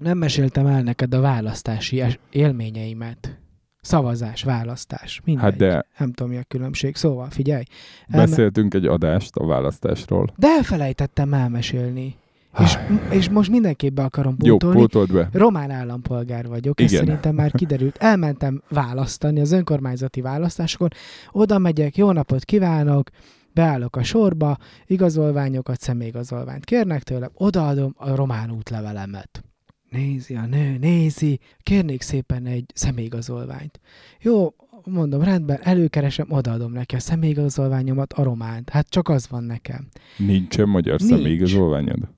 nem meséltem el neked a választási élményeimet. Szavazás, választás, mindegy. Hát de Nem tudom, mi a különbség. Szóval, figyelj. Elme- beszéltünk egy adást a választásról. De elfelejtettem elmesélni. És, és most mindenképp be akarom Jó, pótolni. pótold be. Román állampolgár vagyok, ez Igen. szerintem már kiderült. Elmentem választani az önkormányzati választásokon, oda megyek, jó napot kívánok, beállok a sorba, igazolványokat, személyigazolványt kérnek tőlem, odaadom a román útlevelemet. Nézi a nő, nézi, kérnék szépen egy személyigazolványt. Jó, mondom, rendben, előkeresem, odaadom neki a személyigazolványomat, a románt. Hát csak az van nekem. Nincsen magyar Nincs. személyigazolványod?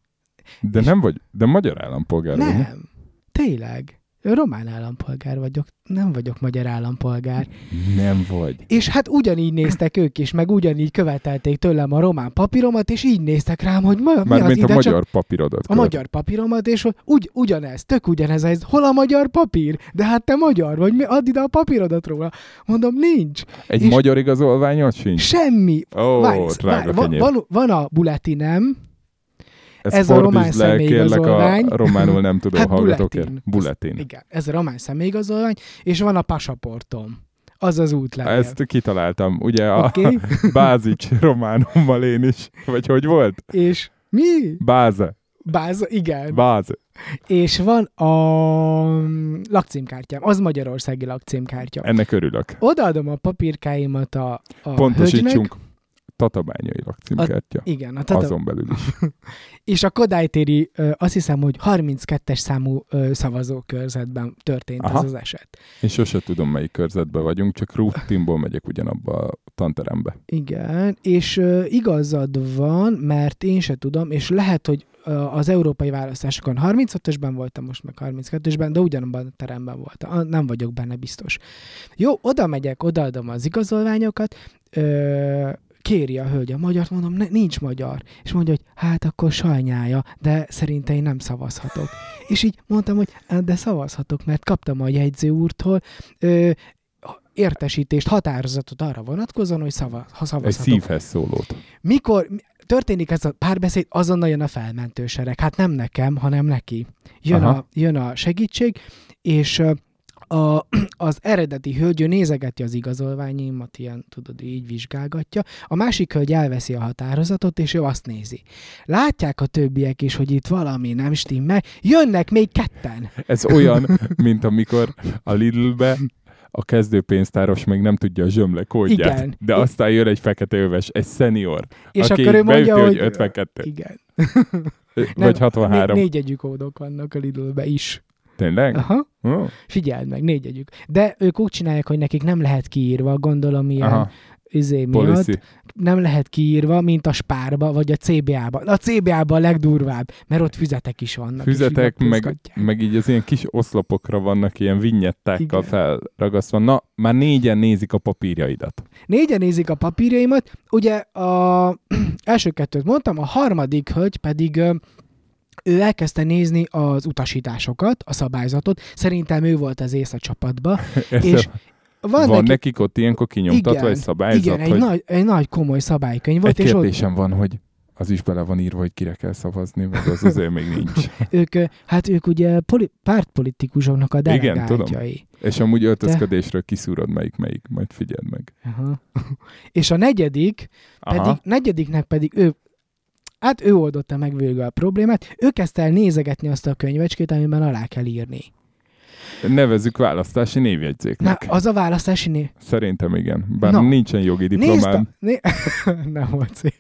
De És- nem vagy, de magyar állampolgár vagy. Nem. Tényleg. Román állampolgár vagyok, nem vagyok magyar állampolgár. Nem vagy. És hát ugyanígy néztek ők is, meg ugyanígy követelték tőlem a román papíromat, és így néztek rám, hogy ma, mi az ide a magyar papírodat. a magyar papíromat, és úgy, ugyanez, tök ugyanez, ez, hol a magyar papír? De hát te magyar vagy, mi, add ide a papírodat róla. Mondom, nincs. Egy és- magyar igazolványod sincs? Semmi. Ó, Várj, drága van, kenyér. van, van a buletinem, Ezt ez a román le, személyigazolvány. a románul nem tudom Hát hallgatókért. bulletin. Bulletin. igen, ez a román személyigazolvány, és van a pasaportom. Az az útlevél. Ezt kitaláltam. Ugye a okay. Bázics románummal én is. Vagy hogy volt? és mi? Báze. Báza, igen. Báze. És van a mm, lakcímkártyám, az magyarországi lakcímkártya. Ennek örülök. Odaadom a papírkáimat a, a hölgynek. Pontosítsunk. Tatabányai lakcímkártya. Igen, a tata, Azon belül is. és a Kodálytéri, azt hiszem, hogy 32-es számú szavazókörzetben történt Aha. ez az eset. Én sose tudom, melyik körzetben vagyunk, csak rutinból megyek ugyanabba a tanterembe. Igen, és igazad van, mert én se tudom, és lehet, hogy az európai választásokon 35-ösben voltam, most meg 32-ösben, de ugyanabban a teremben voltam. Nem vagyok benne biztos. Jó, oda megyek, odaadom az igazolványokat, ö, kéri a hölgy a magyart, mondom, ne, nincs magyar. És mondja, hogy hát akkor sajnálja, de szerintem én nem szavazhatok. És így mondtam, hogy "Hát, de szavazhatok, mert kaptam a jegyző úrtól ö, értesítést, határozatot arra vonatkozóan, hogy szava, ha Egy szavazhatok. szívhez szólót. Mikor mi- történik ez a párbeszéd, azonnal jön a felmentősereg. Hát nem nekem, hanem neki. Jön, Aha. a, jön a segítség, és a, az eredeti hölgy ő nézegeti az igazolványaimat, ilyen, tudod, így vizsgálgatja. A másik hölgy elveszi a határozatot, és ő azt nézi. Látják a többiek is, hogy itt valami nem stimmel. Jönnek még ketten. Ez olyan, mint amikor a Lidlbe a kezdőpénztáros még nem tudja a zsömle kódját, Igen. de aztán jön egy fekete öves, egy senior, És aki akkor ő mondja, beüti, hogy... 52, Igen. vagy 63. Né- négyegyű kódok vannak a Lidlbe is. Tényleg? Aha. Oh. Figyeld meg, négyegyük. De ők úgy csinálják, hogy nekik nem lehet kiírva, gondolom ilyen Aha, izé miatt, policy. nem lehet kiírva, mint a spárba, vagy a CBA-ba. A CBA-ban a legdurvább, mert ott füzetek is vannak. Füzetek, meg, meg így az ilyen kis oszlopokra vannak ilyen vinyettákkal felragasztva. Na, már négyen nézik a papírjaidat. Négyen nézik a papírjaimat, ugye a első kettőt mondtam, a harmadik hölgy pedig ő elkezdte nézni az utasításokat, a szabályzatot. Szerintem ő volt az ész a csapatba. és Van, van, neki, neki... nekik ott ilyenkor kinyomtatva Igen, egy szabályzat, igen, egy, hogy nagy, egy nagy komoly szabálykönyv volt, egy és ott kérdésem van, hogy az is bele van írva, hogy kire kell szavazni, vagy az azért még nincs. ők, hát ők ugye poli, pártpolitikusoknak a Igen, delegáltjai. És amúgy öltözködésről kiszúrod melyik melyik, majd figyeld meg. Aha. és a negyedik, pedig, negyediknek pedig ő, hát ő oldotta meg végül a problémát, ő kezdte el nézegetni azt a könyvecskét, amiben alá kell írni. Nevezzük választási Na, névjegyzéknek. az a választási név. Szerintem igen. Bár Na. nincsen jogi Nézd diplomám. a... Né... Nem volt szép.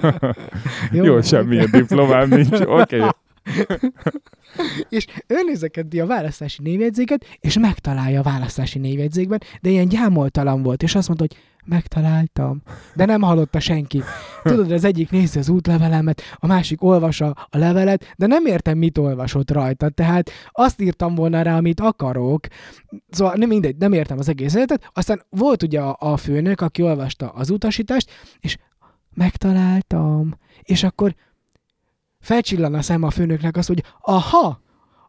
Jó, Jó semmilyen diplomám nincs. Oké. Okay. És ő nézeketi a választási névjegyzéket, és megtalálja a választási névjegyzékben, de ilyen gyámoltalan volt, és azt mondta, hogy megtaláltam. De nem hallotta senki. Tudod, az egyik nézi az útlevelemet, a másik olvassa a levelet, de nem értem, mit olvasott rajta. Tehát azt írtam volna rá, amit akarok. Szóval nem mindegy, nem értem az egész életet. Aztán volt ugye a főnök, aki olvasta az utasítást, és megtaláltam. És akkor felcsillan a szem a főnöknek azt, hogy aha,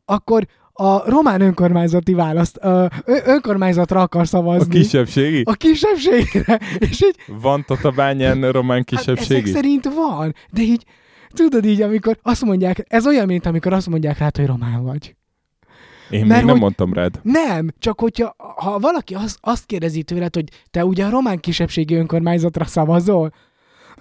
akkor a román önkormányzati választ, ö, önkormányzatra akar A szavazni. kisebbségi? a kisebbségre. És így, Van Tatabányán román hát ezek kisebbségi? szerint van, de így, tudod így, amikor azt mondják, ez olyan, mint amikor azt mondják rá, hogy román vagy. Én Mert még nem hogy- mondtam rád. Nem, csak hogyha ha valaki az, azt kérdezi tőled, hogy te ugye a román kisebbségi önkormányzatra szavazol,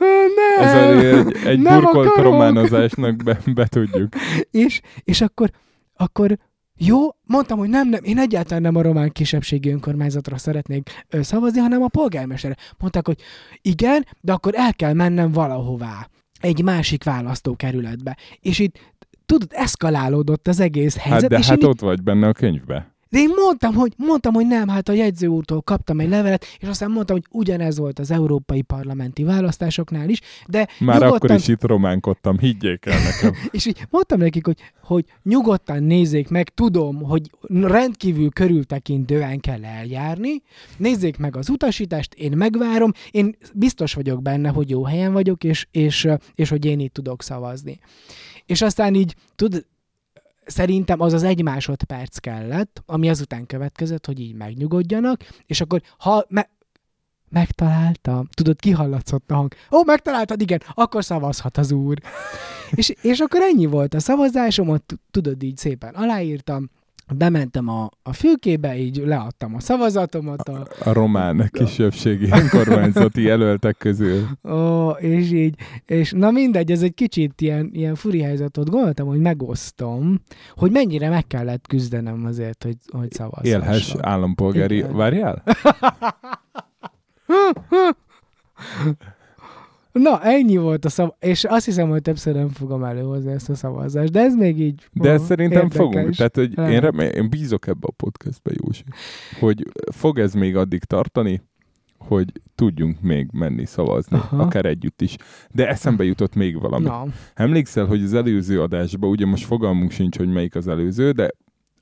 nem, Ez egy, egy nem burkolt akarok. románozásnak be, betudjuk. És, és akkor, akkor jó, mondtam, hogy nem, nem, én egyáltalán nem a román kisebbségi önkormányzatra szeretnék ö, szavazni, hanem a polgármesterre. Mondták, hogy igen, de akkor el kell mennem valahová, egy másik választókerületbe. És itt, tudod, eszkalálódott az egész helyzet, Hát de és hát ott vagy benne a könyvbe. De én mondtam, hogy, mondtam, hogy nem, hát a jegyző úrtól kaptam egy levelet, és aztán mondtam, hogy ugyanez volt az európai parlamenti választásoknál is, de Már nyugodtan, akkor is itt románkodtam, higgyék el nekem. és így mondtam nekik, hogy, hogy nyugodtan nézzék meg, tudom, hogy rendkívül körültekintően kell eljárni, nézzék meg az utasítást, én megvárom, én biztos vagyok benne, hogy jó helyen vagyok, és, és, és hogy én itt tudok szavazni. És aztán így, tud, szerintem az az egy másodperc kellett, ami azután következett, hogy így megnyugodjanak, és akkor ha me- megtaláltam, tudod, kihallatszott a hang. Ó, megtaláltad, igen, akkor szavazhat az úr. és, és akkor ennyi volt a szavazásom, ott tudod, így szépen aláírtam, bementem a, a fülkébe, így leadtam a szavazatomat, a, A román kisebbségi önkormányzati jelöltek közül. Ó, és így, és na mindegy, ez egy kicsit ilyen, ilyen furi helyzet volt. Gondoltam, hogy megosztom, hogy mennyire meg kellett küzdenem azért, hogy, hogy szavazzassak. Élhes állampolgári... Igen. Várjál? Na, ennyi volt a szav... És azt hiszem, hogy többször nem fogom előhozni ezt a szavazást, de ez még így... De ó, ezt szerintem érdekes. fogunk. Tehát, hogy én, remé- én bízok ebbe a podcastbe, Józsi, hogy fog ez még addig tartani, hogy tudjunk még menni szavazni, Aha. akár együtt is. De eszembe jutott még valami. Na, Emlékszel, hogy az előző adásban, ugye most fogalmunk sincs, hogy melyik az előző, de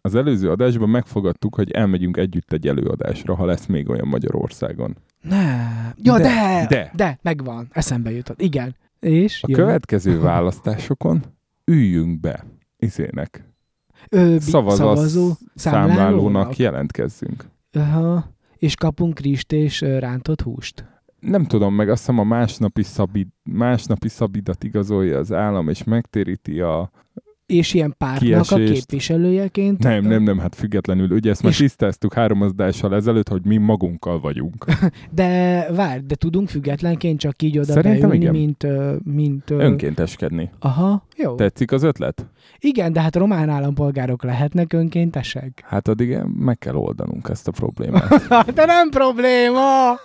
az előző adásban megfogadtuk, hogy elmegyünk együtt egy előadásra, ha lesz még olyan Magyarországon. nem. Ja, de, De, de, de. megvan. Eszembe jutott. Igen. És? A Jó. következő választásokon üljünk be izének. Ö, Szavazó, számlálónak számlálónak. jelentkezzünk. Aha. És kapunk rist és rántott húst. Nem tudom, meg azt hiszem a másnapi, szabid, másnapi szabidat igazolja az állam, és megtéríti a... És ilyen pártnak a Kiesést. képviselőjeként. Nem, nem, nem, hát függetlenül. Ugye ezt már tisztáztuk három adással ezelőtt, hogy mi magunkkal vagyunk. De várj, de tudunk függetlenként csak így oda Szerintem beülni, igen. mint... mint Önkénteskedni. Aha, jó. Tetszik az ötlet? Igen, de hát román állampolgárok lehetnek önkéntesek. Hát addig meg kell oldanunk ezt a problémát. de nem probléma!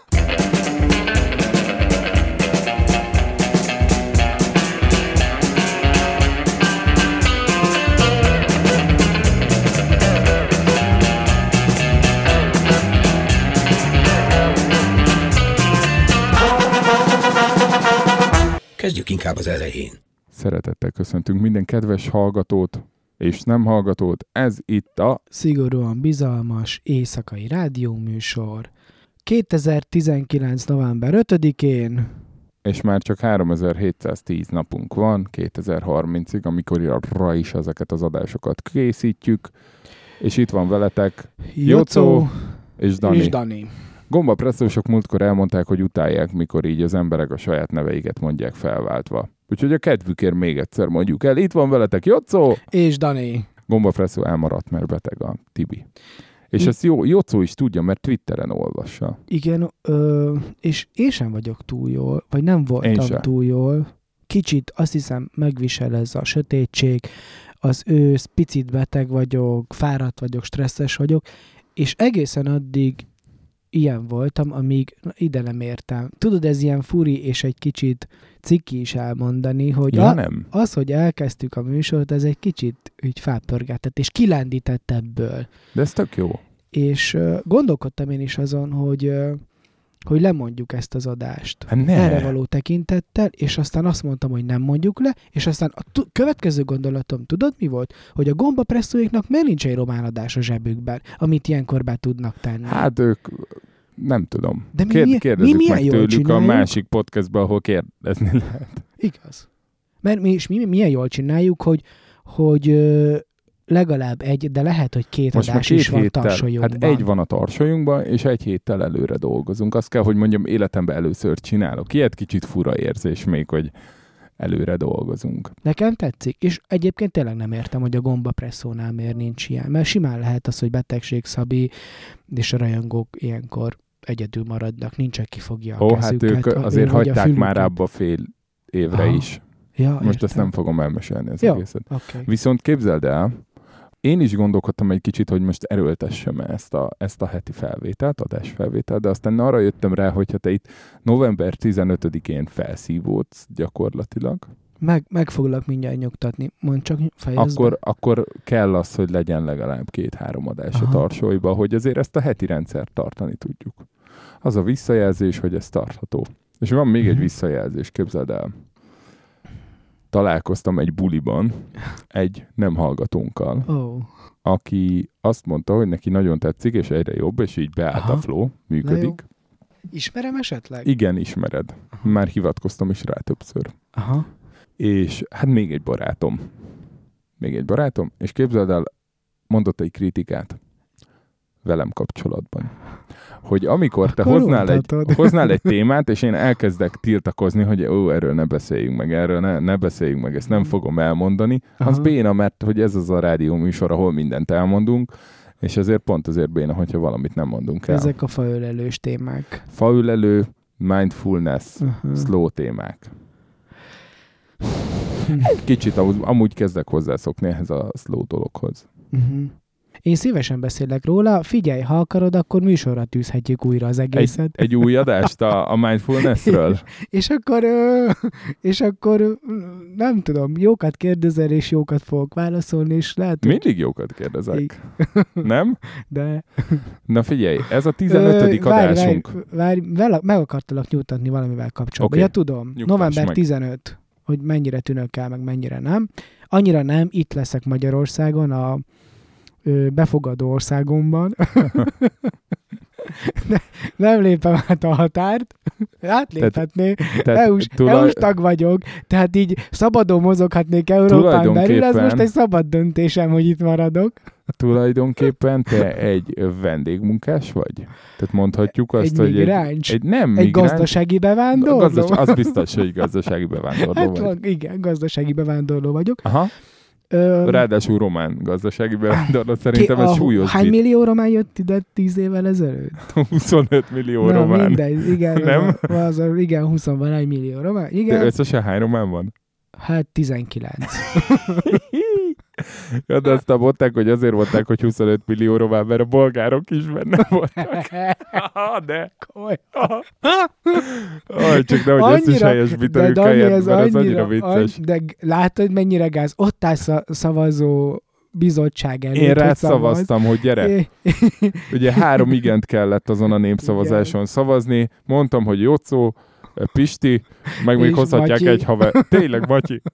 Kezdjük inkább az elején. Szeretettel köszöntünk minden kedves hallgatót és nem hallgatót. Ez itt a Szigorúan bizalmas éjszakai rádióműsor. 2019. november 5-én és már csak 3710 napunk van 2030-ig, amikor arra is ezeket az adásokat készítjük. És itt van veletek Jocó és Dani. és Dani. Gomba presszósok múltkor elmondták, hogy utálják, mikor így az emberek a saját neveiket mondják felváltva. Úgyhogy a kedvükért még egyszer mondjuk el. Itt van veletek Jocó! És Dani. Gomba presszó elmaradt, mert beteg a Tibi. És Mi? ezt jó, Jocó is tudja, mert Twitteren olvassa. Igen, ö, és én sem vagyok túl jól, vagy nem voltam túl jól. Kicsit azt hiszem megvisel ez a sötétség, az ősz, picit beteg vagyok, fáradt vagyok, stresszes vagyok, és egészen addig ilyen voltam, amíg ide nem értem. Tudod, ez ilyen furi és egy kicsit ciki is elmondani, hogy Ja, a, nem. az, hogy elkezdtük a műsort, ez egy kicsit úgy felpörgetett, és kilendített ebből. De ez tök jó. És uh, gondolkodtam én is azon, hogy, uh, hogy lemondjuk ezt az adást. Hát ne. Erre való tekintettel, és aztán azt mondtam, hogy nem mondjuk le, és aztán a tu- következő gondolatom, tudod mi volt? Hogy a gomba presszóiknak miért nincs egy román adás a zsebükben, amit ilyenkor be tudnak tenni. Hát ők, nem tudom. De mi- Kérd, mi- kérdezzük mi milyen meg tőlük csináljuk? a másik podcastban, ahol kérdezni lehet. Igaz. Mert mi is mi, milyen jól csináljuk, hogy, hogy ö, legalább egy, de lehet, hogy két Most már adás két is van héttel, tarsolyunkban. hát egy van a tarsolyunkban, és egy héttel előre dolgozunk. Azt kell, hogy mondjam, életemben először csinálok. Ilyet kicsit fura érzés még, hogy előre dolgozunk. Nekem tetszik, és egyébként tényleg nem értem, hogy a gombapresszónál miért nincs ilyen, mert simán lehet az, hogy betegség szabi, és a rajongók ilyenkor egyedül maradnak, nincs, aki fogja a Ó, hát kezüket, ők a- azért a hagyták már fülüket. abba fél évre Aha. is. Ja, Most értem. ezt nem fogom elmesélni az Jó. egészet. Okay. Viszont képzeld el, én is gondolkodtam egy kicsit, hogy most erőltessem ezt a, ezt a heti felvételt, adásfelvételt, de aztán arra jöttem rá, hogyha te itt november 15-én felszívódsz gyakorlatilag, Meg, meg foglak mindjárt nyugtatni. Mondd csak, fejezd akkor, be. akkor kell az, hogy legyen legalább két-három adás a Aha. tarsóiba, hogy azért ezt a heti rendszert tartani tudjuk. Az a visszajelzés, hogy ez tartható. És van még egy Mhm. visszajelzés, képzeld el. Találkoztam egy buliban egy nem hallgatónkkal, oh, aki azt mondta, hogy neki nagyon tetszik, és egyre jobb, és így beállt Aha. a flow, működik. ismerem esetleg? Igen, ismered. Már hivatkoztam is rá többször. Aha. És hát még egy barátom. Még egy barátom, és képzeld el, mondott egy kritikát velem kapcsolatban. Hogy amikor te Akkor hoznál egy, mondhatod. hoznál egy témát, és én elkezdek tiltakozni, hogy ó, erről ne beszéljünk meg, erről ne, ne beszéljünk meg, ezt nem fogom elmondani, az Aha. béna, mert hogy ez az a rádió műsor, ahol mindent elmondunk, és ezért pont azért béna, hogyha valamit nem mondunk el. Ezek a faölelős témák. Faülelő, mindfulness, Uh-huh. slow témák. Kicsit amúgy, amúgy kezdek hozzászokni ehhez a slow dologhoz. Uh-huh. Én szívesen beszélek róla, figyelj, ha akarod, akkor műsorra tűzhetjük újra az egészet. Egy új adást a, a mindfulnessről? És akkor, ö, és akkor nem tudom, jókat kérdezel, és jókat fogok válaszolni, és lehet. Mindig jókat kérdezek. Nem? De... Na figyelj, ez a 15. Ö, várj, adásunk. Várj, várj, meg akartalak nyugtatni valamivel kapcsolatban. Oké. Ja, tudom. Nyugtass November meg. 15, hogy mennyire tűnök el, meg mennyire nem. Annyira nem, itt leszek Magyarországon, a befogadó országomban. ne, nem lépem át a határt. Átléphetné. EU-s, tulaj- EU-s tag vagyok, tehát így szabadon mozoghatnék Európán belül, ez most egy szabad döntésem, hogy itt maradok. tulajdonképpen te egy vendégmunkás vagy? Tehát mondhatjuk azt, egy hogy egy, migráns. egy nem Egy migráns, gazdasági bevándorló? Gazdas, az biztos, hogy gazdasági bevándorló hát vagy. igen, gazdasági bevándorló vagyok. Aha, Ö, ráadásul román gazdasági bevándorló, szerintem ez súlyos Hány millió román jött ide 10 évvel ezelőtt? 25 millió Na, román. mindegy, igen, Nem? Az, igen, 20 van egy millió román. De Igen, összesen hány román van? hát 19. ja, de aztán mondták, hogy azért mondták, hogy 25 millió román, mert a bolgárok is benne voltak. Aha, de. Komoly. Aj, csak nehogy ezt is Dani, kelljen, ez mert az annyira, annyira vicces. Any, de látod, mennyire gáz? Ott állsz a szavazó bizottság előtt, Én rád hogy szavaz. szavaztam, hogy gyere. É- Ugye három igent kellett azon a népszavazáson szavazni. Mondtam, hogy Jocó, Pisti, meg még hozhatják Matyi. egy haver. Tényleg, Matyi.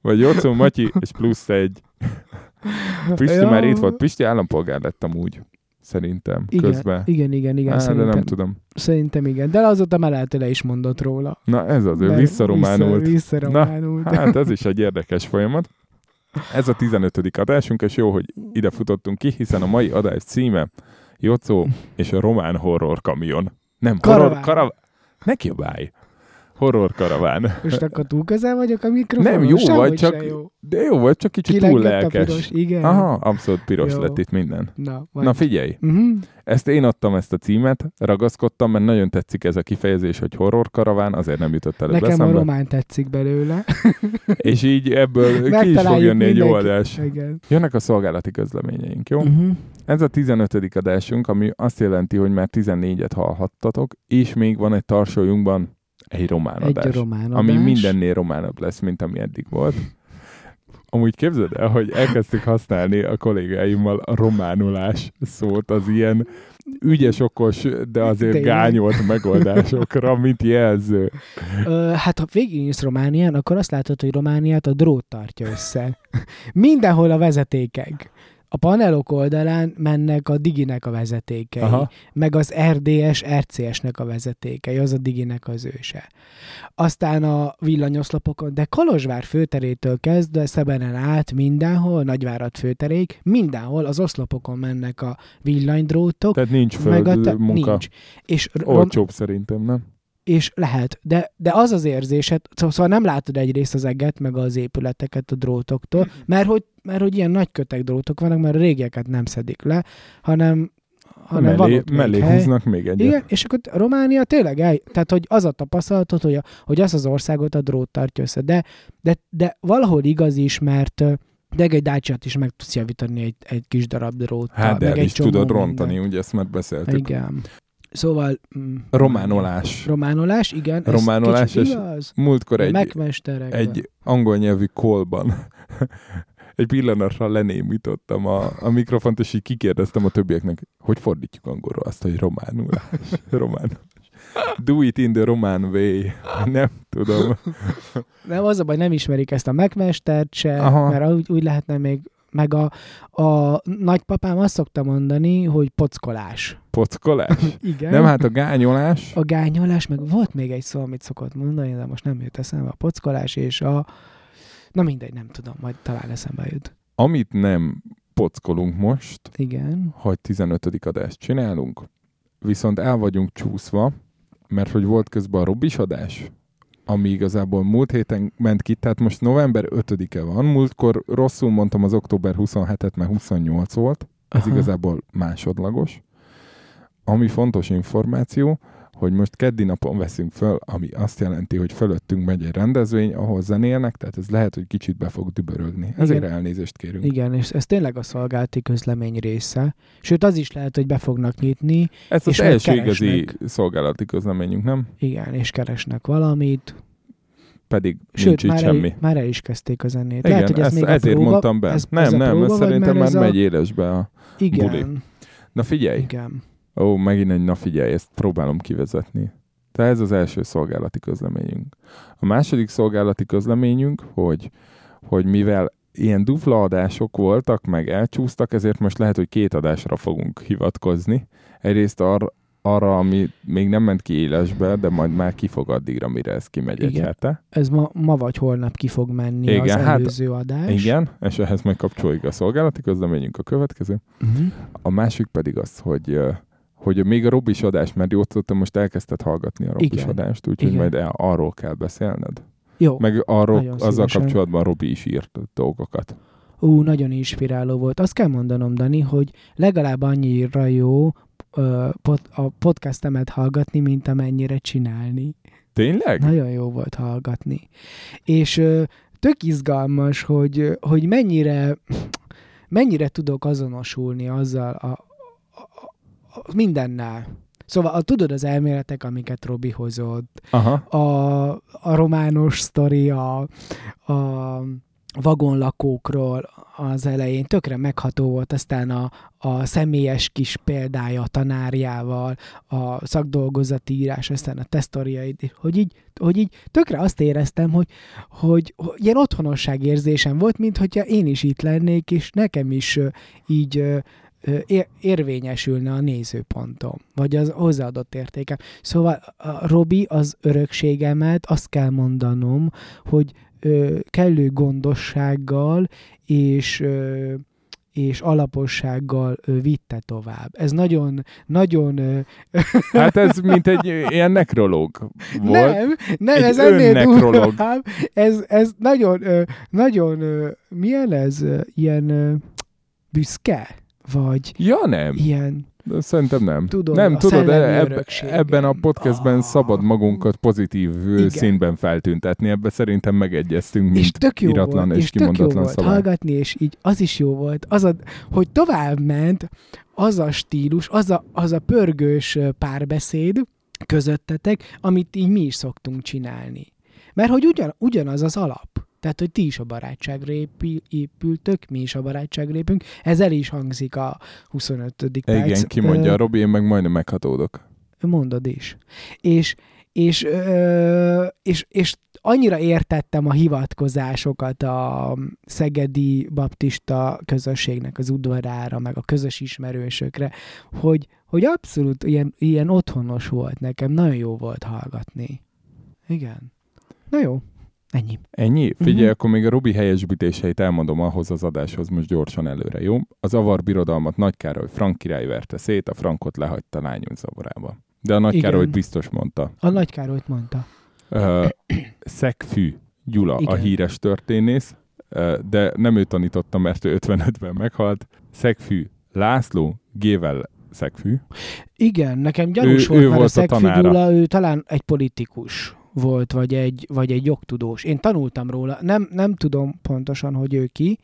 Vagy Jocó, Matyi, és plusz egy. Pisti Ja. már itt volt. Pisti állampolgár lett amúgy. Szerintem. Igen, közben. igen, igen, igen, Á, de nem tudom. szerintem igen. De azóta már lehet, le is mondott róla. Na ez az, ő visszarománult. Vissza, visszarománult. Hát ez is egy érdekes folyamat. Ez a 15. adásunk, és jó, hogy ide futottunk ki, hiszen a mai adás címe Jocó és a román horror kamion. Nem, horror Karaván. karaván. Ne kiabálj. Horror karaván. Most akkor túl közel vagyok a mikrofonon? Nem, jó Sehogy vagy, csak jó. De jó volt, csak kicsit túl a lelkes. piros, igen. Aha, abszolút piros Jó. lett itt minden. Na, vagy. Na figyelj, uh-huh. ezt én adtam ezt a címet, ragaszkodtam, mert nagyon tetszik ez a kifejezés, hogy horror karaván, azért nem jutott előbb Nekem a eszembe. román tetszik belőle. És így ebből ki is fog jönni egy mindenki. adás. Igen. Jönnek a szolgálati közleményeink, jó? Uh-huh. Ez a 15. adásunk, ami azt jelenti, hogy már 14-et hallhattatok, és még van egy tarsójunkban egy román Egy adás, román adás. ami mindennél románabb lesz, mint ami eddig volt. Amúgy képzeld el, hogy elkezdtük használni a kollégáimmal a románulás szót, az ilyen ügyes, okos, de azért Tényleg. gányolt megoldásokra, mint jelző. Ö, hát ha végignézsz Románián, akkor azt látod, hogy Romániát a drót tartja össze. Mindenhol a vezetékek. A panelok oldalán mennek a Diginek a vezetékei, Aha. meg az RDS, RCS-nek a vezetékei, az a Diginek az őse. Aztán a villanyoszlopokon, de Kolozsvár főterétől kezdve Szebenen át mindenhol, Nagyvárad főterék, mindenhol az oszlopokon mennek a villanydrótok, Tehát nincs meg a föld te- munka. nincs. És Rom- Olcsóbb szerintem, nem? És lehet, de, de az az érzésed, szó- szóval nem látod egyrészt az eget, meg az épületeket a drótoktól, mert hogy, mert hogy ilyen nagy kötek drótok vannak, mert a régieket nem szedik le, hanem, hanem van mellé, még mellé hely. húznak még egyet. Igen, és akkor Románia tényleg el, tehát hogy az a tapasztalatod, hogy, a, hogy az az országot a drót tartja össze, de, de, de valahol igaz is, mert de egy dacia is meg tudsz javítani egy, egy kis darab dróttal. Hát, de meg el egy is tudod minden. rontani, ugye ezt már beszéltük. Igen. Szóval... mm, Románolás. Románolás, igen. Románolás, és igaz. Múltkor egy, megmesterek. egy angol nyelvű kolban egy pillanatra lenémítottam a, a mikrofont, és így kikérdeztem a többieknek, hogy fordítjuk angolról azt, hogy románulás. románulás. Do it in the román way. Nem tudom. Nem, az a baj, nem ismerik ezt a megmestert se, Aha. mert úgy, úgy lehetne még meg a, a nagypapám azt szokta mondani, hogy pockolás. Pockolás. Igen. Nem, hát a gányolás. A gányolás, meg volt még egy szó, amit szokott mondani, de most nem jut eszembe, a pockolás és a... Na mindegy, nem tudom, majd talán eszembe jut. Amit nem pockolunk most, Igen. hogy 15. adást csinálunk, viszont el vagyunk csúszva, mert hogy volt közben a Robis adás, ami igazából múlt héten ment ki, tehát most november 5-e van, múltkor rosszul mondtam az október 27-et, mert 28 volt, ez Aha. igazából másodlagos. Ami fontos információ, hogy most keddi napon veszünk föl, ami azt jelenti, hogy fölöttünk megy egy rendezvény, ahol zenélnek, tehát ez lehet, hogy kicsit be fog dübörögni. Ezért Igen. elnézést kérünk. Igen, és ez tényleg a szolgálati közlemény része. Sőt, az is lehet, hogy be fognak nyitni, Ez az És majd első igazi keresnek. szolgálati közleményünk, nem? igen, és keresnek valamit. Pedig Sőt, nincs itt már semmi. el, már el is kezdték a zenét. Igen, lehet, hogy ez ezt, még a ezért próba, mondtam be. Ez, nem, ez nem, próba, ez szerintem már ez a... megy élesbe a... Igen, buli. Na figyelj, igen. Ó, megint egy na figyelj, ezt próbálom kivezetni. Tehát ez az első szolgálati közleményünk. A második szolgálati közleményünk, hogy, hogy mivel ilyen dupla adások voltak, meg elcsúsztak, ezért most lehet, hogy két adásra fogunk hivatkozni. Egyrészt ar- arra, ami még nem ment ki élesbe, de majd már ki fog addigra, mire ez kimegy egy Igen. hete. Ez ma, ma vagy holnap ki fog menni Igen, az hát- előző adás. Igen, és ehhez meg kapcsolódik a szolgálati közleményünk a következő. Uh-huh. A másik pedig az, hogy, hogy még a Robis adás, mert jót tudtam, most elkezdted hallgatni a Robis Igen. adást, úgyhogy majd el, arról kell beszélned. Jó. Meg arról, azzal szívesen. kapcsolatban Robi is írt dolgokat. Ú, nagyon inspiráló volt. Azt kell mondanom, Dani, hogy legalább annyira jó ö, pod, a podcastemet hallgatni, mint amennyire csinálni. Tényleg? Nagyon jó volt hallgatni. És ö, tök izgalmas, hogy, hogy mennyire, mennyire tudok azonosulni azzal a mindennel. Szóval a, tudod az elméletek, amiket Robi hozott, Aha. a, a romános sztori, a, a vagonlakókról az elején tökre megható volt, aztán a, a személyes kis példája a tanárjával, a szakdolgozati írás, aztán a tesztoriaid, hogy így, hogy így tökre azt éreztem, hogy, hogy, hogy ilyen otthonosság érzésem volt, mint hogyha én is itt lennék, és nekem is így ér- érvényesülne a nézőpontom, vagy az hozzáadott értékem. Szóval a Robi az örökségemet, azt kell mondanom, hogy ö, kellő gondossággal és ö, és alapossággal ö, vitte tovább. Ez nagyon, nagyon... Ö, Hát ez mint egy ilyen nekrológ volt. nem, nem, Egy ez ennél durvább. Ez, ez nagyon, ö, nagyon, ö, milyen ez? Ilyen ö, büszke? Vagy Ja, nem. ilyen, De Szerintem nem. Tudod, nem, tudod, eb- örökségem. ebben a podcastben Ah. szabad magunkat pozitív Igen. színben feltüntetni. Ebben szerintem megegyeztünk, mint és tök jó iratlan volt, és és tök jó kimondatlan volt szabály. hallgatni, és így az is jó volt, az a, hogy tovább ment az a stílus, az a, az a pörgős párbeszéd közöttetek, amit így mi is szoktunk csinálni. Mert hogy ugyan, ugyanaz az alap. Tehát, hogy ti is a barátságra épül, épültök, mi is a barátságra épünk. Ez el is hangzik a 25. perc. Igen, kimondja Ö, a Robi, én meg majdnem meghatódok. Mondod is. És, és, ö, és, és annyira értettem a hivatkozásokat a szegedi baptista közösségnek az udvarára, meg a közös ismerősökre, hogy, hogy abszolút ilyen, ilyen otthonos volt nekem, nagyon jó volt hallgatni. Igen. Na jó, ennyi. Ennyi? Figyelj, Mhm. akkor még a Robi helyesbítéseit elmondom ahhoz az adáshoz most gyorsan előre, jó? Az avar birodalmat Nagy Károly Frank király verte szét, a Frankot lehagyta lányunk zavarába. De a Nagy Igen. Károlyt biztos mondta. A Nagy Károlyt mondta. Ö, Szegfű Gyula, Igen. a híres történész, ö, de nem ő tanította, mert ő 55-ben meghalt. Szegfű László, Gével Szegfű. Igen, nekem gyanús Ő- volt, ő mert volt a a Szegfű tanára. Gyula, ő talán egy politikus volt, vagy egy, vagy egy jogtudós. Én tanultam róla, nem, nem tudom pontosan, hogy ő ki.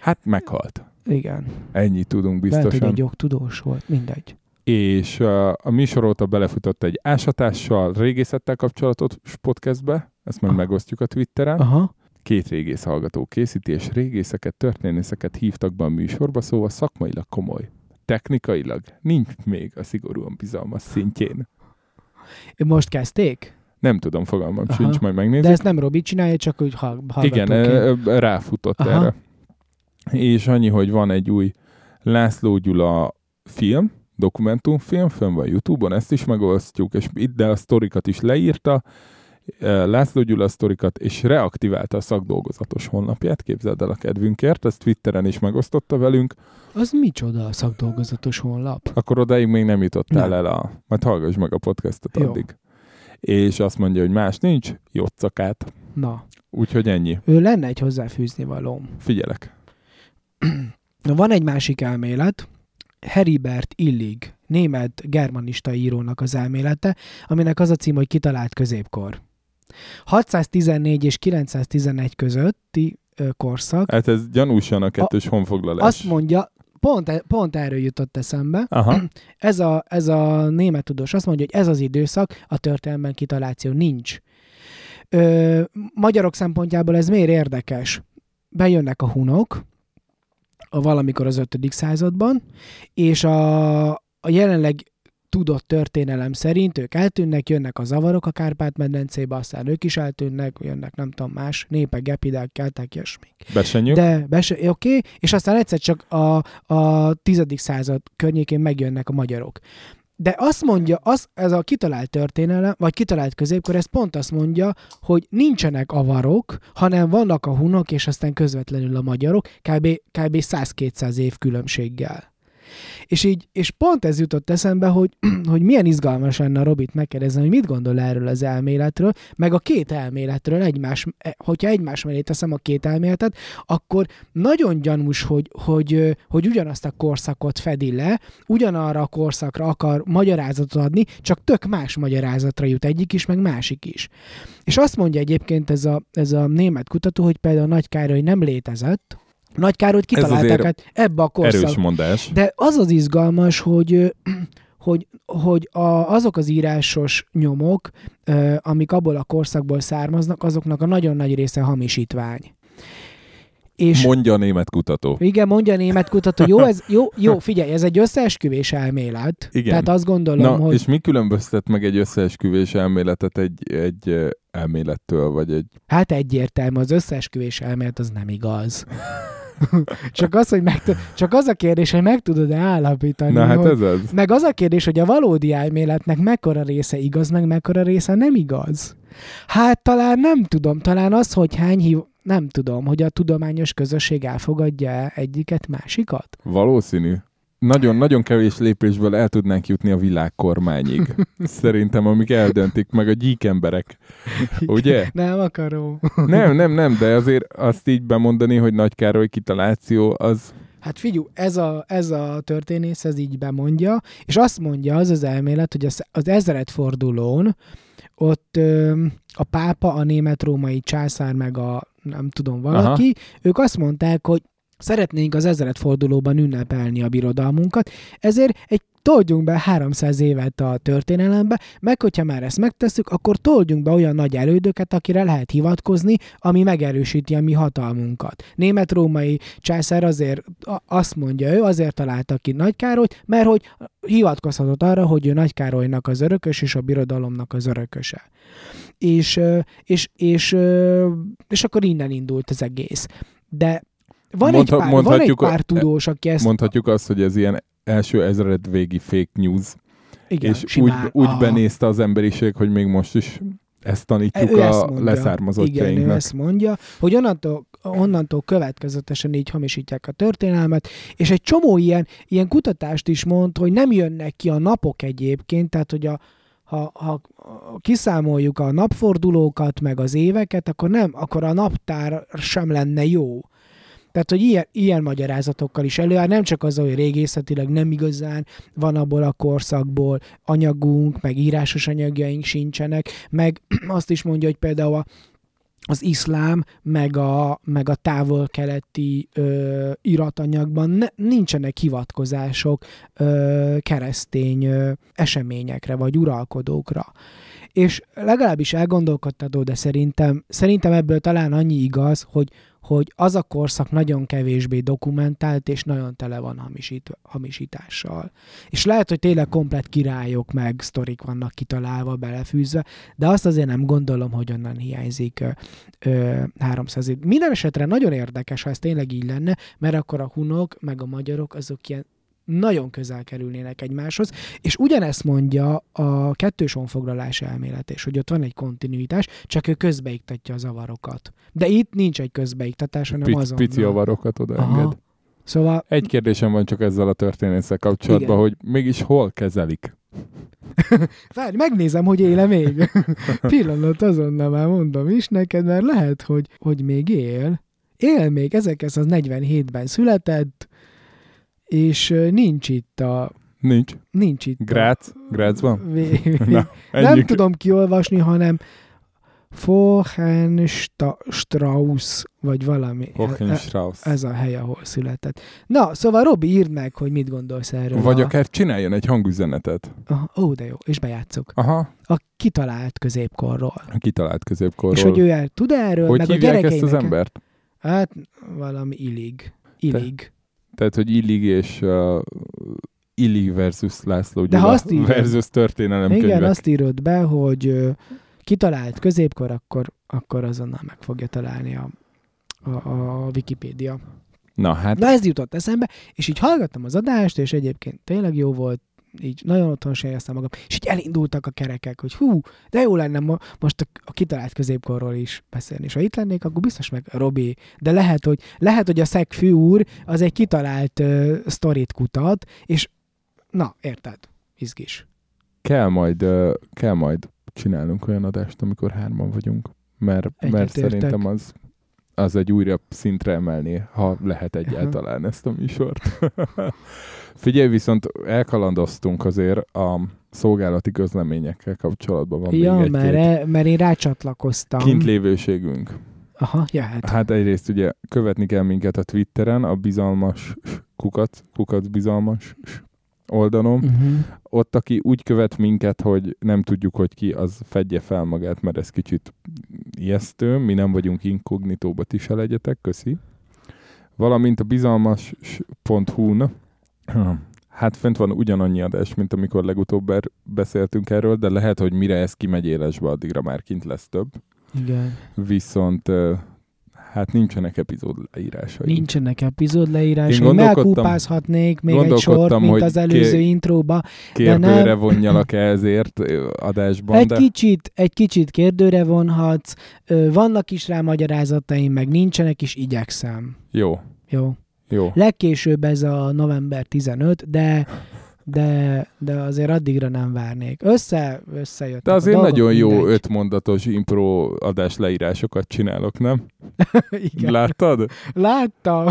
Hát meghalt. Igen, Ennyit tudunk lehet, hogy biztosan. egy jogtudós volt, mindegy. És uh, a műsor óta belefutott egy ásatással, régészettel kapcsolatos podcastbe, ezt majd Ah. megosztjuk a Twitteren. Aha. Két régész hallgató készíti, és régészeket, történészeket hívtak be a műsorba, szóval szakmailag komoly. Technikailag nincs még a szigorúan bizalmas szintjén. Most kezdték? Nem tudom, fogalmam Aha. sincs, majd megnézzük. De ezt nem Robi csinálja, csak úgy hall- Igen, ö, ráfutott Aha. erre. És annyi, hogy van egy új László Gyula film, dokumentumfilm, fönn van Youtube-on, ezt is megosztjuk, és ide a sztorikat is leírta, László Gyula sztorikat, és reaktiválta a szakdolgozatos honlapját, képzeld el a kedvünkért, ezt Twitteren is megosztotta velünk, Az micsoda a szakdolgozatos honlap? akkor odáig még nem jutottál Nem. el a... Majd hallgass meg a podcastot Jó. addig. És azt mondja, hogy más nincs, jotszakát. Na, Úgyhogy ennyi. ő lenne egy hozzáfűzni valóm. Figyelek. Na, van egy másik elmélet, Heribert Illig, német germanista írónak az elmélete, aminek az a cím, hogy kitalált középkor. 614 és 911 közötti korszak. Hát ez gyanúsan a kettős honfoglalás. Azt mondja, pont, e- pont erről jutott eszembe, Aha. ez a, ez a német tudós azt mondja, hogy ez az időszak, a történelemben kitaláció nincs. Ö, magyarok szempontjából ez miért érdekes? Bejönnek a hunok, a valamikor az 5. században, és a, a jelenleg tudott történelem szerint ők eltűnnek, jönnek a zavarok a Kárpát-medencébe, aztán ők is eltűnnek, jönnek nem tudom más, népek, gepidák, keltek, ilyesmi. Besenyük. De, bese, oké, okay, és aztán egyszer csak a, a tizedik század környékén megjönnek a magyarok. De azt mondja, az, ez a kitalált történelem, vagy kitalált középkor, ez pont azt mondja, hogy nincsenek avarok, hanem vannak a hunok, és aztán közvetlenül a magyarok, kb. kb. 100-200 év különbséggel. És így, és pont ez jutott eszembe, hogy, hogy milyen izgalmas lenne a Robit megkérdezni, hogy mit gondol erről az elméletről, meg a két elméletről egymás, e, hogyha egymás mellé teszem a két elméletet, akkor nagyon gyanús, hogy, hogy, hogy ugyanazt a korszakot fedi le, ugyanarra a korszakra akar magyarázatot adni, csak tök más magyarázatra jut egyik is, meg másik is. És azt mondja egyébként ez a, ez a német kutató, hogy például Nagy Károly nem létezett, Nagy Károlyt kitalálták hát ebbe a korszak, Erős mondás. de az az izgalmas, hogy, hogy, hogy a, azok az írásos nyomok, amik abból a korszakból származnak, azoknak a nagyon nagy része hamisítvány. És Mondja a német kutató. igen, mondja a német kutató, jó, ez, jó, jó, figyelj, ez egy összeesküvés elmélet. Igen. Tehát azt gondolom, Na, hogy és mi különböztet meg egy összeesküvés elméletet egy, egy elmélettől, vagy egy... hát egyértelmű, az összeesküvés elmélet az nem igaz. csak, az, hogy meg, csak az a kérdés, hogy meg tudod-e állapítani, Na hát hogy, ez az. Meg az a kérdés, hogy a valódi elméletnek mekkora része igaz, meg mekkora része nem igaz. Hát talán nem tudom, talán az, hogy hány hív... Nem tudom, hogy a tudományos közösség elfogadja egyiket, másikat? Valószínű. Nagyon-nagyon kevés lépésből el tudnánk jutni a világkormányig. Szerintem, amik eldöntik meg a gyík emberek. Ugye? Nem akarom. Nem, nem, nem, de azért azt így bemondani, hogy Nagy Károly kitaláció, az Hát figyú, ez a, ez a történész ez így bemondja, és azt mondja az az elmélet, hogy az, az ezredfordulón ott ö, a pápa, a német-római császár, meg a nem tudom valaki, Aha. ők azt mondták, hogy szeretnénk az ezredfordulóban ünnepelni a birodalmunkat, ezért egy toldjunk be 300 évet a történelembe, meg hogyha már ezt megtesszük, akkor toldjunk be olyan nagy elődöket, akire lehet hivatkozni, ami megerősíti a mi hatalmunkat. Német-római császár azért azt mondja ő, azért találta ki Nagy Károlyt, mert hogy hivatkozhatott arra, hogy ő Nagy Károlynak az örökös és a birodalomnak az örököse. És, és, és, és akkor innen indult az egész. De van, Mondha- egy, pár, van egy mondhatjuk pár tudós, aki ezt mondhatjuk azt, hogy ez ilyen első ezred végi fake news, igen, és úgy, simán, úgy aha. benézte az emberiség, hogy még most is ezt tanítjuk Ő a mondja. Igen, ő leszármazottjainknak. ezt mondja, hogy onnantól, onnantól következetesen így hamisítják a történelmet, és egy csomó ilyen, ilyen kutatást is mond, hogy nem jönnek ki a napok egyébként, tehát hogy a, ha, ha kiszámoljuk a napfordulókat, meg az éveket, akkor nem, akkor a naptár sem lenne jó. Tehát, hogy ilyen, ilyen magyarázatokkal is előáll, nem csak az, hogy régészetileg nem igazán van abból a korszakból anyagunk, meg írásos anyagjaink sincsenek, meg azt is mondja, hogy például a, az iszlám, meg a, meg a távol-keleti ö, iratanyagban ne, nincsenek hivatkozások ö, keresztény ö, eseményekre, vagy uralkodókra. És legalábbis elgondolkodtató, de szerintem, szerintem ebből talán annyi igaz, hogy hogy az a korszak nagyon kevésbé dokumentált, és nagyon tele van hamisít, hamisítással. És lehet, hogy tényleg komplet királyok meg sztorik vannak kitalálva, belefűzve, de azt azért nem gondolom, hogy onnan hiányzik ö, ö, 300 év. Minden esetre nagyon érdekes, ha ez tényleg így lenne, mert akkor a hunok meg a magyarok azok ilyen nagyon közel kerülnének egymáshoz, és ugyanezt mondja a kettős honfoglalás elmélet és hogy ott van egy kontinuitás, csak ő közbeiktatja a zavarokat. De itt nincs egy közbeiktatás, hanem Pic, azon. pici avarokat odaenged. Szóval Egy kérdésem van csak ezzel a történésszel kapcsolatban, Igen. hogy mégis hol kezelik? Várj, megnézem, hogy éle még. Pillanat, azonnal már mondom is neked, mert lehet, hogy, hogy még él. Él még, 1947-ben született, és nincs itt a... Nincs. Nincs itt Grác? a... Grácsban? Vé- vé- Na, nem ennyi. tudom kiolvasni, hanem Fohenstrauss, vagy valami. Hohenstrauss. Ez a hely, ahol született. Na, szóval Robi, írd meg, hogy mit gondolsz erről. Vagy a... akár csináljon egy hangüzenetet. Aha, ó, de jó, és bejátszuk. Aha, A kitalált középkorról. kitalált középkorról. És hogy ő el tud erről, hogy meg a hívják ezt gyerekeinek... az embert? Hát valami illig. Illig. Tehát, hogy Illig és uh, Illig versus László De ha azt írod- versus történelem Igen, könyvek. azt írod be, hogy kitalált középkor, akkor, akkor azonnal meg fogja találni a, a, a Wikipédia. Na hát, Na ez jutott eszembe, és így hallgattam az adást, és egyébként tényleg jó volt, így nagyon otthon se éreztem magam, és így elindultak a kerekek, hogy hú, de jó lenne mo- most a, a kitalált középkorról is beszélni, és ha itt lennék, akkor biztos meg Robi, de lehet, hogy, lehet, hogy a szegfű úr az egy kitalált uh, sztorit kutat, és na, érted, izgis. kell majd, uh, kell majd csinálnunk olyan adást, amikor hárman vagyunk. Mert, mert szerintem az, az egy újabb szintre emelné, ha lehet egyáltalán ezt a műsort. Figyelj, viszont elkalandoztunk azért a szolgálati közleményekkel kapcsolatban van Ja, még mert, e, mert én rácsatlakoztam. kintlévőségünk. Aha, jöhet. Hát egyrészt ugye követni kell minket a Twitteren, a bizalmas kukat, kukat bizalmas oldalon. Uh-huh. Ott, aki úgy követ minket, hogy nem tudjuk, hogy ki, az fedje fel magát, mert ez kicsit ijesztő. Mi nem vagyunk inkognitóba, ti se legyetek, köszi. Valamint a bizalmas.hu-n Hát fent van ugyanannyi adás, mint amikor legutóbb er- beszéltünk erről, de lehet, hogy mire ez kimegy élesbe, addigra már kint lesz több. Igen. Viszont hát nincsenek epizód leírásai. Nincsenek epizód leírásai. Én Melkúpázhatnék még egy sort, mint hogy az előző ké- intróba. Kérdőre nem. vonjalak -e ezért adásban, Egy de kicsit, egy kicsit kérdőre vonhatsz, vannak is rá magyarázataim, meg nincsenek is, igyekszem. jó, Jó. jó. Legkésőbb ez a november 15, de de, de azért addigra nem várnék. Össze, összejött. De azért nagyon jó ötmondatos impro adás leírásokat csinálok, nem? Igen. Láttad? Láttam.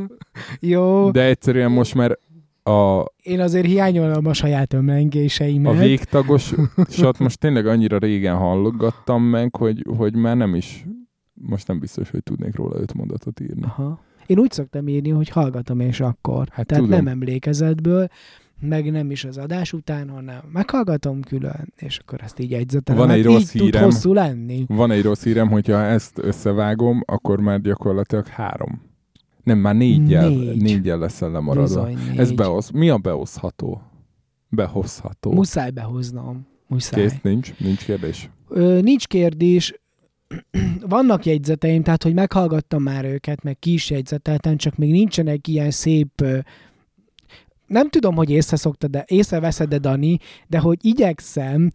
jó. De egyszerűen most már a, Én azért hiányolom a saját ömlengéseimet. a végtagosat most tényleg annyira régen hallgattam meg, hogy, hogy már nem is, most nem biztos, hogy tudnék róla öt mondatot írni. Aha. Én úgy szoktam írni, hogy hallgatom és akkor. Hát Tehát tudom. nem emlékezetből, meg nem is az adás után, hanem meghallgatom külön, és akkor ezt így jegyzetelem. Van egy hát rossz így tud hírem. hosszú lenni. Van egy rossz hírem, hogyha ezt összevágom, akkor már gyakorlatilag három. Nem, már négyel, Négy. négyel leszel lemaradva. Bizony, négy. Ez beosz. Mi a beoszható? Behozható. Muszáj behoznom. Muszáj. Kész, nincs, nincs kérdés. Ö, nincs kérdés. Vannak jegyzeteim, tehát hogy meghallgattam már őket, meg ki is jegyzeteltem, csak még nincsenek ilyen szép nem tudom, hogy észre szoktad, de észreveszed de Dani, de hogy igyekszem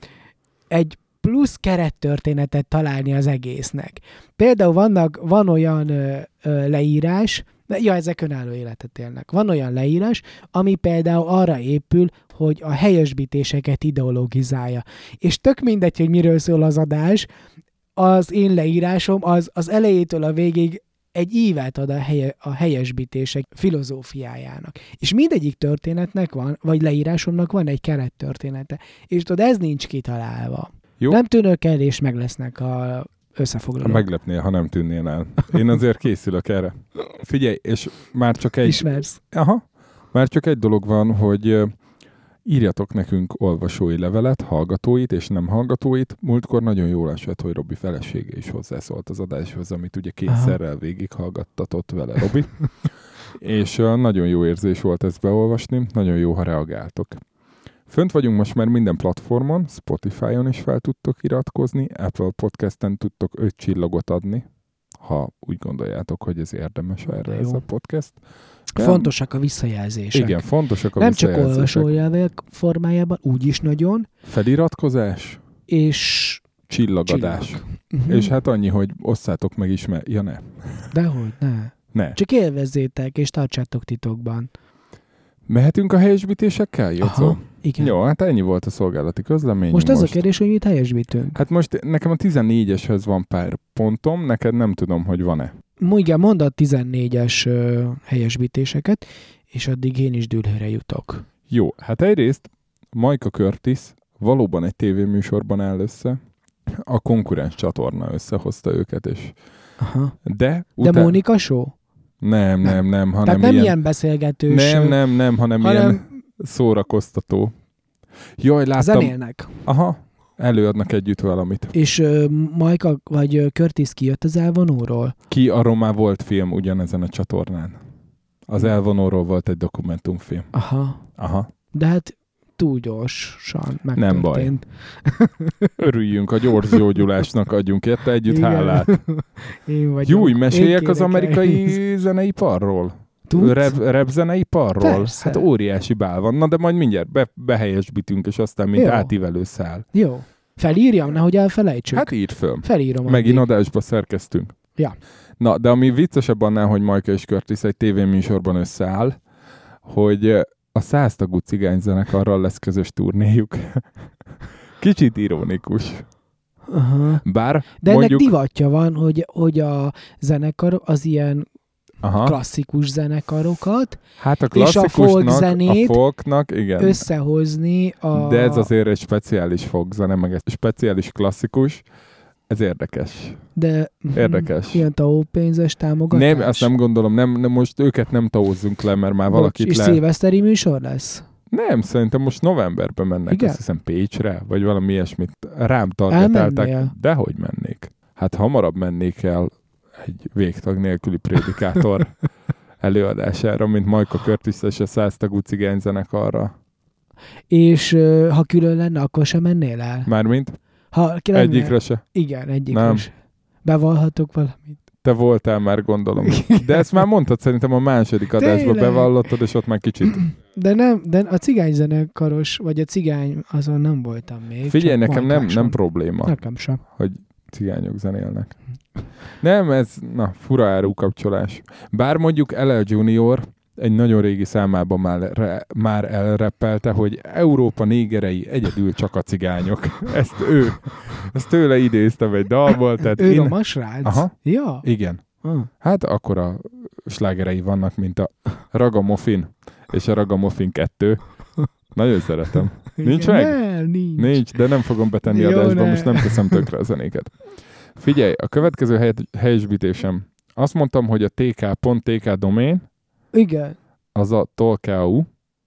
egy plusz kerettörténetet találni az egésznek. Például vannak, van olyan ö, ö, leírás, ja, ezek önálló életet élnek. Van olyan leírás, ami például arra épül, hogy a helyesbítéseket ideologizálja. És tök mindegy, hogy miről szól az adás, az én leírásom az, az elejétől a végig egy ívet ad a, helye, a helyesbítések filozófiájának. És mindegyik történetnek van, vagy leírásomnak van egy kerettörténete. És tudod, ez nincs kitalálva. Jó. Nem tűnök el, és meg lesznek a összefoglalók. Meglepnél, ha nem tűnnél el. Én azért készülök erre. Figyelj, és már csak egy... Ismersz. Aha. Már csak egy dolog van, hogy írjatok nekünk olvasói levelet, hallgatóit és nem hallgatóit. Múltkor nagyon jól esett, hogy Robi felesége is hozzászólt az adáshoz, amit ugye kétszerrel végighallgattatott vele Robi. és nagyon jó érzés volt ezt beolvasni, nagyon jó, ha reagáltok. Fönt vagyunk most már minden platformon, Spotify-on is fel tudtok iratkozni, Apple Podcast-en tudtok 5 csillagot adni, ha úgy gondoljátok, hogy ez érdemes erre ez a podcast. Nem? Fontosak a visszajelzések. Igen, fontosak a Nem csak visszajelzések. olvasójelvek formájában, úgy is nagyon, Feliratkozás, és csillagadás. csillag. Mhm. És hát annyi, hogy osszátok meg is, mert... Ja, ne. Dehogy, ne. Ne. Csak élvezzétek, és tartsátok titokban. Mehetünk a helyesbítésekkel, Jocó? Aha, igen. Jó, hát ennyi volt a szolgálati közlemény. Most az a kérdés, hogy mit helyesbítünk. Hát most nekem a 14-eshez van pár pontom, neked nem tudom, hogy van-e. Igen, mondd a 14-es ö, helyesbítéseket, és addig én is dűlőre jutok. Jó, hát egyrészt Majka Curtis valóban egy tévéműsorban áll össze, a konkurens csatorna összehozta őket, és Aha. de, De után... Mónika show? Nem, nem, nem, hanem Tehát nem ilyen... ilyen beszélgetős, Nem, nem, nem, hanem, ilyen hanem szórakoztató. Jaj, láttam. zenélnek. Aha, előadnak együtt valamit. És ö, Majka, vagy ö, Curtis kijött az elvonóról? Ki arról már volt film ugyanezen a csatornán. Az elvonóról volt egy dokumentumfilm. Aha. Aha. De hát túl gyorsan megtörtént. Nem baj. Örüljünk a gyors gyógyulásnak, adjunk érte együtt Igen. hálát. Én vagyok. Júj, meséljek az amerikai zeneiparról? Tudsz? Rep, rep zeneiparról? Persze. Hát óriási bál van. Na de majd mindjárt be, behelyesbítünk, és aztán mint Jó. átívelő szál. Jó. Felírjam, nehogy elfelejtsük. Hát írd föl. Felírom. Megint addig. adásba szerkeztünk. Ja. Na, de ami viccesebb annál, hogy Majka és Curtis egy tévéműsorban összeáll, hogy a száztagú cigányzenekarral lesz közös turnéjuk. Kicsit ironikus. Aha. Bár De ennek mondjuk... divatja van, hogy, hogy a zenekar az ilyen Aha, klasszikus zenekarokat hát a és a folk zenét a folknak, igen. összehozni a... De ez azért egy speciális folkzene, meg egy speciális klasszikus. Ez érdekes. De Érdekes. Ilyen pénzes támogatás. Nem, azt nem gondolom, nem, nem, most őket nem taózzunk le, mert már Bocs, valakit és le... szilveszteri műsor lesz? Nem, szerintem most novemberben mennek, Igen? azt hiszem Pécsre, vagy valami ilyesmit. Rám targetálták. Dehogy mennék. Hát hamarabb mennék el egy végtag nélküli prédikátor előadására, mint Majka Curtis és a száztagú cigányzenekarra. És ha külön lenne, akkor sem mennél el? Mármint Ha lenne, egyikre se. Igen, egyikre Nem. sem. Bevallhatok valamit? Te voltál már, gondolom. De ezt már mondtad szerintem a második adásban bevallottad, és ott már kicsit. De nem, de a cigányzenekaros, vagy a cigány, azon nem voltam még. Figyelj, nekem nem, nem probléma, Nekem sem. hogy cigányok zenélnek. Nem, ez, na, fura árukapcsolás. Bár mondjuk LL Junior egy nagyon régi számában már, re, már elreppelte, hogy Európa négerei egyedül csak a cigányok. Ezt ő, ezt tőle idéztem egy dalból, tehát Ő én... roma srác? Aha. Ja. Igen. Ah. Hát akkor a slágerei vannak, mint a Ragamuffin és a Ragamuffin 2. Nagyon szeretem. Nincs Igen, meg? Nem, nincs. Nincs, de nem fogom betenni Jó, adásba, ne. most nem teszem tökre a zenéket. Figyelj, a következő hely, helyesbítésem. Azt mondtam, hogy a tk.tk domain Igen. az a tolkau,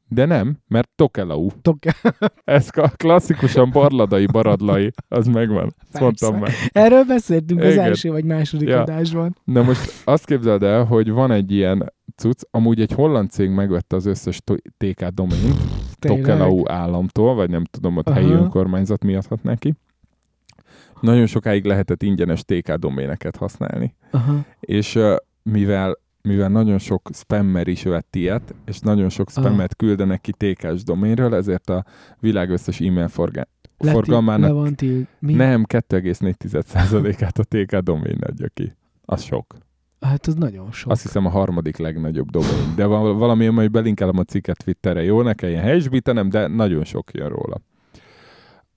de nem, mert tokelau. Tok- Ez a klasszikusan barladai, baradlai, az megvan. Ezt mondtam meg. Erről beszéltünk az Igen. első vagy második Ja. adásban. Na most azt képzeld el, hogy van egy ilyen cucc, amúgy egy holland cég megvette az összes TK Tényleg. Tokelau államtól, vagy nem tudom, ott helyi Aha. önkormányzat miatt neki. Nagyon sokáig lehetett ingyenes TK doméneket használni. Aha. És mivel mivel nagyon sok spammer is vett ilyet, és nagyon sok spammet küldenek ki TK-s doménről, ezért a világ összes e-mail forgá- Leti- forgalmának Le til... Mi? nem 2,4%-át a TK domain adja ki. Az sok. Hát az nagyon sok. Azt hiszem a harmadik legnagyobb domain. De val- valami, majd belinkelem a cikket Twitterre. Jó, ne kelljen helyesbítenem, de nagyon sok jön róla.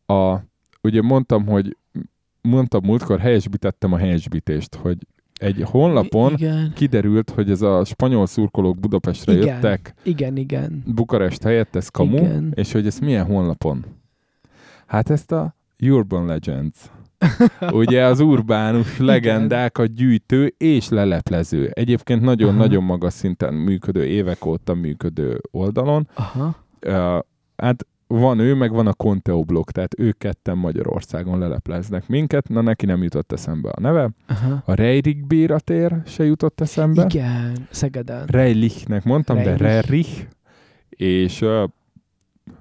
A, ugye mondtam, hogy mondtam múltkor, helyesbítettem a helyesbítést, hogy egy honlapon Igen, kiderült, hogy ez a spanyol szurkolók Budapestre Igen. jöttek igen, igen. Bukarest helyett, ez kamu, Igen. és hogy ez milyen honlapon? Hát ezt a Urban Legends. Ugye az urbánus legendákat gyűjtő és leleplező. Egyébként nagyon-nagyon magas szinten működő, évek óta működő oldalon. Aha. Uh, hát van ő, meg van a Conteo blog, tehát ők ketten Magyarországon lelepleznek minket. Na, neki nem jutott eszembe a neve. Aha. A Reirik Bératér se jutott eszembe. Igen, Szegeden. Reilichnek mondtam, de Reilich. Rerich. És uh,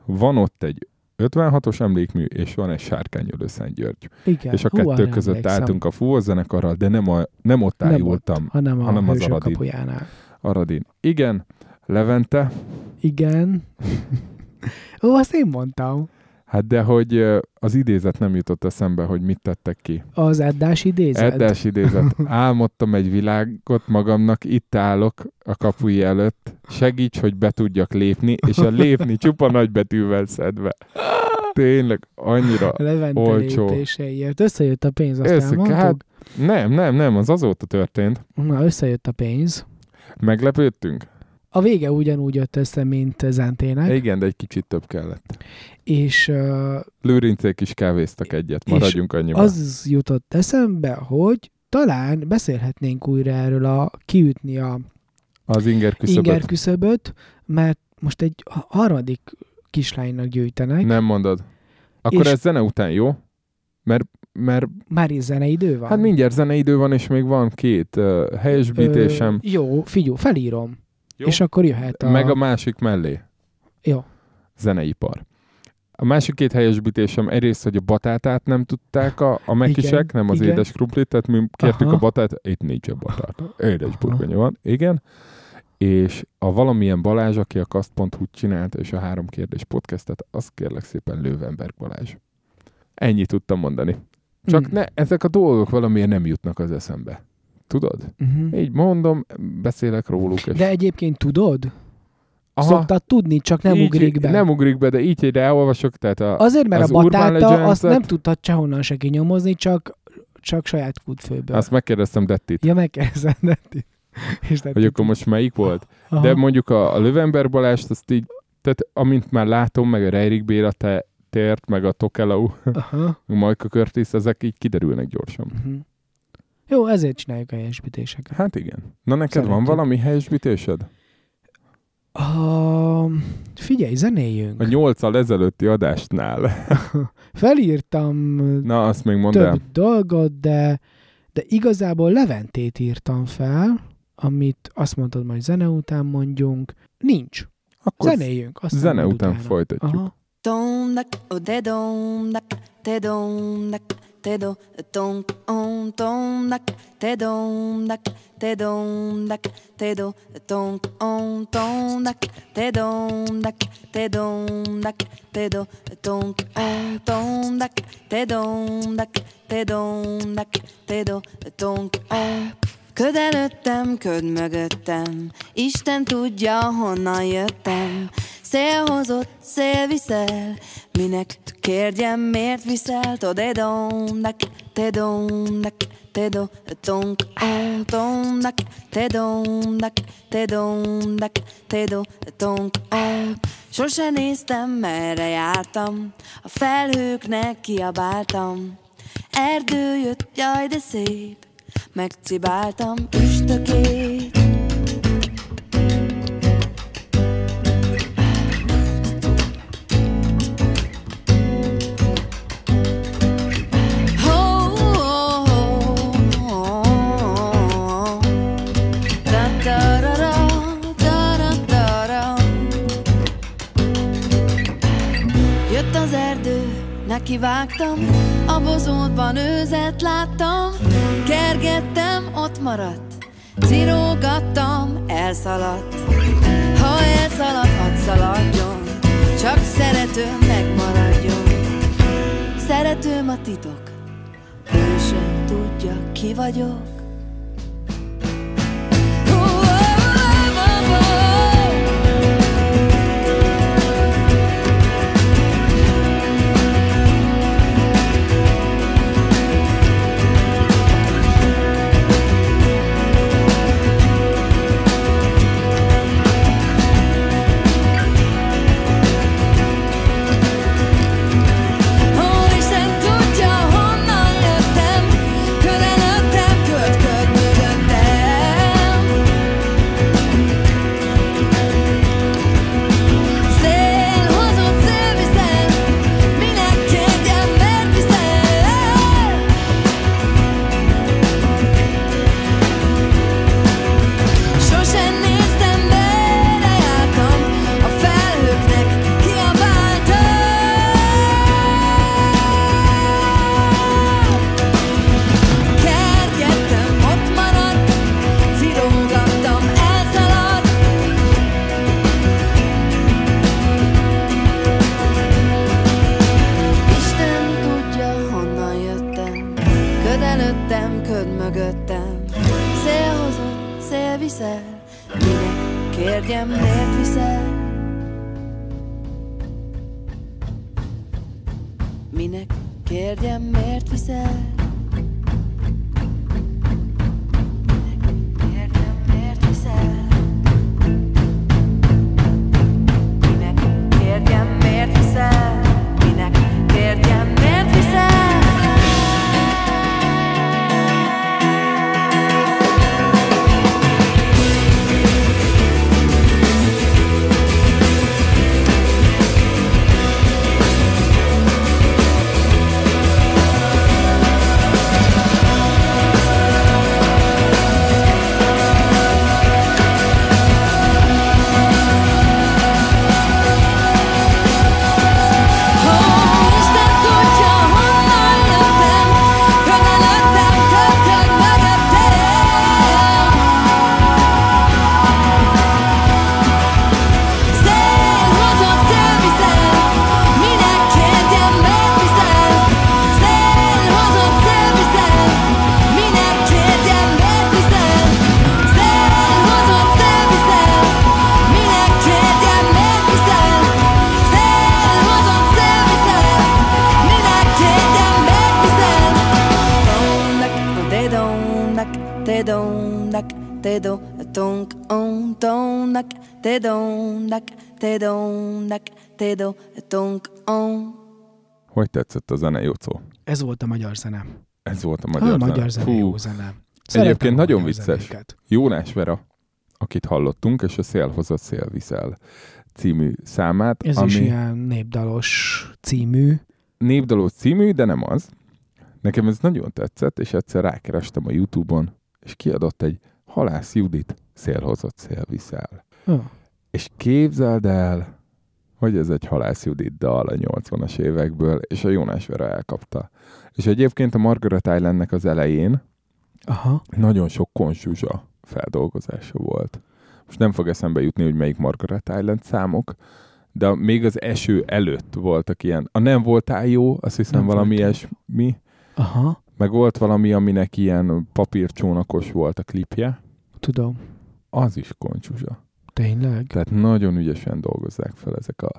van ott egy 56-os emlékmű, és van egy sárkányölő Szent György. Igen. és a Hú, kettő arra között emlékszem. álltunk a fúvózenekarral, de nem, a, nem ott Nem ájultam, ott, hanem a hanem az Aradin. kapujánál. Aradin. Igen, Levente, Igen. Ó, azt én mondtam. hát de hogy az idézet nem jutott eszembe, hogy mit tettek ki. Az Eddás idézet. Eddás idézet. Álmodtam egy világot magamnak, itt állok a kapuj előtt, segíts, hogy be tudjak lépni, és a lépni csupa nagybetűvel szedve. Tényleg annyira Levente olcsó. lépéseiért. Összejött a pénz, azt Össze- hát- Nem, nem, nem, az azóta történt. Na, összejött a pénz. Meglepődtünk? A vége ugyanúgy jött össze, mint Zentének, Igen, de egy kicsit több kellett. és uh, Lőrincék is kávéztak egyet, maradjunk annyiban. az jutott eszembe, hogy talán beszélhetnénk újra erről a kiütni a Az inger küszöböt. inger küszöböt, mert most egy ha- harmadik kislánynak gyűjtenek. Nem mondod. Akkor És- ez zene után jó? Mert, mert Már is zeneidő van. hát mindjárt zeneidő van, és még van két uh, helyesbítésem, Ö, jó, figyú, felírom. Jó. És akkor jöhet a... meg a másik mellé. Jó. Zeneipar. A másik két helyesbítésem egyrészt, hogy a batátát nem tudták a, a mekisek, Igen, nem az igen. édes krumplit, tehát mi kértük Aha. a batát, itt nincs a batáta. Édes burgonya van, igen. És a valamilyen Balázs, aki a kast.hu-t csinált, és a három kérdés podcastet, azt kérlek szépen Löwenberg Balázs. Ennyit tudtam mondani. Csak Mm. ne, ezek a dolgok valamiért nem jutnak az eszembe. Tudod? Uh-huh. Így mondom, beszélek róluk. És... De egyébként tudod? Aha, Szoktad tudni, csak nem így, ugrik be. Nem ugrik be, de így, hogy elolvasok, tehát a, Azért, mert az a batáta azt nem tudtad sehonnan se kinyomozni, csak, csak saját kútfőből. azt megkérdeztem Dettit, Ja, megkérdezed, Detti. És Detti hogy akkor most melyik volt. Aha. De mondjuk a, a Löwenberg Balást, azt így, tehát amint már látom, meg a Reirik Béla te, tért, meg a Tokelau, Majka Curtis, ezek így kiderülnek gyorsan. Uh-huh. Jó, ezért csináljuk a helyesbítéseket. Hát igen. Na neked Szeretjük. van valami helyesbítésed? Uh, figyelj, zenéljünk. A nyolccal ezelőtti adásnál. Felírtam Na, azt még mondd több el. dolgot, de, de igazából Leventét írtam fel, amit azt mondtad, majd zene után mondjunk. Nincs. Akkor Zenéljünk. Aztán zene után utána. folytatjuk. Aha. Dom dak, o de te dom dak, te do, dom, om, dom dak, te dom dak, te dom dak, te do, dom, om, dom dak, te dom dak, te dom dak, te do, dom, om, dom dak, te dom dak, te dom dak, te do, dom, om. Köd előttem, köd mögöttem, Isten tudja, honnan jöttem. Szél hozott, szél viszel, minek kérdjem, miért viszel? Tode domnak, te domnak, te do, tonk, on, tomnak, te domnak, te domnak, te do, tonk, on. Sose néztem, merre jártam, a felhőknek kiabáltam. Erdő jött, jaj, de szép, megcibáltam üstökét. Jött az erdő, nekivágtam, a bozótban őzet láttam, kergettem, ott maradt, cirógattam, elszaladt. Ha elszalad, hadd szaladjon, csak szeretőm megmaradjon. Szeretőm a titok, ő sem tudja, ki vagyok. Isten kérjem, miért viszel? Minek kérjem, miért viszel? Te dondak, te dondak, te do, tonk, on. Hogy tetszett a zene, Jocó? Ez volt a magyar zene. Ez volt a Magyar a magyar zene. zene, Fú, jó zene. Egyébként a nagyon vicces. zenéket. Jónás Vera, akit hallottunk, és a Szél hozott, szél viszel című számát, Ez ami is ilyen népdalos című. népdaló című, de nem az. Nekem ez nagyon tetszett, és egyszer rákerestem a Youtube-on, és kiadott egy Halász Judit Szél hozott, Oh. És képzeld el, hogy ez egy Halász Judit dal a 80-as évekből, és a Jónás Vera elkapta. És egyébként a Margaret Islandnek az elején Aha. nagyon sok konzsuzsa feldolgozása volt. Most nem fog eszembe jutni, hogy melyik Margaret Island számok, de még az eső előtt voltak ilyen. A nem voltál jó, azt hiszem Nem valami ilyesmi, Aha. meg volt valami, aminek ilyen papírcsónakos volt a klipje. Tudom. Az is konzsuzsa. Tényleg? Tehát nagyon ügyesen dolgozzák fel ezek a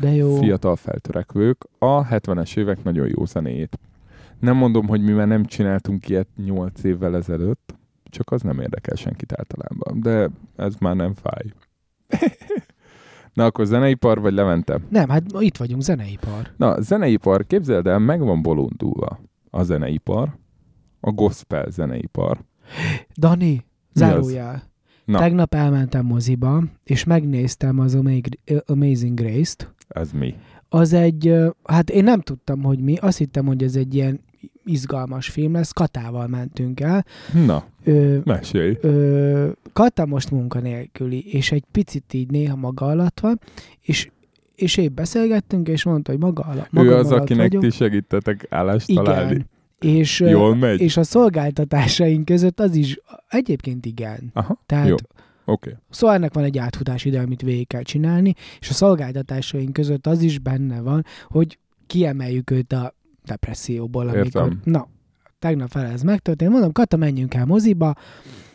De jó. fiatal feltörekvők a 70-es évek nagyon jó zenéjét. Nem mondom, hogy mi már nem csináltunk ilyet 8 évvel ezelőtt, csak az nem érdekel senkit általában, de ez már nem fáj. Na akkor zeneipar vagy Levente? Nem, hát itt vagyunk, zeneipar. Na, zeneipar, képzeld el, meg van bolondulva a zeneipar, a gospel zeneipar. Dani, zárójel. Na. Tegnap elmentem moziba, és megnéztem az Amazing Grace-t. Ez mi? Az egy, hát én nem tudtam, hogy mi, azt hittem, hogy ez egy ilyen izgalmas film lesz, Katával mentünk el. Na, Ö, mesélj. ö, Kata most munkanélküli, és egy picit így néha maga alatt van, és, és épp beszélgettünk, és mondta, hogy maga alatt, maga Ő az, akinek vagyok. ti segítetek állást találni. És, Jól megy? és a szolgáltatásaink között az is egyébként igen. Aha, Tehát jó. Okay. Szóval ennek van egy áthutás ide, amit végig kell csinálni, és a szolgáltatásaink között az is benne van, hogy kiemeljük őt a depresszióból, amikor, Értem. na, tegnap fel ez megtörtént, mondom, Kata, menjünk el moziba,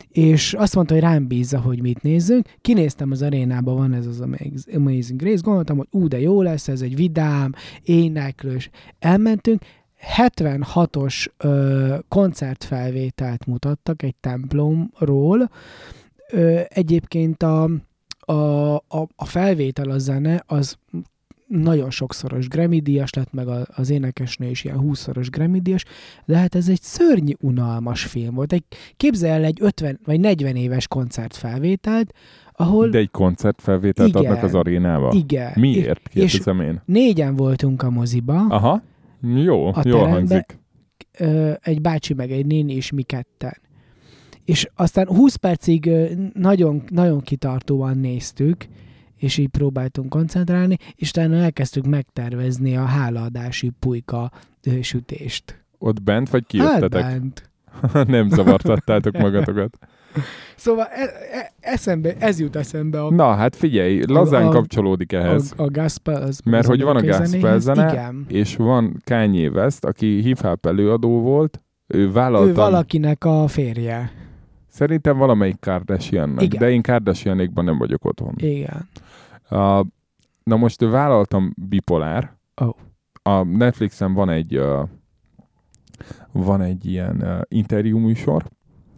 és azt mondta, hogy rám bízza, hogy mit nézzünk. Kinéztem az arénába, van ez az Amaz- Amazing Grace, gondoltam, hogy ú, de jó lesz, ez egy vidám, éneklős. Elmentünk, 76-os ö, koncertfelvételt mutattak egy templomról. Ö, egyébként a, a, a, a felvétel, a zene, az nagyon sokszoros Grammy-díjas lett, meg az énekesnő is ilyen 20-szoros Grammy-díjas, de hát ez egy szörnyű unalmas film volt. Egy, képzelj el egy 50 vagy 40 éves koncertfelvételt, ahol De egy koncertfelvételt Igen. adnak az arénába? igen, Miért? Kérdezem én. négyen voltunk a moziba, Aha. Jó, A jól hangzik. egy bácsi meg egy néni, és mi ketten. És aztán 20 percig nagyon, nagyon kitartóan néztük, és így próbáltunk koncentrálni, és utána elkezdtük megtervezni a hálaadási pulyka sütést. Ott bent vagy Hát kijöttetek? bent. Nem zavartattátok magatokat. Szóval e, e, eszembe, ez jut eszembe a, Na, hát figyelj, lazán A- a- kapcsolódik a, ehhez. a gospel. Az, Mert hogy van a zenéhez. zene, Igen. És van Kanye West, aki hip-hop előadó volt, ő vállaltan, Ő valakinek a férje. szerintem valamelyik Kardashiannak, Igen. de én Kardashianékban nem vagyok otthon. Igen. Uh, na most vállaltam bipolár. Ó. A Netflixen van egy uh, van egy ilyen uh, interjú műsor,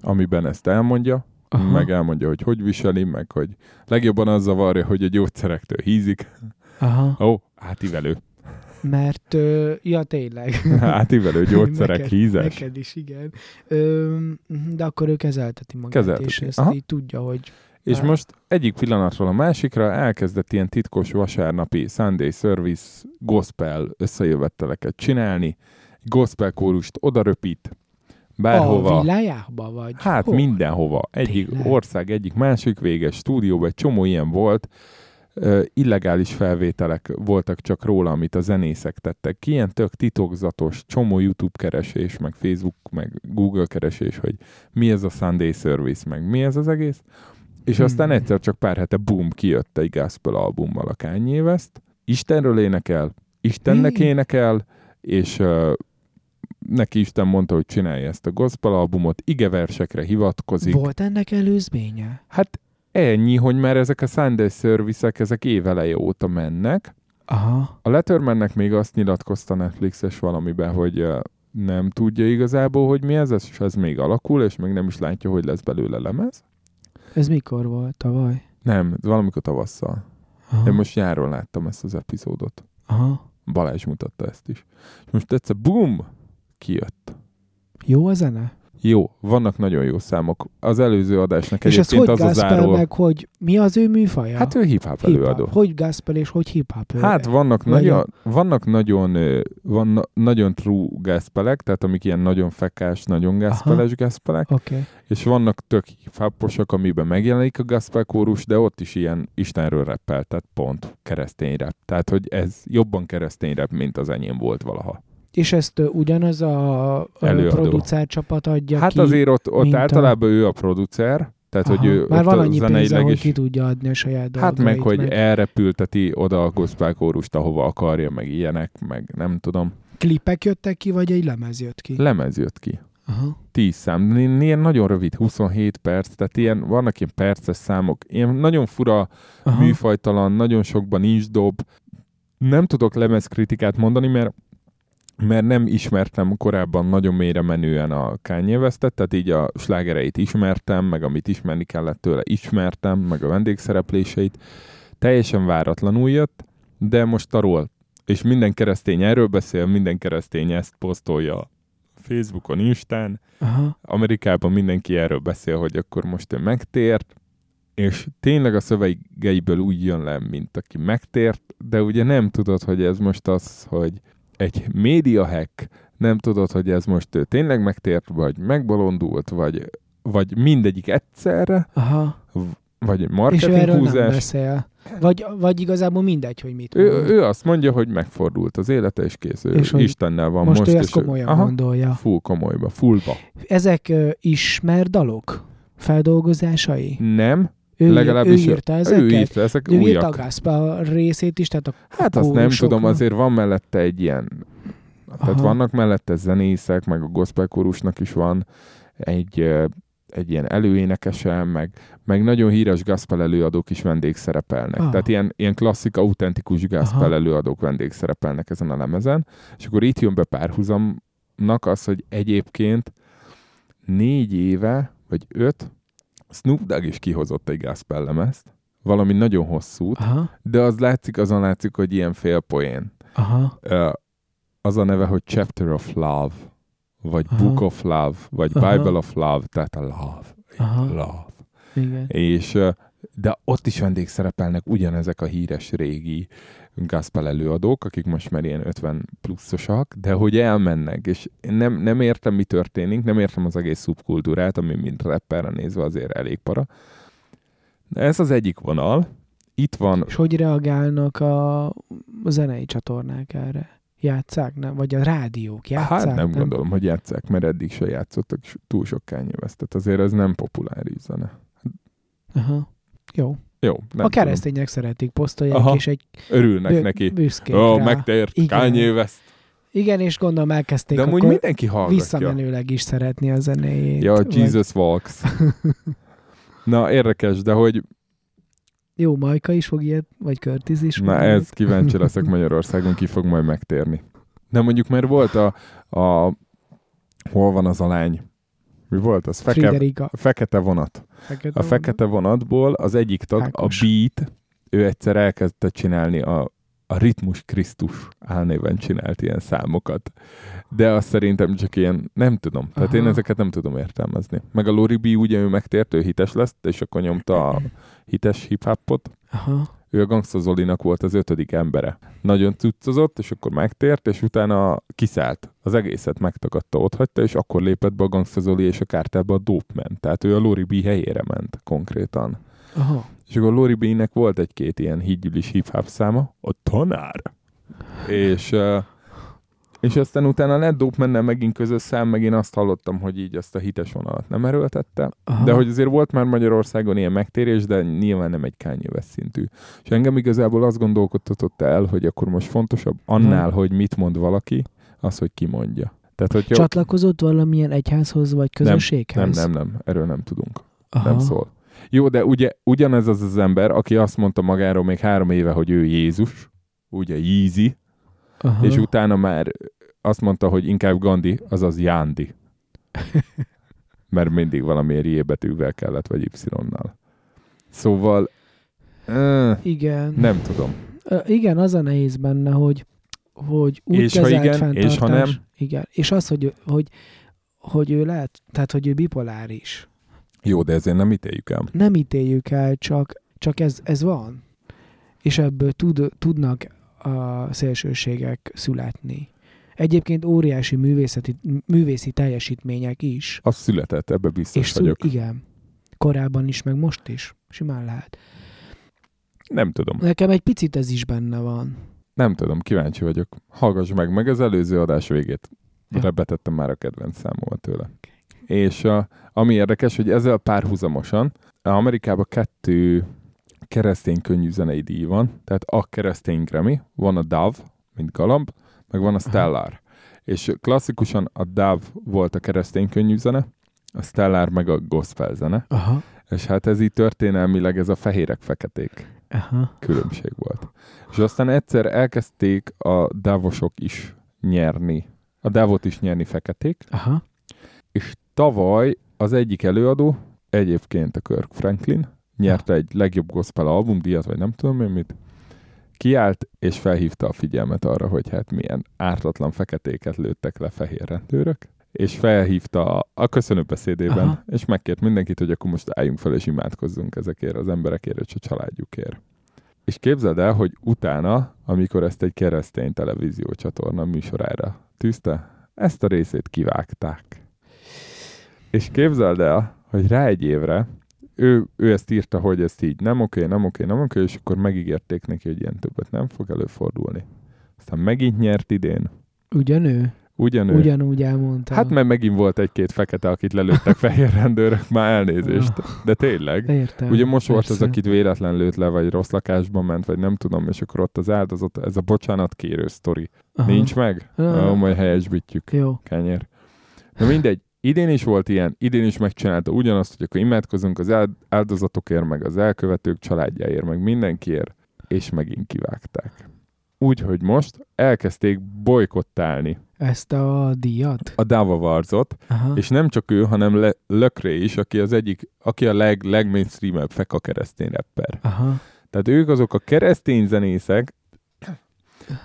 amiben ezt elmondja, Aha. meg elmondja, hogy hogy viseli, meg hogy legjobban az zavarja, hogy a gyógyszerektől hízik. Aha. Ó, átívelő. Mert, ö, ja tényleg. Átívelő gyógyszerek neked, hízes. Neked is, igen. Ö, mhm, de akkor ő kezelteti magát, Kezelteti. és ezt Aha. így tudja, hogy És Á. most egyik pillanatról a másikra elkezdett ilyen titkos vasárnapi Sunday Service gospel összejövetteleket csinálni, gospel kórust odaröpít, bárhova. a villájába vagy? Hát hol? mindenhova. Egyik Tényleg? ország, egyik másik véges stúdióban, egy csomó ilyen volt. Illegális felvételek voltak csak róla, amit a zenészek tettek. Ilyen tök titokzatos, csomó YouTube keresés, meg Facebook, meg Google keresés, hogy mi ez a Sunday Service, meg mi ez az egész. És Hmm. aztán egyszer csak pár hete boom, kijött egy gospel albummal a Kanye West. Istenről énekel, Istennek énekel, és uh, neki Isten mondta, hogy csinálja ezt a gospel albumot, igeversekre hivatkozik. Volt ennek előzménye? Hát ennyi, hogy már ezek a Sunday service ezek éveleje óta mennek. Aha. A Lettermannek még azt nyilatkozta Netflixes valamiben, hogy nem tudja igazából, hogy mi ez, és ez még alakul, és még nem is látja, hogy lesz belőle lemez. Ez mikor volt? Tavaly? Nem, valamikor tavasszal. Aha. Én most nyáron láttam ezt az epizódot. Aha. Balázs mutatta ezt is. És most egyszer boom, kijött. Jó a zene? Jó, vannak nagyon jó számok. Az előző adásnak és egyébként az a záró. meg hogy mi az ő műfaja? Hát ő hip-hop előadó. Hogy gospel és hogy hip-hop? Hát vannak, nagyon, vannak nagyon, van, na- nagyon true gospelek, tehát amik ilyen nagyon fekás, nagyon gospeles gospelek. Okay. és vannak tök hip amiben megjelenik a gospel kórus, de ott is ilyen Istenről rappel, tehát pont keresztény rap. Tehát, hogy ez jobban keresztény rap, mint az enyém volt valaha. És ezt ugyanaz a, Előadó. producer csapat adja hát ki? azért ott, ott mint a- általában ő a producer, tehát, Aha. hogy ő Már van annyi pénze, hogy ki tudja adni a saját Hát meg, hogy elrepülteti oda a gospel kórust, ahova akarja, meg ilyenek, meg nem tudom. Klipek jöttek ki, vagy egy lemez jött ki? Lemez jött ki. Aha. 10 szám, ilyen nagyon rövid, 27 perc, tehát ilyen, vannak ilyen perces számok, ilyen nagyon fura, Aha. műfajtalan, nagyon sokban nincs dob. Nem tudok lemezkritikát mondani, mert mert nem ismertem korábban nagyon mélyre menően a Kanye Westet, tehát így a slágereit ismertem, meg amit ismerni kellett tőle ismertem, meg a vendégszerepléseit. Teljesen váratlanul jött, de most arról, és minden keresztény erről beszél, minden keresztény ezt posztolja Facebookon, Instán, Aha. Amerikában mindenki erről beszél, hogy akkor most ő megtért, és tényleg a szövegeiből úgy jön le, mint aki megtért, de ugye nem tudod, hogy ez most az, hogy egy média hack, nem tudod, hogy ez most ő tényleg megtért, vagy megbolondult, vagy, vagy mindegyik egyszerre, Aha. vagy egy És marketing erről nem húzás. beszél. Vagy, vagy igazából mindegy, hogy mit mond. Ő, ő azt mondja, hogy megfordult az élete, és kész. Ő És Istennel van most, most. ő ezt és ő- komolyan Aha, gondolja. Full komolyba, fullba. Ezek ö, ismer dalok? Feldolgozásai? Nem, Ő, legalábbis ő írta ezeket? ő írta, ezek ő írta a gospel részét is, tehát a Hát azt nem tudom, azért van mellette egy ilyen Tehát Aha. vannak mellette zenészek, meg a gospel kórusnak is van egy, egy ilyen előénekese, meg, meg nagyon híres gospel előadók is vendégszerepelnek. Ah. Tehát ilyen, ilyen klasszik, autentikus gospel Aha. előadók vendégszerepelnek ezen a lemezen. És akkor itt jön be párhuzamnak az, hogy egyébként négy éve, vagy öt, Snoop Dogg is kihozott egy gospel lemezt, valami nagyon hosszút, Aha, de az látszik, azon látszik, hogy ilyen félpoén. aha, az a neve, hogy Chapter of Love, vagy Aha. Book of Love, vagy Aha. Bible of Love, tehát a Love. Aha. Love. igen. És, de ott is vendégszerepelnek ugyanezek a híres régi gospel előadók, akik most már ilyen 50 pluszosak, de hogy elmennek, és én nem, nem értem, mi történik, nem értem az egész szubkultúrát, ami mint rapperre nézve azért elég para. De ez az egyik vonal. Itt van És hogy reagálnak a, a zenei csatornák erre? Játszák, nem? Vagy a rádiók játszák? Hát nem, gondolom, hogy játszák, mert eddig se játszottak és túl sok. Tehát azért ez nem populáris zene. Aha. Jó. Jó, nem a keresztények szeretik, posztolják, Aha. és egy tudom. Örülnek bü- neki. büszkék Ó, rá. megtért Igen. Kanye West. Igen, és gondolom elkezdték De amúgy mindenki hallgatja. visszamenőleg is szeretni a zenéjét. Ja, vagy- Jesus Walks. Na, érdekes, de hogy Jó, Majka is fog ilyet, vagy Curtis is. na ez ilyet. kíváncsi leszek Magyarországon, ki fog majd megtérni. De mondjuk mert volt a, a hol van az a lány? Mi volt az? Feke, fekete vonat. Fekete A fekete vonatból az egyik tag, Ákos. a Beat, ő egyszer elkezdte csinálni a, a Ritmus Krisztus álnéven csinált ilyen számokat. De azt szerintem csak ilyen, nem tudom. Tehát Aha. én ezeket nem tudom értelmezni. Meg a Lori B ugye ő megtért, ő hites lesz, és akkor nyomta a hites hip-hopot. Aha. Ő a Gangsta Zolinak volt az ötödik embere. Nagyon cuccozott, és akkor megtért, és utána kiszállt. Az egészet megtagadta, ott hagyta, és akkor lépett be a Gangsta Zoli és a kártába a Dope Man. Tehát ő a Lori B helyére ment konkrétan. Aha. És akkor Lori B-nek volt egy-két ilyen hídgyűlis hip-hop száma, a tanár. És, uh, és aztán utána lett Dope Man-nel megint közös szám, meg én azt hallottam, hogy így azt a hites vonalat nem erőltette. Aha. De hogy azért volt már Magyarországon ilyen megtérés, de nyilván nem egy Kanye West szintű. És engem igazából azt gondolkodtatott el, hogy akkor most fontosabb annál, Ha. hogy mit mond valaki, az, hogy ki mondja. Tehát, hogy Csatlakozott valamilyen egyházhoz, vagy nem, közösséghez? nem, nem, erről nem tudunk. Aha. nem szól. Jó, de ugye ugyanez az az ember, aki azt mondta magáról még három éve, hogy ő Jézus, ugye Yeezy, Aha. és utána már azt mondta, hogy inkább Gandhi, azaz Jándi. Mert mindig valamiért J betűvel kellett, vagy Y-nal. Szóval uh, Igen. nem tudom. Ö, igen, az a nehéz benne, hogy, hogy úgy És ha igen, fenntartás. és ha nem? Igen. És az, hogy, hogy, hogy ő lehet, tehát hogy ő bipoláris. Jó, de ezért nem ítéljük el. Nem ítéljük el, csak, csak ez, ez van. És ebből tud, tudnak a szélsőségek születni. Egyébként óriási művészeti, művészi teljesítmények is. Az született, ebbe biztos és vagyok. igen. Korábban is, meg most is. Simán lehet. Nem tudom. Nekem egy picit ez is benne van. Nem tudom, kíváncsi vagyok. Hallgass meg, meg az előző adás végét. Ja. Ja. Betettem már a kedvenc számomat tőle. És a, ami érdekes, hogy ezzel párhuzamosan Amerikában kettő keresztény könnyű zenei díj van, tehát a keresztény Grammy, van a Dove, mint galamb, meg van a Stellar. És klasszikusan a Dove volt a keresztény könnyű zene, a Stellar meg a gospel zene, Aha. és hát ez így történelmileg ez a fehérek-feketék Aha. különbség volt. És aztán egyszer elkezdték a dávosok is nyerni, a dávot is nyerni feketék, Aha. és tavaly az egyik előadó, egyébként a Kirk Franklin, nyerte egy legjobb gospel album díjat, vagy nem tudom én mit, kiállt és felhívta a figyelmet arra, hogy hát milyen ártatlan feketéket lőttek le fehér rendőrök, és felhívta a, a köszönőbeszédében, Aha. és megkért mindenkit, hogy akkor most álljunk fel és imádkozzunk ezekért az emberekért és a családjukért. És képzeld el, hogy utána, amikor ezt egy keresztény televíziócsatorna műsorára tűzte, ezt a részét kivágták. És képzeld el, hogy rá egy évre ő, ő ezt írta, hogy ezt így nem oké, nem oké, nem oké, és akkor megígérték neki, hogy ilyen többet nem fog előfordulni. Aztán megint nyert idén, Ugyanő? Ugyanő. Ugyanúgy elmondta. Hát mert megint volt egy-két fekete, akit lelőttek fehér rendőrök, már elnézést. De tényleg. Értem. Ugye most volt az, persze. akit véletlen lőtt le, vagy rossz lakásban ment, vagy nem tudom, és akkor ott az áldozat, ez a bocsánat kérő sztori. Aha. Nincs meg? Ah. Ó, majd helyesbítjük. Jó. Kenyér. Na mindegy, idén is volt ilyen, idén is megcsinálta ugyanazt, hogy akkor imádkozunk az áld- áldozatokért, meg az elkövetők családjáért, meg mindenkiért, és megint kivágták. Úgyhogy most elkezdték bolykottálni Ezt a díjat? a Dava Warzot, Aha. és nem csak ő, hanem Le- Lökré is, aki az egyik, aki a leg, legmainstreamebb feka keresztény rapper. Aha. Tehát ők azok a keresztény zenészek,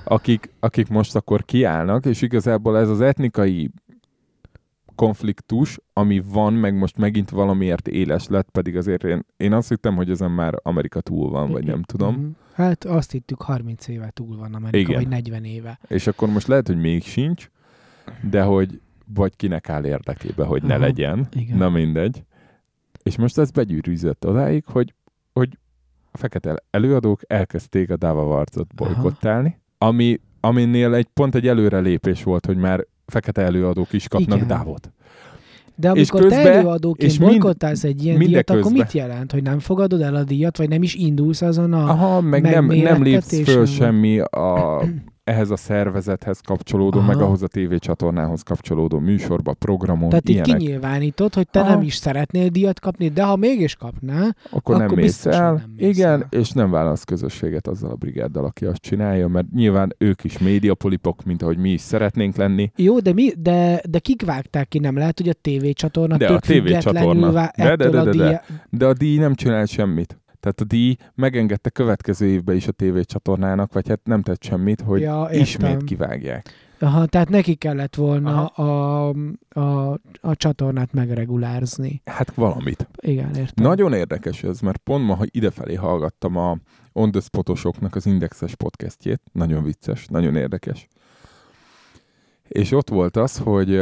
akik, akik most akkor kiállnak, és igazából ez az etnikai konfliktus, ami van, meg most megint valamiért éles lett, pedig azért én, én azt hittem, hogy ezen már Amerika túl van, vagy nem tudom. Mhm. Hát azt hittük 30 éve túl van Amerika, Igen. vagy 40 éve. És akkor most lehet, hogy még sincs, de hogy vagy kinek áll érdekébe, hogy ne Aha, legyen. igen. Na mindegy. És most ez begyűrűzött odáig, hogy, hogy a fekete előadók elkezdték a Dava Warcot bolykottálni, ami, aminél egy pont egy előrelépés volt, hogy már fekete előadók is kapnak Igen. dávot. De amikor te közben- előadóként és mind- bolykottálsz egy ilyen díjat, akkor mit jelent? Hogy nem fogadod el a díjat, vagy nem is indulsz azon a... Aha, meg nem, nem lépsz föl semmi a, ehhez a szervezethez kapcsolódó, Aha. meg ahhoz a tévécsatornához kapcsolódó műsorba, programon, Tehát így ilyenek. kinyilvánítod, hogy te Aha. nem is szeretnél díjat kapni, de ha mégis kapnál, akkor, nem akkor mész biztos, hogy el. nem mész Igen, el. és nem válasz közösséget azzal a brigáddal, aki azt csinálja, mert nyilván ők is médiapolipok, mint ahogy mi is szeretnénk lenni. Jó, de, mi, de, de kik vágták ki? Nem lehet, hogy a tévécsatorna De a tévécsatorna. vá- De, de, de, a de, de. díja... De a díj nem csinált semmit. Tehát a díj megengedte következő évben is a tévécsatornának, vagy hát nem tett semmit, hogy Ja, értem. ismét kivágják. Aha, tehát neki kellett volna a, a, a csatornát megregulárzni. Hát valamit. Igen, értem. Nagyon érdekes ez, mert pont ma, ha idefelé hallgattam a On The Spotosoknak az Indexes podcastjét, nagyon vicces, nagyon érdekes. És ott volt az, hogy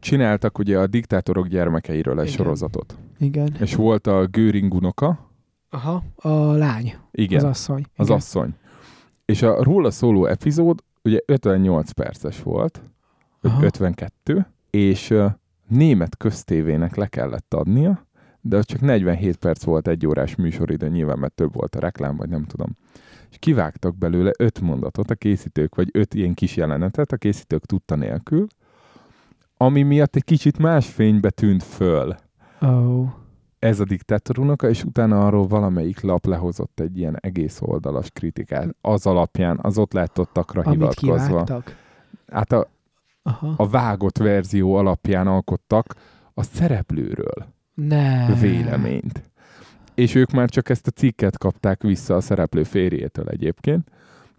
csináltak ugye a diktátorok gyermekeiről egy Igen. sorozatot. Igen. És volt a Göring unoka, Aha, a lány, igen, az asszony. az Igen. asszony. És a róla szóló epizód ugye 58 perces volt, Aha. 52, és német köztévének le kellett adnia, de az csak 47 perc volt egy órás műsoridő, nyilván mert több volt a reklám, vagy nem tudom. És kivágtak belőle öt mondatot a készítők, vagy öt ilyen kis jelenetet a készítők tudta nélkül, ami miatt egy kicsit más fénybe tűnt föl Oh. Ez a diktátor unoka, és utána arról valamelyik lap lehozott egy ilyen egész oldalas kritikát. Az alapján, az ott látottakra Amit hivatkozva. kivágtak. Hát a, Aha. a vágott verzió alapján alkottak a szereplőről Ne. véleményt. És ők már csak ezt a cikket kapták vissza a szereplő férjétől egyébként.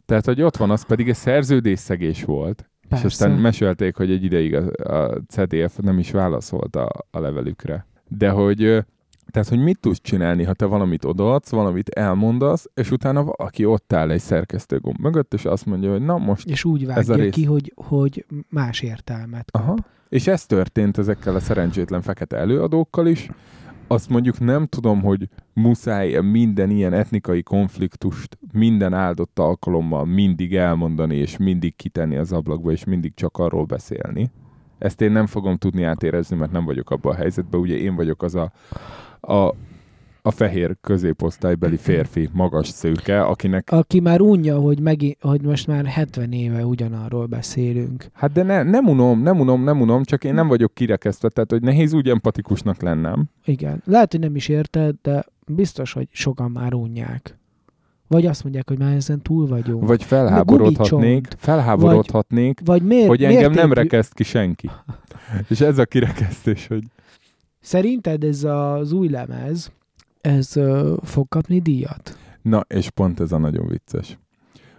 Tehát, hogy ott van, az pedig egy szerződésszegés volt. Persze. És aztán mesélték, hogy egy ideig a, a CDF nem is válaszolt a, a levelükre. De hogy, tehát, hogy mit tudsz csinálni, ha te valamit odaadsz, valamit elmondasz, és utána valaki ott áll egy szerkesztőgomb mögött, és azt mondja, hogy na most És úgy Ez a vágja rész. ki, hogy, hogy más értelmet kap. Aha. És ez történt ezekkel a szerencsétlen fekete előadókkal is. Azt mondjuk nem tudom, hogy muszáj minden ilyen etnikai konfliktust minden áldott alkalommal mindig elmondani, és mindig kitenni az ablakba, és mindig csak arról beszélni. Ezt én nem fogom tudni átérezni, mert nem vagyok abban a helyzetben. Ugye én vagyok az a, a, a fehér középosztálybeli férfi, magas szőke, akinek Aki már unja, hogy, megint, hogy most már 70 éve ugyanarról beszélünk. Hát de ne, nem unom, nem unom, nem unom, csak én nem vagyok kirekesztve, tehát hogy nehéz úgy empatikusnak lennem. Igen. Lehet, hogy nem is érted, de biztos, hogy sokan már unják. Vagy azt mondják, hogy már ezen túl vagyunk. Vagy felháborodhatnék, felháborodhatnék, Vagy miért, hogy engem nem mértékű- rekeszt ki senki. És ez a kirekesztés, hogy Szerinted ez az új lemez, ez ö, fog kapni díjat? na, és pont ez a nagyon vicces,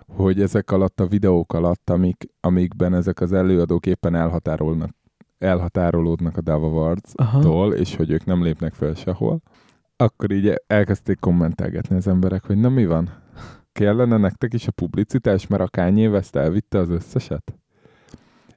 hogy ezek alatt a videók alatt, amik, amikben ezek az előadók éppen elhatárolnak, elhatárolódnak a Dava Wards-tól, és hogy ők nem lépnek fel sehol, akkor így elkezdték kommentelgetni az emberek, hogy na mi van? Kellene nektek is a publicitás, mert a Kanye West elvitte az összeset?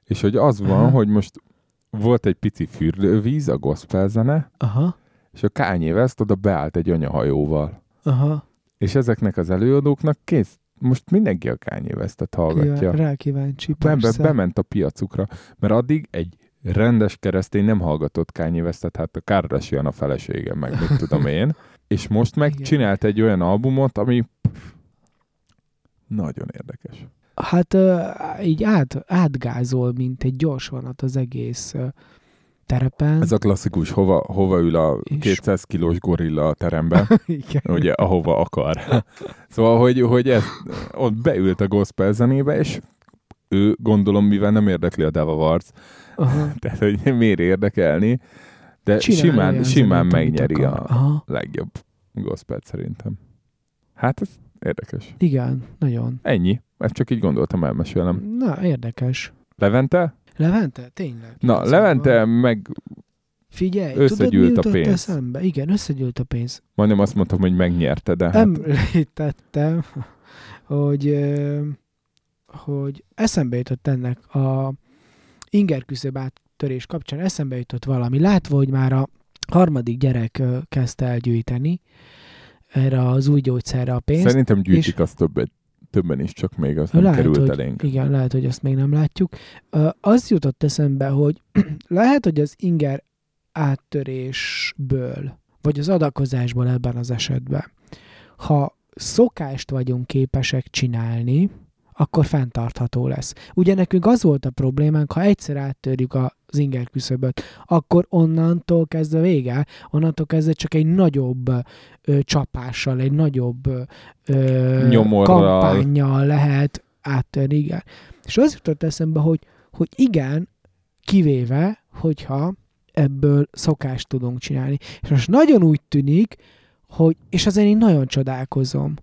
És hogy az van, Aha. hogy most volt egy pici fürdővíz, a gospel zene, Aha, és a Kanye West oda beállt egy anyahajóval. aha. És ezeknek az előadóknak kész most mindenki a Kanye Westet hallgatja. Kíván, rá kíváncsi, Be, bement a piacukra, mert addig egy rendes keresztény nem hallgatott Kanye Westet, hát a Kardashian a felesége, meg mit tudom én, és most meg Igen. csinált egy olyan albumot, ami pff, nagyon érdekes. Hát így át, átgázol, mint egy gyors vonat az egész terepen. Ez a klasszikus, hova, hova ül a És- 200 kilós gorilla a teremben, Igen. ugye, ahova akar. szóval, hogy, hogy ez, ott beült a gospel zenébe, és ő gondolom, mivel nem érdekli a Deva Varc, tehát hogy miért érdekelni, de Csinálj simán, simán megnyeri a Aha. legjobb gospelt szerintem. Hát ez érdekes. Igen, nagyon. Ennyi. Ezt csak így gondoltam, elmesélem. Na, érdekes. Levente? Levente? Tényleg. Na, Levente van. meg Figyelj, összegyűlt tudod, mi a pénz. eszembe? Igen, összegyűlt a pénz. majdnem azt mondtam, hogy megnyerte, de hát Említettem, hogy, ö, hogy eszembe jutott ennek a inger küszöb áttörés kapcsán, eszembe jutott valami. Látva, hogy már a harmadik gyerek kezdte elgyűjteni erre az új gyógyszerre a pénzt. szerintem gyűjtik azt többet, többen is, csak még az nem lehet, került hogy, elénk. Igen, lehet, hogy azt még nem látjuk. Az jutott eszembe, hogy lehet, hogy az inger áttörésből, vagy az adakozásból ebben az esetben, ha szokást vagyunk képesek csinálni, akkor fenntartható lesz. Ugye nekünk az volt a problémánk, ha egyszer áttörjük az inger küszöböt, akkor onnantól kezdve vége, onnantól kezdve csak egy nagyobb ö, csapással, egy nagyobb ö, Nyomorral. kampányjal lehet áttörni, igen. És az jutott eszembe, hogy, hogy igen, kivéve, hogyha ebből szokást tudunk csinálni. És most nagyon úgy tűnik, hogy, és azért én nagyon csodálkozom,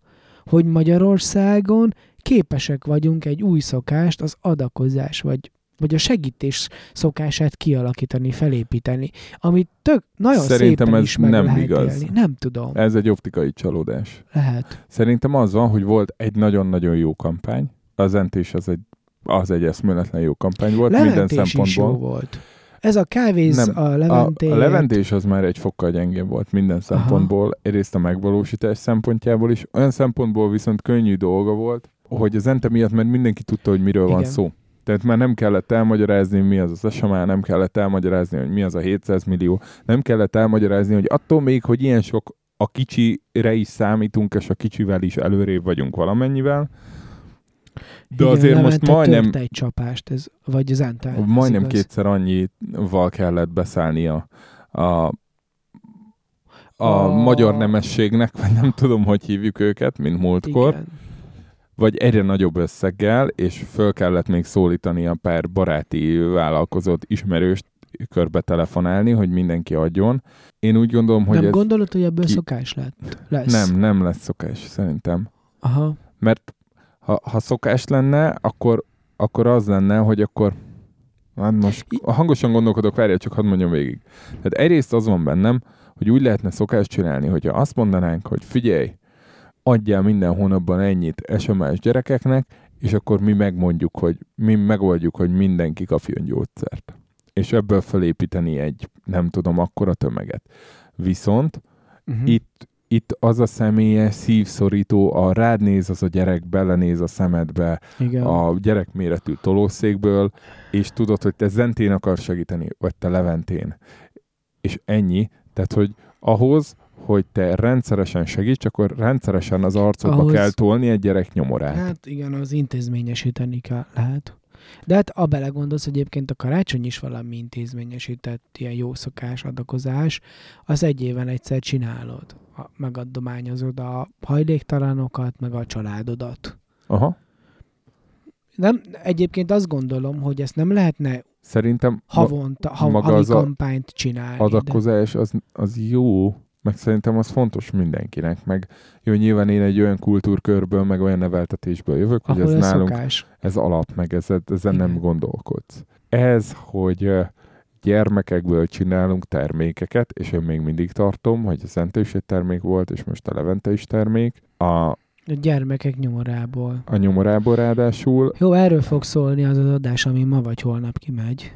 hogy Magyarországon képesek vagyunk egy új szokást, az adakozás, vagy, vagy a segítés szokását kialakítani, felépíteni, amit tök nagyon Szerintem szépen ez is meg nem lehet igaz. élni. Nem tudom. Ez egy optikai csalódás. Lehet. Szerintem az van, hogy volt egy nagyon-nagyon jó kampány. Az entés az egy, az egy eszméletlen jó kampány volt minden Leventés is jó szempontból. volt. Ez a kávéz, Nem, a leventé. A, a leventés az már egy fokkal gyengébb volt minden szempontból, egyrészt a megvalósítás szempontjából is, olyan szempontból viszont könnyű dolga volt, hogy az ente miatt, mert mindenki tudta, hogy miről van Igen. szó. Tehát már nem kellett elmagyarázni, mi az az SMA, nem kellett elmagyarázni, hogy mi az a 700 millió, nem kellett elmagyarázni, hogy attól még, hogy ilyen sok a kicsire is számítunk, és a kicsivel is előrébb vagyunk valamennyivel, de Igen, azért most majdnem, egy csapást, ez, vagy az ez majdnem igaz. kétszer annyival kellett beszállni a, a, a A- magyar nemességnek, vagy nem tudom, hogy hívjuk őket, mint múltkor, Igen. Vagy egyre nagyobb összeggel, és föl kellett még szólítani a pár baráti vállalkozott ismerőst körbe telefonálni, hogy mindenki adjon. Én úgy gondolom, hogy nem ez gondolod, hogy ebből ki- szokás lett? lesz? nem, nem lesz szokás, szerintem. Aha. Mert ha, ha szokás lenne, akkor, akkor az lenne, hogy akkor hát most hangosan gondolkodok, várjál, csak hadd mondjam végig. Tehát egyrészt az van bennem, hogy úgy lehetne szokást csinálni, hogyha azt mondanánk, hogy figyelj, adjál minden hónapban ennyit SMS gyerekeknek, és akkor mi megmondjuk, hogy mi megoldjuk, hogy mindenki kapjon gyógyszert. És ebből felépíteni egy, nem tudom, akkora tömeget. Viszont Uh-huh. itt, itt az a személyes szívszorító, a rád néz az a gyerek, belenéz a szemedbe, Igen. a gyerekméretű tolószékből, és tudod, hogy te Zentén akarsz segíteni, vagy te Leventén. És ennyi. Tehát, hogy ahhoz, hogy te rendszeresen segíts, akkor rendszeresen az arcodba Ahhoz- kell tolni egy gyerek nyomorát. Hát igen, az intézményesíteni kell, lehet. De hát a belegondolsz, hogy egyébként a karácsony is valami intézményesített ilyen jó szokás, adakozás, az egy éven egyszer csinálod. Megadományozod a hajléktalanokat, meg a családodat. Aha. Nem, egyébként azt gondolom, hogy ezt nem lehetne Szerintem havonta, ha, maga az kampányt csinálni. de- adakozás az, az jó, meg szerintem az fontos mindenkinek, meg jó, nyilván én egy olyan kultúrkörből, meg olyan neveltetésből jövök, hogy ahol ez ez nálunk szokás. ez alap, meg ez, ezen nem gondolkodsz. Ez, hogy gyermekekből csinálunk termékeket, és én még mindig tartom, hogy a Szente is egy termék volt, és most a Levente is termék, a, A gyermekek nyomorából. a nyomorából ráadásul, Jó, erről fog szólni az az adás, ami ma vagy holnap kimegy.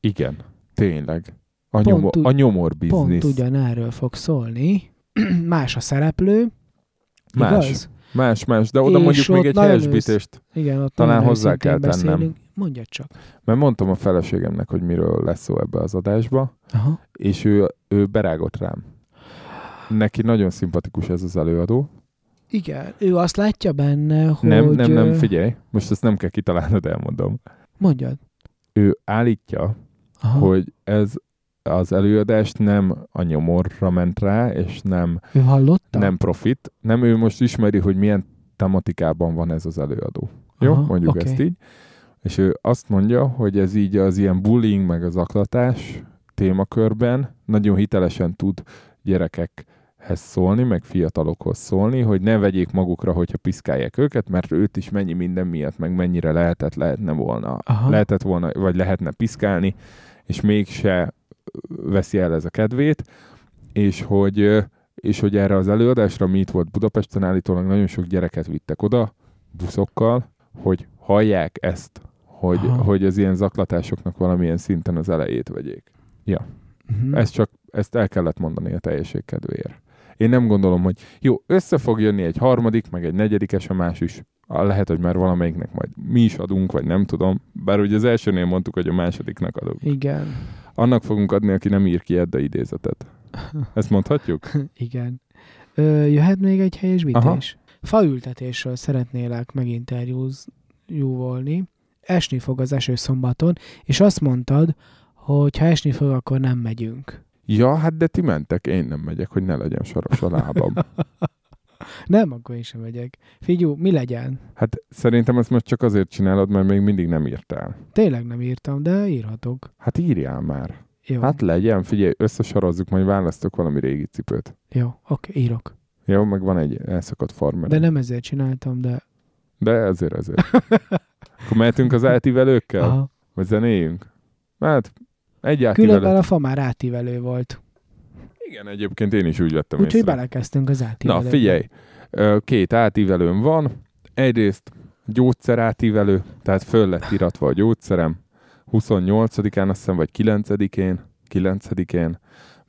igen, tényleg. A, Pont nyomor, úgy- a nyomor Pont biznisz. ugyanerről fog szólni. Más a szereplő, Más. igaz? Más, más, de oda És mondjuk még egy helyesbítést, Igen, ott Talán hozzá kell tennem. beszélünk. Mondjad csak. mert mondtam a feleségemnek, hogy miről lesz szó ebbe az adásba, Aha. és ő, ő berágott rám. Neki nagyon szimpatikus ez az előadó. Igen, ő azt látja benne, hogy... nem, nem, nem, figyelj, most ezt nem kell kitalálnod, elmondom. Mondjad. Ő állítja, Aha. hogy ez az előadást nem a nyomorra ment rá, és nem, Ő hallotta? nem profit, nem ő most ismeri, hogy milyen tematikában van ez az előadó. Jó, Aha, mondjuk oké. ezt így. És ő azt mondja, hogy ez így az ilyen bullying, meg az aklatás témakörben nagyon hitelesen tud gyerekekhez szólni, meg fiatalokhoz szólni, hogy ne vegyék magukra, hogyha piszkálják őket, mert őt is mennyi minden miatt, meg mennyire lehetett, lehetne volna, Aha. lehetett volna, vagy lehetne piszkálni, és mégse veszi el ez a kedvét, és hogy, és hogy erre az előadásra, ami itt volt Budapesten, állítólag nagyon sok gyereket vittek oda buszokkal, hogy hallják ezt, hogy, Aha. hogy az ilyen zaklatásoknak valamilyen szinten az elejét vegyék. Uh-huh. Ez csak, ezt el kellett mondani a teljesség kedvéért. Én nem gondolom, hogy jó, össze fog jönni egy harmadik, meg egy negyedik esemás is. Lehet, hogy már valamelyiknek majd mi is adunk, vagy nem tudom. Bár ugye az elsőnél mondtuk, hogy a másodiknak adunk. Igen. Annak fogunk adni, aki nem ír ki Edda idézetet. Ezt mondhatjuk? Igen. Ö, jöhet még egy helyesbítés? Faültetésről szeretnélek meginterjúvolni. Esni fog az eső szombaton, és azt mondtad, hogy ha esni fog, akkor nem megyünk. Ja, hát de ti mentek, én nem megyek, hogy ne legyen saras a lábam. Nem, akkor én sem megyek. Figyú, mi legyen? Hát szerintem ezt most csak azért csinálod, mert még mindig nem írtál. Tényleg nem írtam, de írhatok. Hát írjál már. Jó, Hát legyen, figyelj, összesarazzuk, majd választok valami régi cipőt. jó, oké, írok. Jó, meg van egy elszakadt farmer. De nem ezért csináltam, de... De ezért, ezért. Akkor mehetünk az átívelőkkel? Aha. Vagy zenéjünk? Hát, egy Különben átívelőt. a fa már átívelő volt. Igen, egyébként én is úgy vettem Úgyhogy észre. belekezdtünk az Na, átívelőbe. figyelj, ö, két átívelőm van. Egyrészt gyógyszer átívelő, tehát föl lett iratva a gyógyszerem. 28-án, azt hiszem, vagy 9-én, 9-én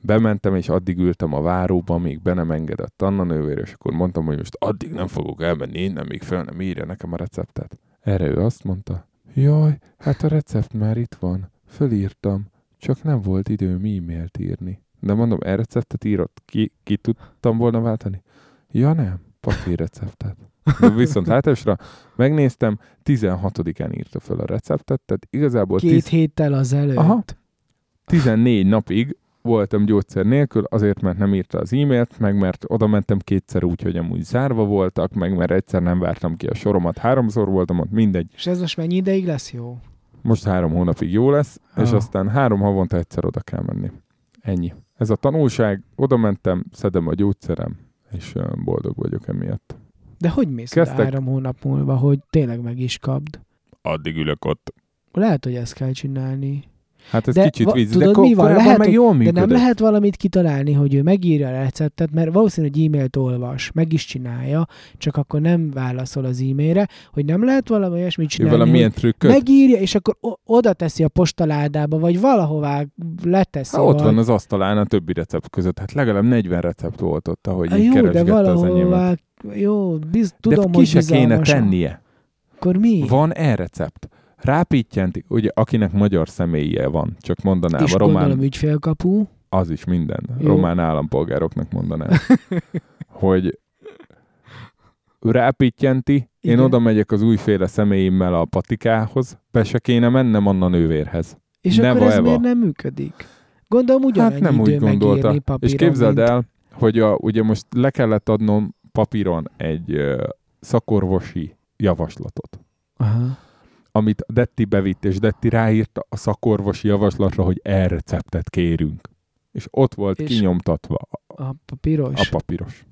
bementem, és addig ültem a váróban, míg be nem engedett Anna nővér, és akkor mondtam, hogy most addig nem fogok elmenni innen, míg föl nem írja nekem a receptet. Erre ő azt mondta, jaj, hát a recept már itt van, fölírtam, csak nem volt időm e-mailt írni. De mondom, e receptet írott, ki, ki tudtam volna váltani? Ja nem, papírreceptet. De viszont látásra megnéztem, 16-án írta föl a receptet, tehát igazából Két tíz, héttel az előtt. Aha. 14 napig voltam gyógyszer nélkül, azért, mert nem írta az e-mailt, meg mert oda mentem kétszer úgy, hogy amúgy zárva voltak, meg mert egyszer nem vártam ki a soromat, háromszor voltam ott, mindegy. És ez most mennyi ideig lesz jó? Most három hónapig jó lesz, és Ah. aztán három havonta egyszer oda kell menni. Ennyi. Ez a tanulság, oda mentem, szedem a gyógyszerem, és boldog vagyok emiatt. De hogy mész Kezdtek- három hónap múlva, hogy tényleg meg is kapd? Addig ülök ott. Lehet, hogy ezt kell csinálni. Hát ez De kicsit víz, tudod, de ko- mi van? Lehet, meg hogy- jól De működött. nem lehet valamit kitalálni, hogy ő megírja a receptet, mert valószínű, hogy e-mailt olvas, meg is csinálja, csak akkor nem válaszol az e-mailre, hogy nem lehet valami olyasmit csinálni, valamilyen hogy trükköt? megírja, és akkor oda teszi a postaládába, vagy valahová leteszi. Há, ott van az asztalán a többi recept között. Hát legalább 40 recept volt ott, ahogy így jó, de valahová, jó, biz, tudom, de hogy ki se kéne tennie. Akkor mi? Van e-recept. Rápítjenti, ugye akinek magyar személye van, csak mondanám, és a román, gondolom ügyfélkapu. az is minden, Jó. román állampolgároknak mondanám, hogy rápítjenti, én oda megyek az újféle személyemmel a patikához, be se kéne mennem Anna nővérhez. És Neva akkor ez Eva. miért nem működik? Gondolom ugyanannyi Hát nem idő úgy gondolta. papíron, És képzeld mint... el, hogy a, ugye most le kellett adnom papíron egy ö, szakorvosi javaslatot, Aha. Amit Detti bevitt, és Detti ráírta a szakorvosi javaslatra, hogy e-receptet kérünk. És ott volt És- kinyomtatva A papíros. a papíros. és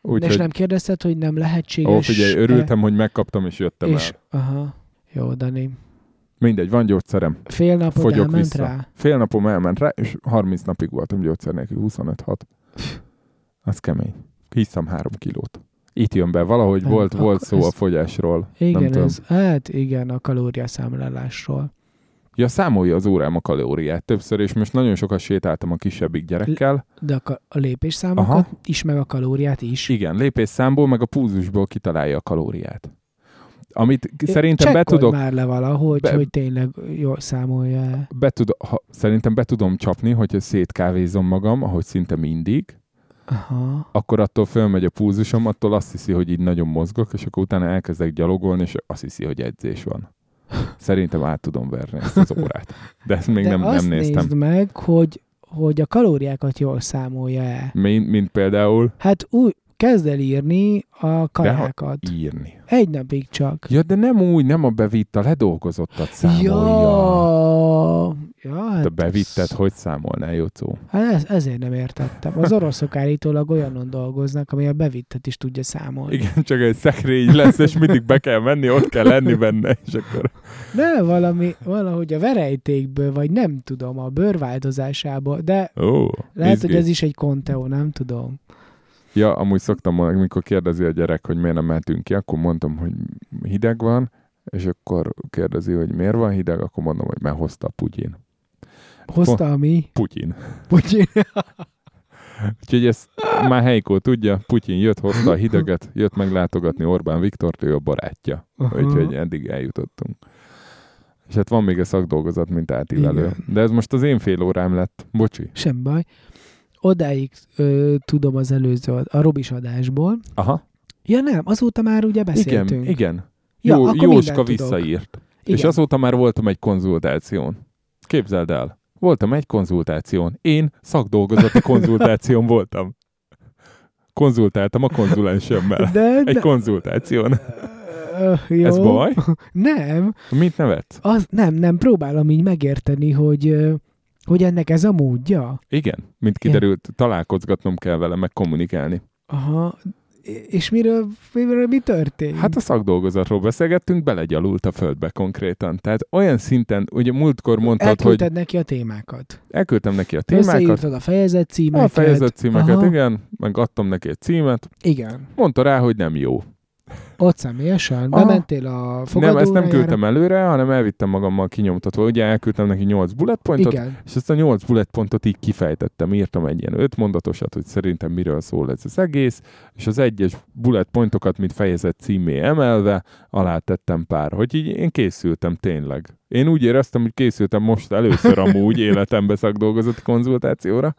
Úgyhogy, nem kérdezted, hogy nem lehetséges... ó, figyelj, örültem, hogy megkaptam, és jöttem és, el. Aha. Jó, Dani. Mindegy, van gyógyszerem. Fél napod Fogyok elment vissza. rá? Fél napom elment rá, és 30 napig voltam gyógyszer nélkül, 25-6. Az kemény. Hiszem három kilót. Itt jön be, valahogy Nem, volt, akkor volt szó ez- a fogyásról. nem Igen, tudom. ez, hát igen, a kalóriaszámlálásról. Ja, számolja az órám a kalóriát többször, és most nagyon sokat sétáltam a kisebbik gyerekkel. De a, ka- a lépésszámokat Aha. is, meg a kalóriát is. Igen, lépésszámból, meg a púzusból kitalálja a kalóriát. Amit szerintem be tudok, már le valahogy, be- hogy tényleg jól számolja be tud, ha, szerintem be tudom csapni, hogyha szétkávézom magam, ahogy szinte mindig, Aha. akkor attól fölmegy a púzusom, attól azt hiszi, hogy így nagyon mozgok, és akkor utána elkezdek gyalogolni, és azt hiszi, hogy edzés van. Szerintem át tudom verni ezt az órát. De ezt még De nem, azt nem néztem. nézd meg, hogy, hogy a kalóriákat jól számolja el. Mint, mint például Hát úgy kezd el írni a kajákat. írni. Egy napig csak. Ja, de nem úgy, nem a bevitt, a ledolgozottat számolja. Ja, ja hát, bevitted, hogy számolnál, Jocó? hát ez, ezért nem értettem. Az oroszok állítólag olyanon dolgoznak, ami a bevittet is tudja számolni. Igen, csak egy szekrény lesz, és mindig be kell menni, ott kell lenni benne, és akkor... De valami, valahogy a verejtékből, vagy nem tudom, a bőr változásából, de Ó, lehet, izgi. hogy ez is egy konteó, nem tudom. Ja, amúgy szoktam mondani, amikor kérdezi a gyerek, hogy miért nem mehetünk ki, akkor mondtam, hogy hideg van, és akkor kérdezi, hogy miért van hideg, akkor mondom, hogy mert hozta a Putyin. Hozta a mi? Putyin. Putyin. Úgyhogy ezt már Heikó tudja, Putyin jött, hozta a hideget, jött meglátogatni Orbán Viktort, ő a barátja. Aha. Úgyhogy eddig eljutottunk. És hát van még a szakdolgozat, mint átívelő. De ez most az én fél órám lett. Bocsi. Sem baj. Odáig ö, tudom az előző, a Robis adásból. Aha. Ja nem, azóta már ugye beszéltünk. Igen, igen. Ja, Jó, Jóska tudok. visszaírt. Igen. És azóta már voltam egy konzultáción. Képzeld el. Voltam egy konzultáción. Én szakdolgozati konzultáción voltam. Konzultáltam a konzulensemmel. De, Egy de, konzultáción. ö, jó. Ez baj? Nem, Mit nevetsz? az, nem, nem, próbálom így megérteni, hogy, hogy ennek ez a módja. Igen, mint kiderült, találkozgatnom kell vele, meg kommunikálni. Aha. És miről, miről mi történt? Hát a szakdolgozatról beszélgettünk, belegyalult a földbe konkrétan. Tehát olyan szinten, ugye múltkor mondtad, Elküldted hogy neki a témákat. elküldtem neki a témákat, Összeírtad a fejezet címeket. a fejezet címeket, Aha. igen, meg adtam neki egy címet, Igen. mondta rá, hogy nem jó. Ott személyesen? Aha. Bementél a Nem, fogadóra? ezt nem küldtem előre, hanem elvittem magammal kinyomtatva. Ugye elküldtem neki 8 bullet pointot, Igen. és ezt a 8 bullet pontot így kifejtettem. Írtam egy ilyen 5 mondatosat, hogy szerintem miről szól ez az egész, és az egyes bullet pointokat, mint fejezet címé emelve, alá tettem pár, hogy így én készültem tényleg. Én úgy éreztem, hogy készültem most először amúgy életembe szakdolgozati konzultációra,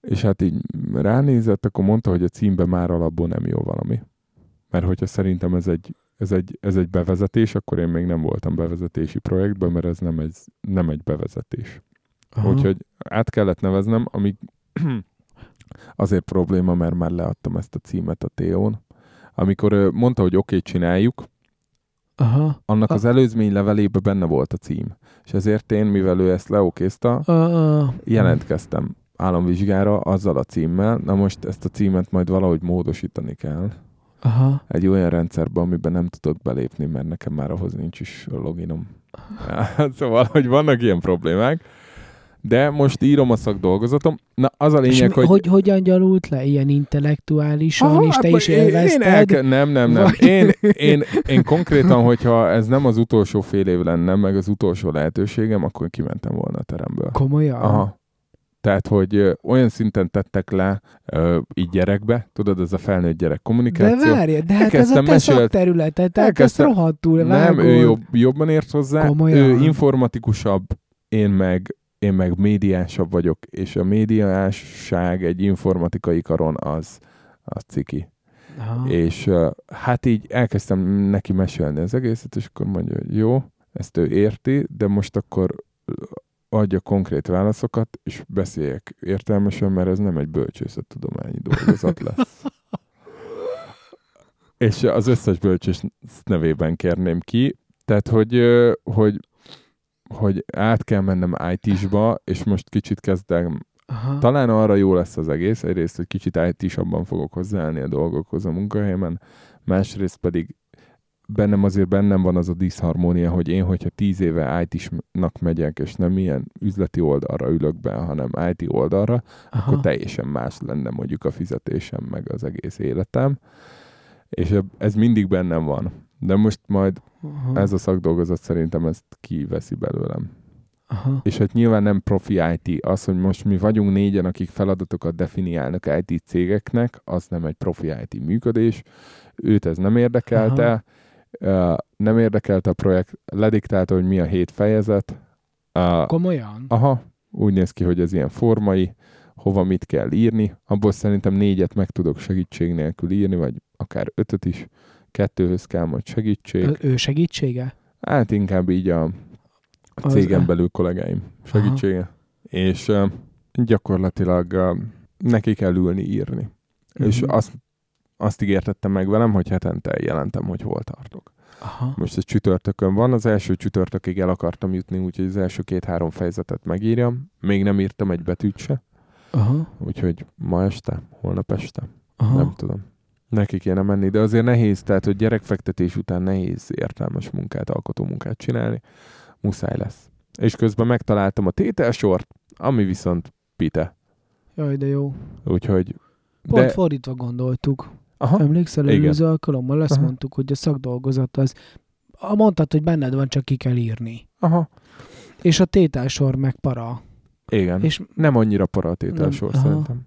és hát így ránézett, akkor mondta, hogy a címbe már alapból nem jó valami. Mert hogyha szerintem ez egy, ez egy, ez egy bevezetés, akkor én még nem voltam bevezetési projektben, mert ez nem egy, nem egy bevezetés. Aha. Úgyhogy át kellett neveznem, ami azért probléma, mert már leadtam ezt a címet a Teón. Amikor mondta, hogy oké, okay, csináljuk, Aha. annak A- az előzmény levelében benne volt a cím. És ezért én, mivel ő ezt leokézta, a, jelentkeztem államvizsgára azzal a címmel. Na most ezt a címet majd valahogy módosítani kell. Aha. Egy olyan rendszerbe, amiben nem tudok belépni, mert nekem már ahhoz nincs is loginom. Szóval, hogy vannak ilyen problémák. De most írom a szakdolgozatom. Na, az a És lényeg, mi, hogy... hogy... hogyan gyalult le? Ilyen intellektuálisan, Aha, és te hát is én- én élvezted? elke- Nem, nem, nem. Vagy- Én, én, én konkrétan, hogyha ez nem az utolsó fél év lenne, meg az utolsó lehetőségem, akkor kimentem volna a teremből. Komolyan? Aha. Tehát, hogy olyan szinten tettek le ö, így gyerekbe, tudod, ez a felnőtt gyerek De kommunikáció. várj, de hát ez a te mesélt- szakterületed, tehát ezt Elkezdtem- rohadtul Nem, vágod. ő jobb, jobban ért hozzá. Komolyan? Ő informatikusabb, én meg, én meg médiásabb vagyok, és a médiásság egy informatikai karon az, az ciki. Aha. És uh, hát így elkezdtem neki mesélni az egészet, és akkor mondja, hogy jó, ezt ő érti, de most akkor adja konkrét válaszokat, és beszéljek értelmesen, mert ez nem egy bölcsészettudományi dolgozat lesz. és az összes bölcsés nevében kérném ki, tehát, hogy, hogy, hogy át kell mennem IT-sba, és most kicsit kezdem Aha. talán arra jó lesz az egész, egyrészt, hogy kicsit IT-sabban fogok hozzáállni a dolgokhoz a munkahelyemen, másrészt pedig bennem azért bennem van az a diszharmónia, hogy én, hogyha tíz éve IT-snak megyek, és nem ilyen üzleti oldalra ülök be, hanem IT oldalra, Aha. akkor teljesen más lenne mondjuk a fizetésem, meg az egész életem. És ez mindig bennem van. De most majd Aha. ez a szakdolgozat szerintem ezt kiveszi belőlem. Aha. és hát nyilván nem profi IT. Az, hogy most mi vagyunk négyen, akik feladatokat definiálnak IT cégeknek, az nem egy profi IT működés. Őt ez nem érdekelte. Uh, nem érdekelte a projekt, lediktálta, hogy mi a hét fejezet. Komolyan? aha, úgy néz ki, hogy ez ilyen formai, hova mit kell írni. Abból szerintem négyet meg tudok segítség nélkül írni, vagy akár ötöt is. Kettőhöz kell majd segítség. Ö- ő segítsége? Hát inkább így a, a Az- cégen belül kollégáim segítsége. És uh, gyakorlatilag uh, neki kell ülni, írni. És Mhm. azt, azt ígértettem meg velem, hogy hetente jelentem, hogy hol tartok. Aha. Most ez csütörtökön van, az első csütörtökig el akartam jutni, úgyhogy az első két-három fejezetet megírjam. Még nem írtam egy betűt se, Aha. úgyhogy ma este, holnap este, Aha. nem tudom. Neki kéne menni, de azért nehéz, tehát hogy gyerekfektetés után nehéz értelmes munkát, alkotó munkát csinálni. Muszáj lesz. És közben megtaláltam a tételsort, ami viszont pite. Jaj, de jó. Úgyhogy... Pont De, fordítva gondoltuk. Aha, Emlékszel, Igen. előző alkalommal azt Aha. mondtuk, hogy a szakdolgozat az, mondtad, hogy benned van, csak ki kell írni. aha, És a tételsor meg para. igen. És Nem annyira para a tételsor Nem, aha. szerintem.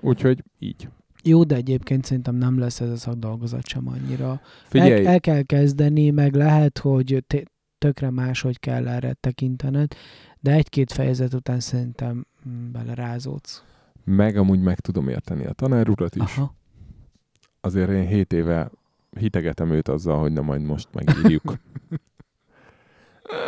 Úgyhogy így. jó, de egyébként szerintem nem lesz ez a szakdolgozat sem annyira. Figyelj, El, el kell kezdeni, meg lehet, hogy té- tökre máshogy kell erre tekintened, de egy-két fejezet után szerintem mm, belerázódsz. meg amúgy meg tudom érteni a tanár urat is. Aha. Azért én 7 éve hitegetem őt azzal, hogy na majd most megírjuk.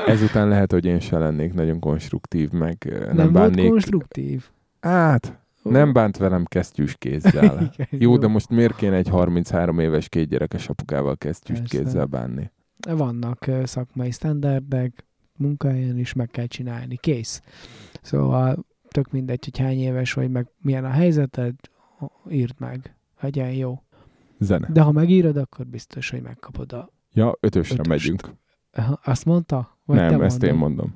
Ezután lehet, hogy én se lennék nagyon konstruktív, meg eh, nem, Nem, bánnék. konstruktív. Hát, nem bánt velem kesztyűs kézzel. Igen, Jó, de most miért kéne egy 33 éves kétgyerekes apukával kesztyűs kézzel bánni? vannak ö, szakmai standardek, munkahelyen is meg kell csinálni, kész. Szóval tök mindegy, hogy hány éves vagy, meg milyen a helyzeted, írd meg, legyen jó. Zene. De ha megírod, akkor biztos, hogy megkapod a... Ja, ötösre Ötöst. megyünk. Aha, Azt mondta? Vagy nem, ezt én mondom.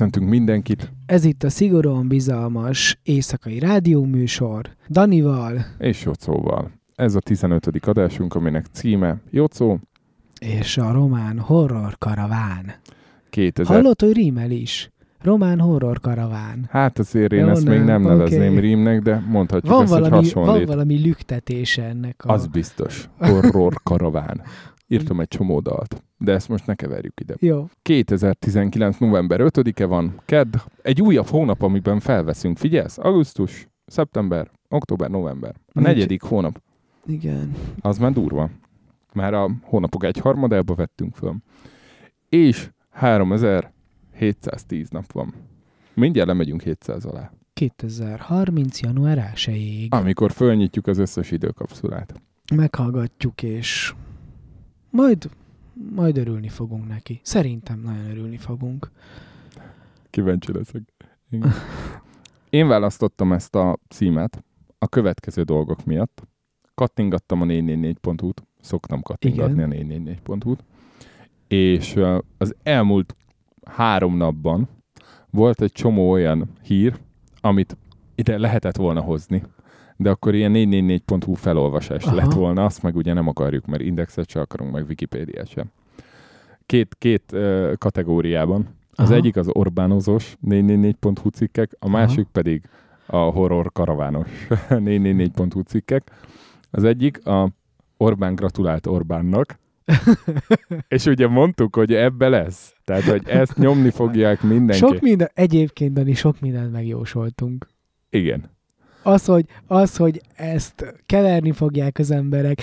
Köszöntünk mindenkit, Ez itt a szigorúan bizalmas éjszakai rádióműsor Danival és Jocóval. Ez a 15. adásunk, aminek címe Jocó és a román horror karaván. 2000. Hallott, hogy rímel is? Román horror karaván. Hát azért én Jó, ezt még nem, oké. nevezném rímnek, de mondhatjuk Van ezt, hogy valami, van hasonlít. valami lüktetése ennek a... Az biztos. Horror karaván. Írtam egy csomó dalt, de ezt most ne keverjük ide. Jó. 2019. november 5-e van, kedd, egy újabb hónap, amiben felveszünk. Figyelsz? Augusztus, szeptember, október, november. A Nincs- negyedik hónap. Igen. Az már durva. Már a hónapok egy harmadába vettünk föl. És 3710 nap van. Mindjárt lemegyünk 700 alá. 2030. január 1-ig. Amikor fölnyitjuk az összes időkapszulát. Meghallgatjuk, és majd, majd örülni fogunk neki. Szerintem nagyon örülni fogunk. Kíváncsi leszek. Igen. Én választottam ezt a címet a következő dolgok miatt. Kattingattam a 444.hu-t, szoktam kattingatni Igen. a 444.hu-t, és az elmúlt három napban volt egy csomó olyan hír, amit ide lehetett volna hozni, de akkor ilyen 444.hu felolvasás Aha. lett volna, azt meg ugye nem akarjuk, mert indexet se akarunk, meg Wikipédiát sem. Két, két ö, kategóriában. Az Aha. egyik az Orbánozós 444.hu cikkek, a Aha. másik pedig a horror karavános 444.hu cikkek. Az egyik a Orbán gratulált Orbánnak, és ugye mondtuk, hogy ebbe lesz. Tehát, hogy ezt nyomni fogják mindenki. Sok minden, egyébként, Dani, sok mindent megjósoltunk. Igen. Az hogy, az, hogy ezt keverni fogják az emberek,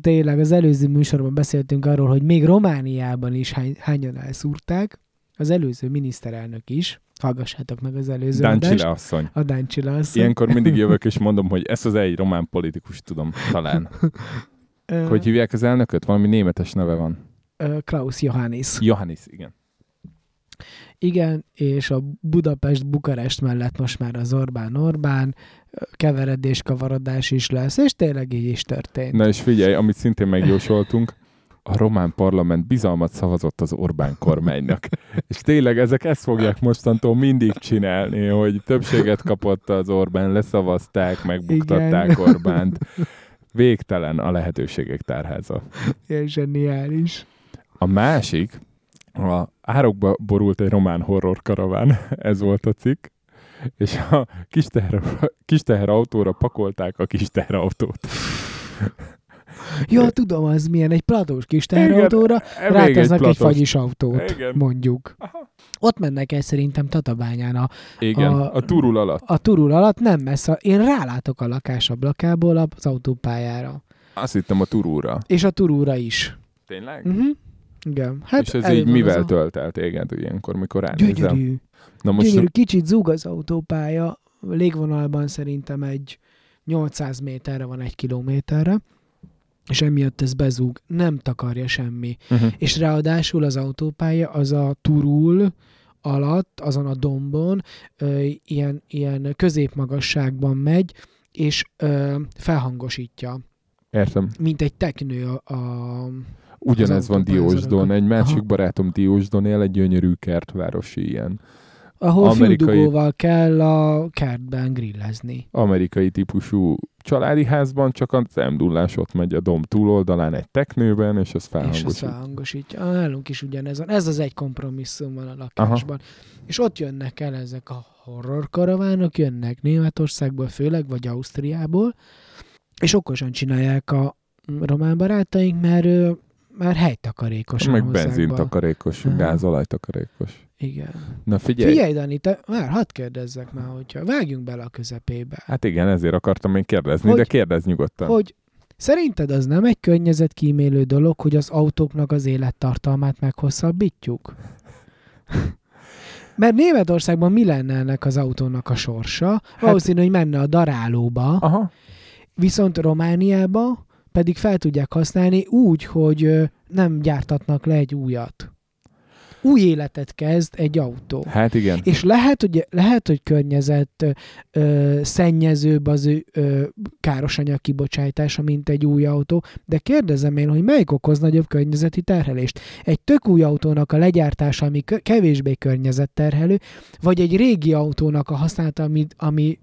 tényleg az előző műsorban beszéltünk arról, hogy még Romániában is hány, hányan elszúrták, az előző miniszterelnök is, hallgassátok meg az előző Dancsile adást. asszony. A Dancsila asszony. Ilyenkor mindig jövök és mondom, hogy ezt az egy román politikus tudom, talán. Hogy hívják az elnököt? Valami németes neve van. Klaus Johannis. Johannis, igen. Igen, és a Budapest-Bukarest mellett most már az Orbán-Orbán keveredés, kavarodás is lesz, és tényleg így is történt. Na és figyelj, amit szintén megjósoltunk, a román parlament bizalmat szavazott az Orbán kormánynak. És tényleg ezek ezt fogják mostantól mindig csinálni, hogy többséget kapott az Orbán, leszavazták, megbuktatták Igen. Orbánt. Végtelen a lehetőségek tárháza. Ilyen zseniális. A másik, a árokba borult egy román horror karaván, ez volt a cikk, és a kis, teher, kis teherautóra pakolták a kis teherautót. Ja, tudom, az milyen, egy platós kis teherautóra, Igen, még rátesznek egy, egy fagyis autót, Igen. mondjuk. Ott mennek el szerintem Tatabányán a, Igen, A- a, turul alatt. a turul alatt, nem messze. Én rálátok a lakás ablakából az autópályára. Azt hittem a turulra. És a turúra is. Tényleg? Uh-huh. Igen. Hát És ez így mivel a- tölt el téged ilyenkor, mikor ránézel? Gyönyörű. Na most Gyönyörű, kicsit zúg az autópálya, légvonalban szerintem egy 800 méterre van egy kilométerre, és emiatt ez bezúg, nem takarja semmi. uh-huh. És ráadásul az autópálya az a turul alatt, azon a dombon ö, ilyen, ilyen középmagasságban megy, és ö, felhangosítja, Értem. mint egy teknő a, a Ugyanez van. Diósdon. Egy másik Aha. barátom Diósdon él, egy gyönyörű kertvárosi ilyen ahol Amerikai- füldugóval kell a kertben grillezni. amerikai típusú családi házban, csak az emdullás ott megy a domb túloldalán egy teknőben, és az És azt felhangosít. felhangosítja. Ah, Nálunk is ugyanez van. Ez az egy kompromisszum van a lakásban. És ott jönnek el ezek a horror karavánok, jönnek Németországból főleg, vagy Ausztriából, és okosan csinálják a román barátaink, mert, ö, mert helytakarékosan Meg benzintakarékos, Aha. gázolajtakarékos. Igen. Na figyelj, Figyelj, Dani, te, már hadd kérdezzek már, hogyha vágjunk bele a közepébe. hát igen, ezért akartam még kérdezni, Hogy- de kérdezz nyugodtan. Hogy szerinted az nem egy környezetkímélő dolog, hogy az autóknak az élettartalmát meghosszabbítjuk? Mert Németországban mi lenne ennek az autónak a sorsa? Valószínű, hogy menne a darálóba, Aha, viszont Romániába pedig fel tudják használni úgy, hogy nem gyártatnak le egy újat. új életet kezd egy autó. Hát igen. És lehet, hogy, lehet, hogy környezet ö, szennyezőbb az ö, káros anyag kibocsátása, mint egy új autó, de kérdezem én, hogy melyik okoz nagyobb környezeti terhelést? Egy tök új autónak a legyártása, ami kevésbé környezetterhelő, vagy egy régi autónak a használata, ami, ami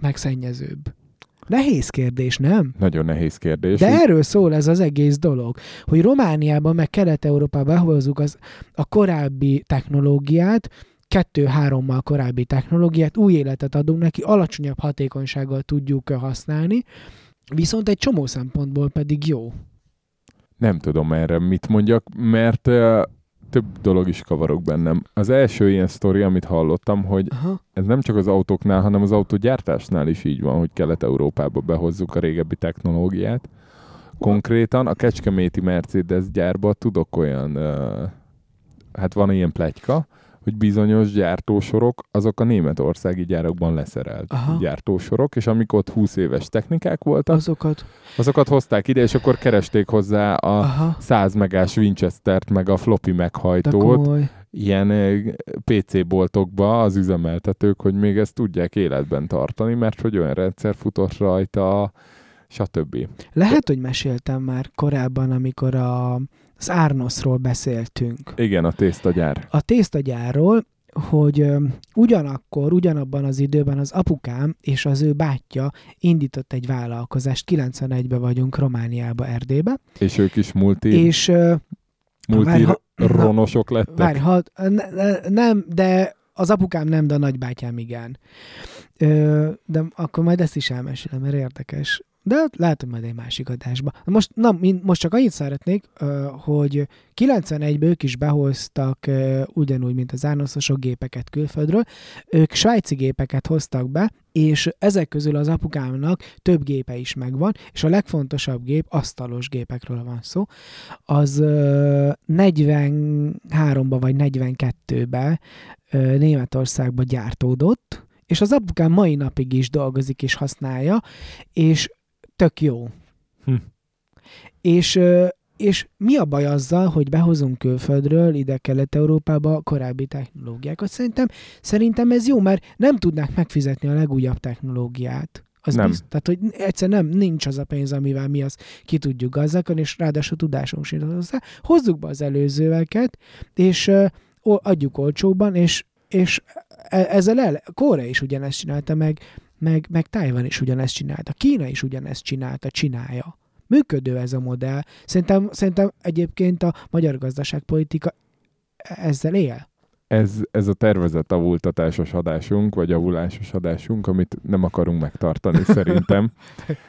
megszennyezőbb? Nehéz kérdés, nem? Nagyon nehéz kérdés. De erről szól ez az egész dolog, hogy Romániában, meg Kelet-Európában behozzuk az, a korábbi technológiát, kettő-hárommal korábbi technológiát, új életet adunk neki, alacsonyabb hatékonysággal tudjuk használni, viszont egy csomó szempontból pedig jó. Nem tudom erre mit mondjak, mert több dolog is kavarok bennem. Az első ilyen sztori, amit hallottam, hogy Aha. ez nem csak az autóknál, hanem az autógyártásnál is így van, hogy Kelet-Európába behozzuk a régebbi technológiát. Konkrétan a Kecskeméti Mercedes gyárba tudok olyan, uh, hát van ilyen pletyka, hogy bizonyos gyártósorok, azok a németországi gyárakban leszerelt Aha. gyártósorok, és amikor ott 20 éves technikák voltak, Azokat. azokat hozták ide, és akkor keresték hozzá a Aha. 100 megás Winchester-t, meg a floppy meghajtót, ilyen ö, PC boltokba az üzemeltetők, hogy még ezt tudják életben tartani, mert hogy olyan rendszer futott rajta, stb. Lehet, hogy meséltem már korábban, amikor a, az Árnoszról beszéltünk. Igen, a tésztagyár. a tésztagyárról, hogy ugyanakkor, ugyanabban az időben az apukám és az ő bátyja indított egy vállalkozást. 91-ben vagyunk Romániába, Erdélybe, És ők is multi, és multi várj, ha- ronosok lettek. várj, ha, ne, nem, de az apukám nem, de a nagybátyám igen. Ö, de akkor majd ezt is elmesélem, mert érdekes. De lehet, hogy majd egy másik adásba. Most, na, most csak annyit szeretnék, hogy 91-ben ők is behoztak, ugyanúgy, mint az árnoszosok gépeket külföldről. Ők svájci gépeket hoztak be, és ezek közül az apukámnak több gépe is megvan, és a legfontosabb gép, asztalos gépekről van szó, az ö, 43-ba vagy 42-be ö, Németországba gyártódott, és az apukám mai napig is dolgozik és használja, és tök jó. Hm. És, ö, és mi a baj azzal, hogy behozunk külföldről ide Kelet-Európába korábbi technológiákat? Szerintem, szerintem ez jó, mert nem tudnák megfizetni a legújabb technológiát. Az Nem. Bizt, tehát, hogy egyszerűen nem, nincs az a pénz, amivel mi azt ki tudjuk gazdálkodni, és ráadásul tudásunk sincs hozzá. Hozzuk be az előzőeket, és uh, adjuk olcsóban, és, és e- ezzel el, Korea is ugyanezt csinálta, meg, meg, meg Taiwan is ugyanezt csinálta, Kína is ugyanezt csinálta, csinálja. Működő ez a modell. Szerintem, szerintem egyébként a magyar gazdaságpolitika ezzel él. Ez, ez a tervezett avultatásos adásunk, vagy avulásos adásunk, amit nem akarunk megtartani szerintem.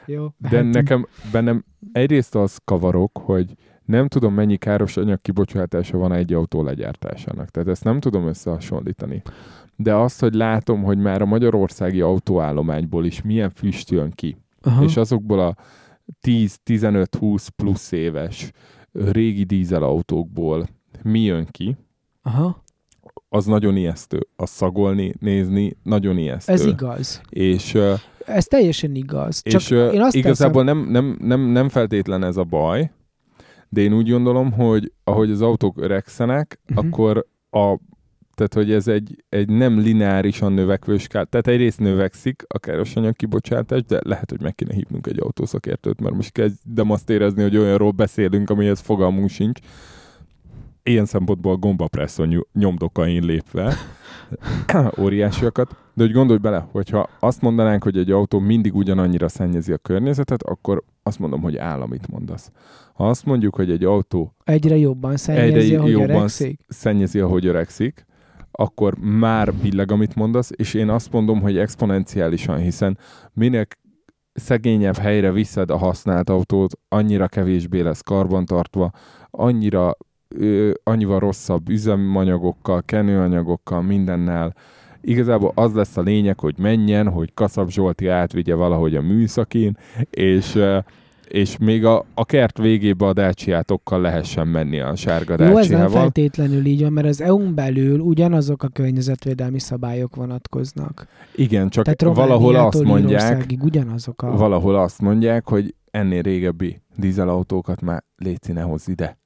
Jó. De mehetünk. nekem bennem egyrészt az kavarok, hogy nem tudom, mennyi káros anyag kibocsátása van egy autó legyártásának. Tehát ezt nem tudom összehasonlítani. De azt, hogy látom, hogy már a magyarországi autóállományból is milyen füst jön ki, Aha. és azokból a 10-15-20 plusz éves régi dízelautókból mi jön ki, Aha. az nagyon ijesztő. A szagolni, nézni, nagyon ijesztő. Ez igaz. És, Ez teljesen igaz. Csak és én azt igazából nem, nem, nem, nem feltétlen ez a baj, de én úgy gondolom, hogy ahogy az autók öregszenek, uh-huh. akkor a tehát, hogy ez egy, egy nem lineárisan növekvő skál. Tehát egyrészt növekszik a károsanyag kibocsátás, de lehet, hogy meg kéne hívnunk egy autószakértőt, mert most kezdem azt érezni, hogy olyanról beszélünk, amihez fogalmunk sincs. Ilyen szempontból a gombapresszon ny- nyomdokain lépve óriásiakat. De hogy gondolj bele, hogyha azt mondanánk, hogy egy autó mindig ugyanannyira szennyezi a környezetet, akkor azt mondom, hogy államit mondasz. Ha azt mondjuk, hogy egy autó Egyre jobban szennyezi, Egyre ahogy jobban öregszik. szennyezi, ahogy öregszik, akkor már billeg, amit mondasz, és én azt mondom, hogy exponenciálisan, hiszen minél szegényebb helyre viszed a használt autót, annyira kevésbé lesz karbantartva, annyira ö, annyival rosszabb üzemanyagokkal, kenőanyagokkal, mindennel. Igazából az lesz a lényeg, hogy menjen, hogy Kaszab Zsolti átvigye valahogy a műszakin, és ö, és még a, a kert végébe a dácsiátokkal lehessen menni a sárga Jó, ez nem dácsiával. feltétlenül így van, mert az EU-n belül ugyanazok a környezetvédelmi szabályok vonatkoznak. Igen, csak Tehát valahol azt mondják, ugyanazok a... valahol azt mondják, hogy ennél régebbi dízelautókat már léci ne hozz ide.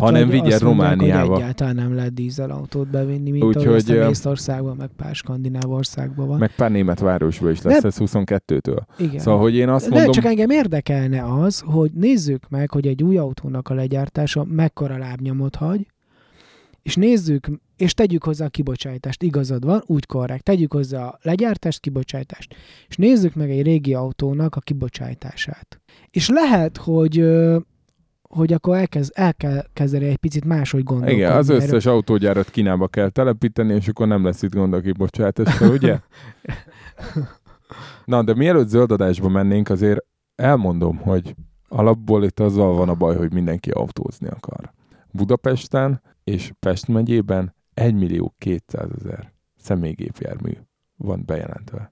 Hanem vigyen azt mondják, Romániába. Hogy egyáltalán nem lehet dízelautót bevinni, mint Úgyhogy, ahogy azt a ö, Észtországban, meg pár skandináv országban van. Meg pár német városban is lesz Nem. ez 22-től. Igen. Szóval, hogy én azt De mondom, csak engem érdekelne az, hogy nézzük meg, hogy egy új autónak a legyártása mekkora lábnyomot hagy, és nézzük, és tegyük hozzá a kibocsátást. Igazad van, úgy korrekt. Tegyük hozzá a legyártást, kibocsátást. És nézzük meg egy régi autónak a kibocsátását. És lehet, hogy hogy akkor elkezd, el kell kezdeni egy picit máshogy gondolkodni. igen, az erről. összes autógyárat Kínába kell telepíteni, és akkor nem lesz itt gond a kibocsátásra, ugye? Na, de mielőtt zöld adásba mennénk, azért elmondom, hogy alapból itt azzal van a baj, hogy mindenki autózni akar. Budapesten és Pest megyében 1 millió 200 ezer személygépjármű van bejelentve.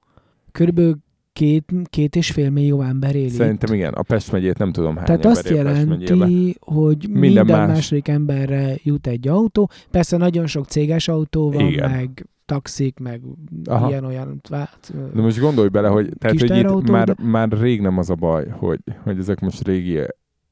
Körülbelül két, két és fél millió ember él itt. Szerintem igen, a Pest megyét nem tudom hány Tehát ember azt jelenti, hogy minden, Minden más. második emberre jut egy autó. Persze nagyon sok céges autó van, Igen. meg taxik, meg Aha. ilyen-olyan. hát, De most gondolj bele, hogy, tehát, hogy itt teherautó, már, de- már rég nem az a baj, hogy, hogy ezek most régi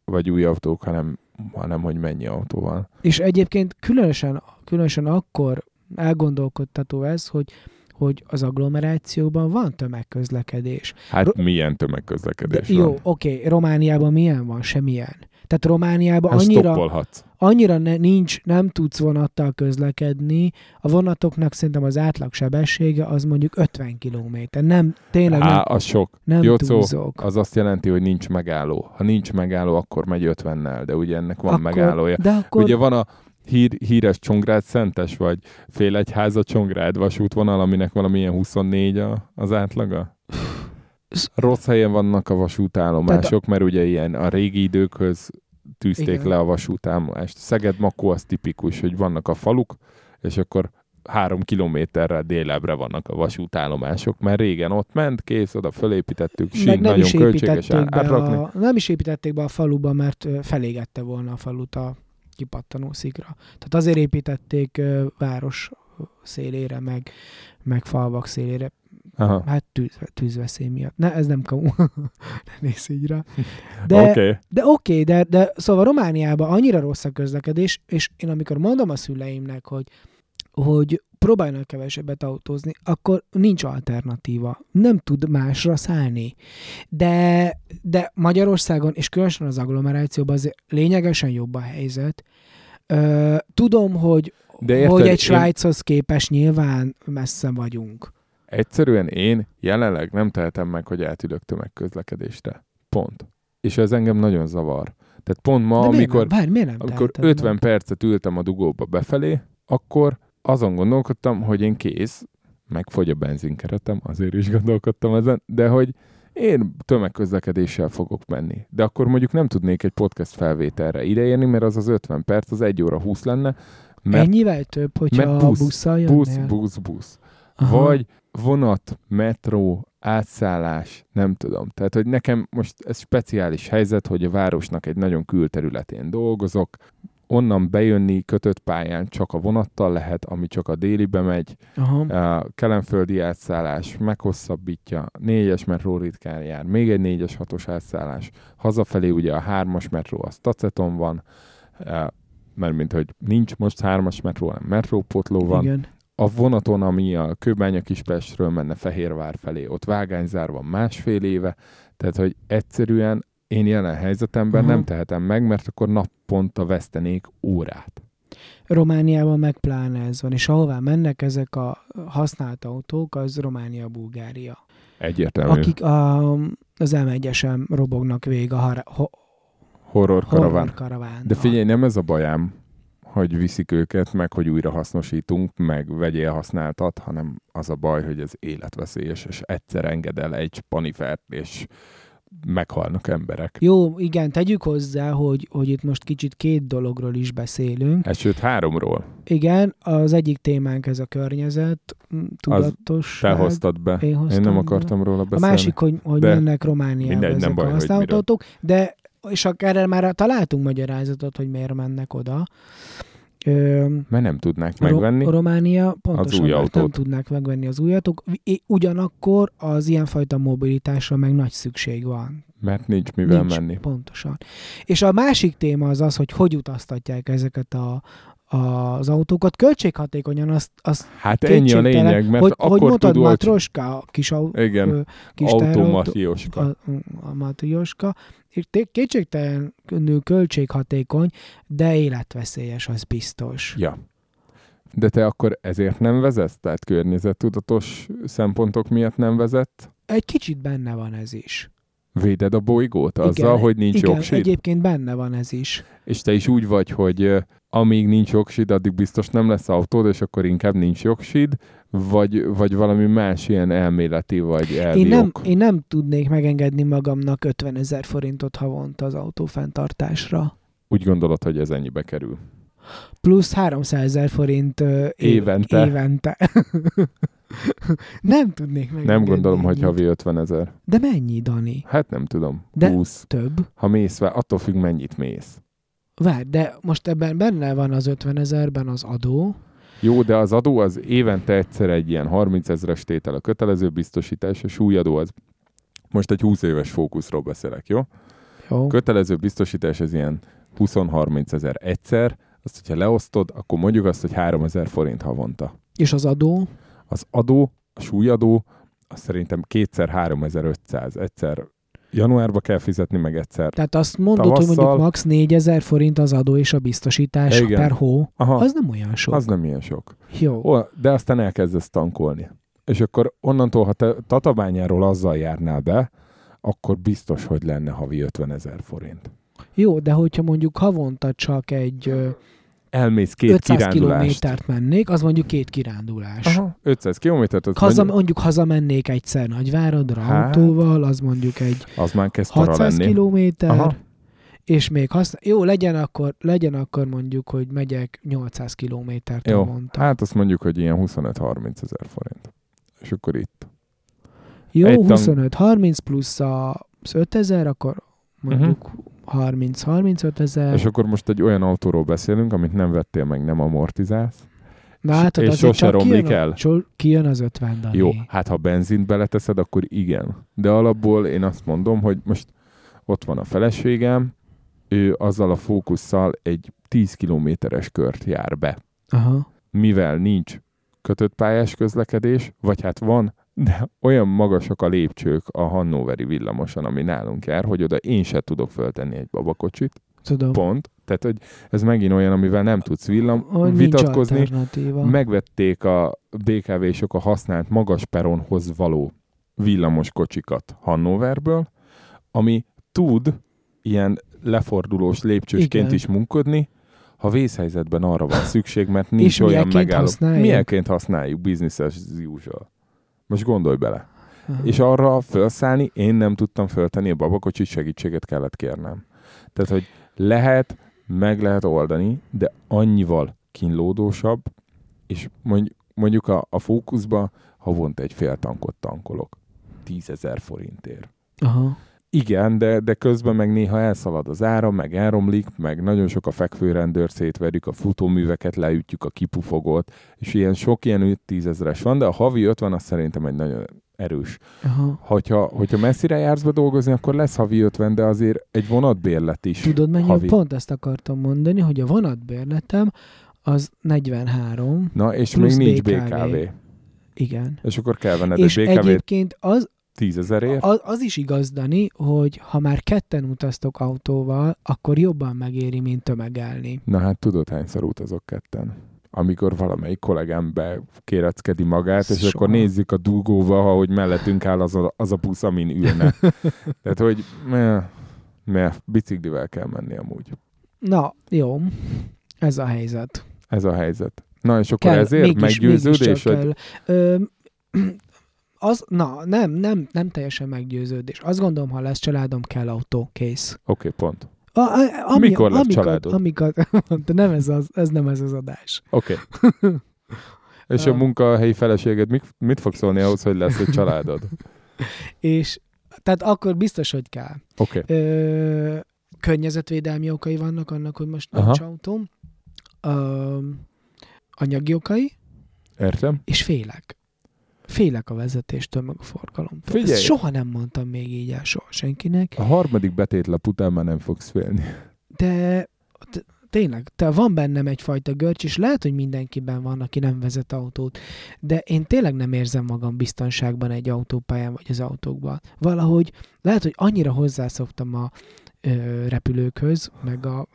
vagy új autók, hanem, hanem hogy mennyi autó van. És egyébként különösen, különösen akkor elgondolkodtató ez, hogy hogy az agglomerációban van tömegközlekedés. Hát Ro- milyen De tömegközlekedés jó, van. oké, Romániában milyen van? Semmilyen. Tehát Romániában Hát annyira, annyira ne, nincs, nem tudsz vonattal közlekedni. A vonatoknak szerintem az átlag sebessége az mondjuk 50 km. Nem, tényleg Á, nem, az sok. nem Jocó, túlzok. az azt jelenti, hogy nincs megálló. Ha nincs megálló, akkor megy 50-nel, de ugye ennek van akkor, megállója. De akkor Ugye van a hír, híres Csongrád Szentes, vagy Félegyháza Csongrád vasútvonal, aminek valamilyen 24 a, az átlaga? Rossz helyen vannak a vasútállomások, mert ugye ilyen a régi időkhöz tűzték Igen. le a vasútállomást. Szeged-Makó az tipikus, hogy vannak a faluk, és akkor három kilométerrel délebbre vannak a vasútállomások, mert régen ott ment, kész, oda fölépítettük, sín, meg nagyon költséges átrakni. a, nem is építették be a faluba, mert felégette volna a falut a kipattanó szikra. Tehát azért építették város szélére, meg, meg falvak szélére. Aha. Hát tűz, tűzveszély miatt. Ne, ez nem kamu. ne nézz így rá. De... Oké, okay. okay. de oké, de, de szóval Romániában annyira rossz a közlekedés, és én amikor mondom a szüleimnek, hogy, hogy próbáljanak kevesebbet autózni, akkor nincs alternatíva. Nem tud másra szállni. De, de Magyarországon, és különösen az agglomerációban azért lényegesen jobb a helyzet. Ö, tudom, hogy, De érted, hogy egy én- Svájchoz képest nyilván messze vagyunk. Egyszerűen én jelenleg nem tehetem meg, hogy átülök tömegközlekedésre. Pont. És ez engem nagyon zavar. Tehát pont ma, De amikor, nem? Várj, nem amikor teheted 50 meg? percet ültem a dugóba befelé, akkor azon gondolkodtam, hogy én kész, megfogy a benzinkeretem, azért is gondolkodtam ezen, de hogy én tömegközlekedéssel fogok menni. De akkor mondjuk nem tudnék egy podcast felvételre ideérni, mert az az 50 perc, az 1 óra 20 lenne, mert Ennyivel több, hogyha mert busz, busz, busszal busz, jönnél? busz, busz. Aha. Vagy vonat, metró, átszállás, nem tudom. Tehát, hogy nekem most ez speciális helyzet, hogy a városnak egy nagyon külterületén dolgozok, onnan bejönni kötött pályán csak a vonattal lehet, ami csak a délibe megy, Aha. a kelemföldi átszállás meghosszabbítja, négyes metró ritkán jár, még egy négyes hatos átszállás, hazafelé ugye a hármas metró az taceton van, eh, mert mint hogy nincs most hármas metró, hanem metrópotló van, Igen. a vonaton, ami a Kőbánya Kispestről menne Fehérvár felé, ott vágányzár van másfél éve, tehát hogy egyszerűen én jelen helyzetemben Aha. nem tehetem meg, mert akkor naponta vesztenék órát. Romániában meg pláne ez van, és ahová mennek ezek a használt autók, az Románia, Bulgária. Egyértelmű. Akik a, az M1-esen robognak végig a har- ho- Horror horror karaván. karaván. De figyelj, nem ez a bajám, hogy viszik őket, meg hogy újra hasznosítunk, meg vegyél használtat, hanem az a baj, hogy ez életveszélyes, és egyszer enged el egy spanifert, és meghalnak emberek. Jó, igen, tegyük hozzá, hogy, hogy itt most kicsit két dologról is beszélünk. Hát sőt, háromról. Igen, az egyik témánk ez a környezet, m, tudatosság. Te hoztad be. Én Én hoztam nem be. akartam róla A beszélni. másik, hogy, hogy De mennek Romániába mindegy, nem ezek baj, a autók, de és akár erre már találtunk magyarázatot, hogy miért mennek oda. Mert nem tudnák Ro- megvenni. Románia pontosan új mert nem autót. tudnák megvenni az új autók. Ugyanakkor az ilyenfajta mobilitásra meg nagy szükség van. Mert nincs mivel Nincs, menni. Pontosan. És a másik téma az az, hogy hogy utaztatják ezeket a, az autókat. Költséghatékonyan azt, azt Hát ennyi a lényeg, mert hogy, akkor hogy mondtad, tud olcsó- Matroska, kis, au, Igen, kis automatióska. a, a Matrioska, kétségtelenül költséghatékony, de életveszélyes, az biztos. Ja. De te akkor ezért nem vezetsz? Tehát környezettudatos szempontok miatt nem vezet? Egy kicsit benne van ez is. Véded a bolygót azzal, Igen, hogy nincs igen, jogsid? egyébként benne van ez is. És te is úgy vagy, hogy amíg nincs jogsid, addig biztos nem lesz autód, és akkor inkább nincs jogsid, vagy, vagy valami más ilyen elméleti, vagy elvi Én nem, én nem tudnék megengedni magamnak 50 ezer forintot havonta az autó fenntartásra. Úgy gondolod, hogy ez ennyibe kerül. Plusz 300 ezer forint év- Évente. évente. nem tudnék megengedni. Nem gondolom, hogy havi 50 ezer. De mennyi, Dani? Hát nem tudom. De- 20. Több? Ha mész, attól függ, mennyit mész. Várj, de most ebben benne van az 50 ezerben az adó. Jó, de az adó az évente egyszer egy ilyen 30 ezeres tétel a kötelező biztosítás, a súlyadó az most egy 20 éves fókuszról beszélek, jó? Jó. Kötelező biztosítás az ilyen 20-30 ezer egyszer, azt, hogyha leosztod, akkor mondjuk azt, hogy 3 ezer forint havonta. És az adó? Az adó, a súlyadó, az szerintem kétszer 3500, egyszer januárba kell fizetni, meg egyszer. Tehát azt mondod, hogy Tavasszal- mondjuk max 4000 forint az adó és a biztosítás Igen. per hó. Aha, Az nem olyan sok. az nem ilyen sok. Jó. Ó, de aztán elkezdesz tankolni. És akkor onnantól, ha te Tatabányáról azzal járnál be, akkor biztos, hogy lenne havi 50 ezer forint. Jó, de hogyha mondjuk havonta csak egy Elmész két 500 kirándulást. kilométert mennék, az mondjuk két kirándulás. Aha, 500 kilométert, az, Haza, mondjuk, mondjuk hazamennék egyszer Nagyváradra Hát. autóval, az mondjuk egy az már kezd para 600 lenni. kilométer, Aha. és még használ... Jó, legyen akkor, legyen akkor mondjuk, hogy megyek 800 kilométert Jó, havonta. hát azt mondjuk, hogy ilyen 25-30 ezer forint. És akkor itt. Jó, egy tank- 25-30 plusz a- az 5000, akkor mondjuk 30-35 ezer. És akkor most egy olyan autóról beszélünk, amit nem vettél meg, nem amortizálsz. Na hát, és azért sose csak romlik kijön, el? So, kijön az 50 Dani. Jó, hát ha benzint beleteszed, akkor igen. De alapból én azt mondom, hogy most ott van a feleségem, ő azzal a fókusszal egy 10 kilométeres kört jár be. Aha. Mivel nincs kötött pályás közlekedés, vagy hát van, de olyan magasak a lépcsők a Hannoveri villamoson, ami nálunk jár, hogy oda én se tudok föltenni egy babakocsit. Tudom. Pont. Tehát, hogy ez megint olyan, amivel nem tudsz villam Hogy vitatkozni. Megvették a BKV-sok a használt magas peronhoz való villamos kocsikat Hannoverből, ami tud ilyen lefordulós lépcsősként Igen. is munkodni, ha vészhelyzetben arra van szükség, mert nincs És olyan megálló. használjuk? Milyenként használjuk? Business as usual. Most gondolj bele. Aha. És arra felszállni én nem tudtam föltenni a babakocsit, segítséget kellett kérnem. Tehát, hogy lehet, meg lehet oldani, de annyival kínlódósabb, és mondj- mondjuk a, a fókuszba havonta egy fél tankot tankolok. 10 ezer forintért. Aha. Igen, de, de közben meg néha elszalad az áram, meg elromlik, meg nagyon sok a fekvőrendőr, szétverjük a futóműveket, leütjük a kipufogot, és ilyen sok ilyen 10 ezeres van, de a havi 50 az szerintem egy nagyon erős. Aha. Hogyha, hogyha messzire jársz be dolgozni, akkor lesz havi 50, de azért egy vonatbérlet is Tudod, mennyi? havi. Pont ezt akartam mondani, hogy a vonatbérletem az 43, Na, és még nincs BKV. BKV. igen. És akkor kell venned És egy BKV-t egyébként az, 10 ezerért. az, az is igaz, Dani, hogy ha már ketten utaztok autóval, akkor jobban megéri, mint tömegelni. Na hát tudod, hányszor utazok ketten? Amikor valamelyik kollégám bekéreckedi magát, és Soha. akkor nézzük a dugóba, ahogy mellettünk áll az a, az a busz, amin ülne. Tehát, hogy meh, meh, biciklivel kell menni amúgy. Na, jó. Ez a helyzet. Ez a helyzet. Na, és akkor Kell, ezért mégis, meggyőződés, mégiscsak hogy kell. Ö, az, na, nem, nem, nem teljesen meggyőződés. Azt gondolom, ha lesz családom, kell autó, kész. oké, pont. A, a, ami, Mikor lesz amiket, családod? Amiket, de nem ez, az, ez nem ez az adás. Oké. És a munkahelyi feleséged mit, mit fog szólni ahhoz, hogy lesz egy családod? És tehát akkor biztos, hogy kell. Oké. Ö, környezetvédelmi okai vannak annak, hogy most Aha. nincs autóm. ö, anyagi okai, Értem? és félek. Félek a vezetéstől, meg a forgalomtól. Figyelj! Ezt soha nem mondtam még így el soha senkinek, A harmadik betétlap után már nem fogsz félni. de tényleg, te van bennem egyfajta görcs, és lehet, hogy mindenkiben van, aki nem vezet autót, de én tényleg nem érzem magam biztonságban egy autópályán vagy az autókban. Valahogy lehet, hogy annyira hozzászoktam a repülőkhöz, meg a...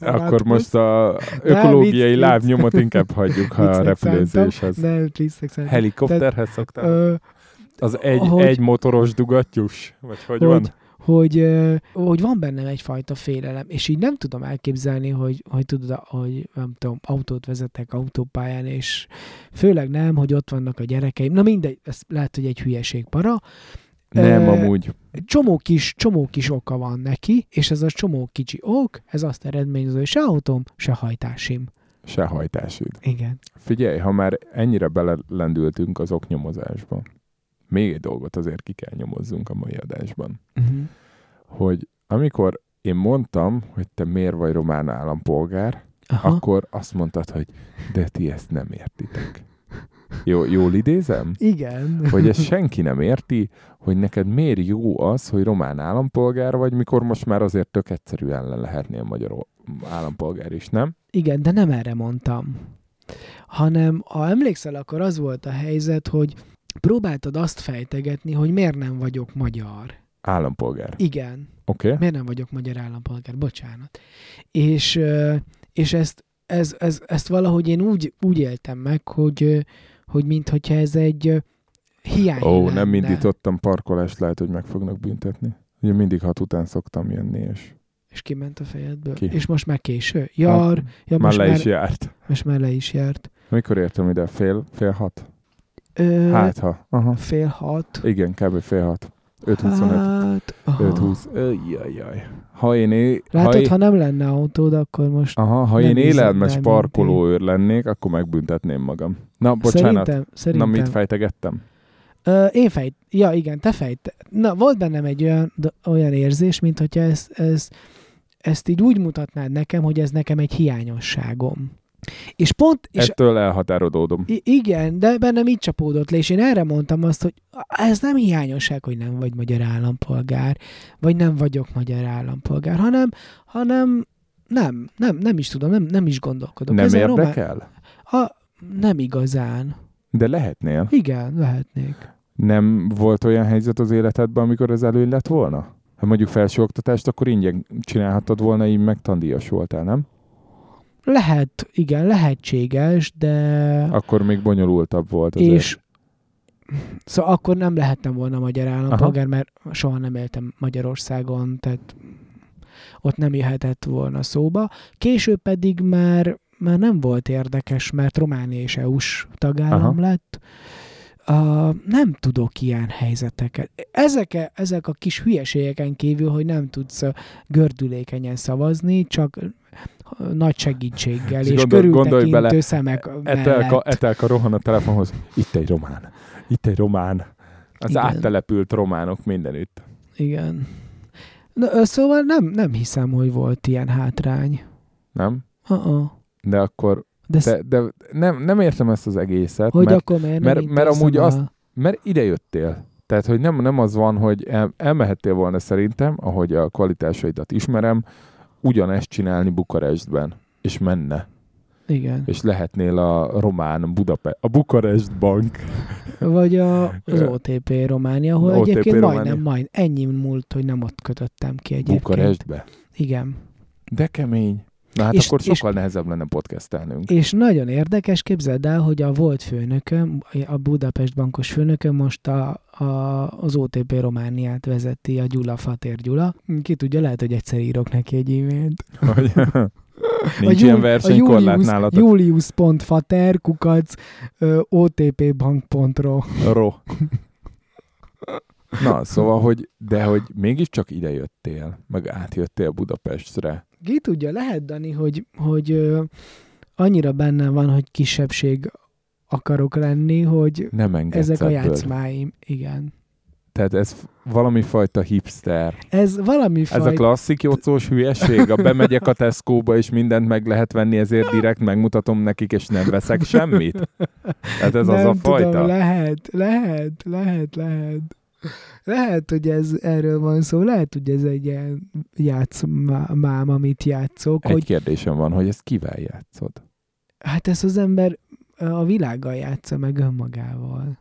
Akkor most a ökológiai vicc. lábnyomot inkább hagyjuk, ha a repülőzéshez. Nem, viccnek. Helikopterhez szoktál? Ö, Az egy, hogy- egy motoros dugattyús? Vagy hogy, hogy, van? hogy, hogy van bennem egyfajta félelem, és így nem tudom elképzelni, hogy, hogy tudod, hogy nem tudom, autót vezetek autópályán, és főleg nem, hogy ott vannak a gyerekeim. Na mindegy, ez lehet, hogy egy hülyeség para. Nem, amúgy. Csomó kis, csomó kis oka van neki, és ez a csomó kicsi ok, ez azt eredményező, hogy se autóm, se hajtásim. Se hajtásid. Igen. Figyelj, ha már ennyire belelendültünk az oknyomozásba, még egy dolgot azért ki kell nyomozzunk a mai adásban. Uh-huh. Hogy amikor én mondtam, hogy te miért vagy román állampolgár, Aha. akkor azt mondtad, hogy de ti ezt nem értitek. Jó, jól idézem? Igen. Hogy ezt senki nem érti, hogy neked miért jó az, hogy román állampolgár vagy, mikor most már azért tök egyszerűen le lehetnél magyar állampolgár is, nem? Igen, de nem erre mondtam. Hanem, ha emlékszel, akkor az volt a helyzet, hogy próbáltad azt fejtegetni, hogy miért nem vagyok magyar. Állampolgár. Igen, Oké? Okay? miért nem vagyok magyar állampolgár, bocsánat. És, és ezt, ez, ez, ezt valahogy én úgy, úgy éltem meg, hogy, hogy mintha ez egy hiány Ó, lenne. nem indítottam parkolást, lehet, hogy meg fognak büntetni. Ugye mindig hat után szoktam jönni, és És kiment a fejedből. Ki? És most már késő? Jar, ja, már most, le is járt. most már le is járt. Mikor értem ide? Fél, fél hat? Ö, Hát, ha. Aha. Fél hat. Igen, kb. fél hat. 5.25. Hát, aha. 5.20. Jaj, Ha én, é... Látod, ha, én... ha nem lenne autód, akkor most Aha, ha én élelmes parkolóőr lennék, akkor megbüntetném magam. Na, bocsánat. szerintem, szerintem. Na, mit fejtegettem? Ö, én fejt, ja igen, te fejt. Na, volt bennem egy olyan, olyan érzés, mint hogyha ezt, ezt, ezt így úgy mutatnád nekem, hogy ez nekem egy hiányosságom. És pont, és Ettől elhatárolódom. Igen, de bennem így csapódott le, és én erre mondtam azt, hogy ez nem hiányosság, hogy nem vagy magyar állampolgár, vagy nem vagyok magyar állampolgár, hanem, hanem nem, nem, nem is tudom, nem, nem is gondolkodok. Nem Ez érdekel? A, nem igazán. De lehetnél. Igen, lehetnék. Nem volt olyan helyzet az életedben, amikor ez elő lett volna? Ha mondjuk felsőoktatást, akkor ingyen csinálhattad volna, így meg tandíjas voltál, nem? Lehet, igen, lehetséges, de... Akkor még bonyolultabb volt azért. és szóval akkor nem lehettem volna magyar állampolgár, mert soha nem éltem Magyarországon, tehát ott nem jöhetett volna szóba. Később pedig már, már nem volt érdekes, mert Románia és EU-s tagállam Aha. Lett. Uh, nem tudok ilyen helyzeteket. Ezek, ezek a kis hülyeségeken kívül, hogy nem tudsz gördülékenyen szavazni, csak nagy segítséggel És és, gondol- körültekintő bele, szemek Etelka, mellett. Etelka rohan a telefonhoz. Itt egy román. Itt egy román. Az Igen. áttelepült románok mindenütt. Igen. Na, szóval nem, nem hiszem, hogy volt ilyen hátrány. Nem? Uh-uh. De akkor, De, de, de nem, nem értem ezt az egészet, hogy mert, akkor miért mert- mert amúgy el? azt- mert ide jöttél. Tehát, hogy nem, nem az van, hogy el, elmehettél volna szerintem, ahogy a kvalitásaidat ismerem, ugyanezt csinálni Bukarestben, és menne. Igen. És lehetnél a román Budapest, a Bukarest Bank. Vagy a, az OTP Románia, ahol OTP egyébként Románia. majdnem, majd ennyi múlt, hogy nem ott kötöttem ki egyébként. Bukarestbe. Igen. De kemény. Na hát És- akkor és- sokkal nehezebb lenne podcastelnünk. És nagyon érdekes, képzeld el, hogy a volt főnököm, a Budapest bankos főnököm most a, a, az OTP Romániát vezeti, a Gyula Fatér Gyula. Ki tudja, lehet, hogy egyszer írok neki egy e-mailt. A Nincs Jul- ilyen versenykorlát nálatok. Julius.fater kukac otpbank.ro Ro. Na, szóval, hogy, de hogy mégiscsak ide jöttél, meg átjöttél Budapestre. Ki tudja, lehet, Dani, hogy, hogy ö, annyira benne van, hogy kisebbség akarok lenni, hogy Nem ezek a játszmáim, igen. Tehát ez valami fajta hipster. Ez valami Ez a fajta... klasszik jocós hülyeség? A bemegyek a Tesco-ba, és mindent meg lehet venni, ezért direkt megmutatom nekik, és nem veszek semmit? Tehát ez az nem a fajta? Tudom, lehet, lehet, lehet, lehet. Lehet, hogy ez erről van szó, lehet, hogy ez egy ilyen játszmám, amit játszok, Egy hogy kérdésem van, hogy ezt kivel játszod? hát ez az ember a világgal játsza meg önmagával.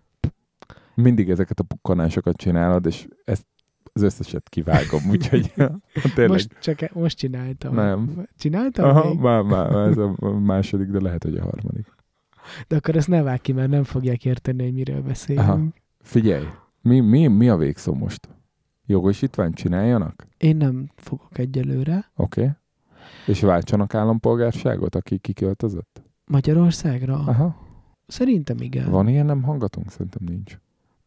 Mindig ezeket a pukkanásokat csinálod, és ezt az összeset kivágom, úgyhogy tényleg. Most, csak most csináltam. Nem. Csináltam Aha, még? már, már ez a második, de lehet, hogy a harmadik. De akkor ezt ne vág ki, mert nem fogják érteni, hogy miről beszélünk. Aha. Figyelj, mi, mi, mi a végszó most? Jogosítványt csináljanak? Én nem fogok egyelőre. Oké. Okay. És váltsanak állampolgárságot, aki kiköltözött? Magyarországra? Aha. Szerintem igen. Van ilyen nem hangatunk? Szerintem nincs.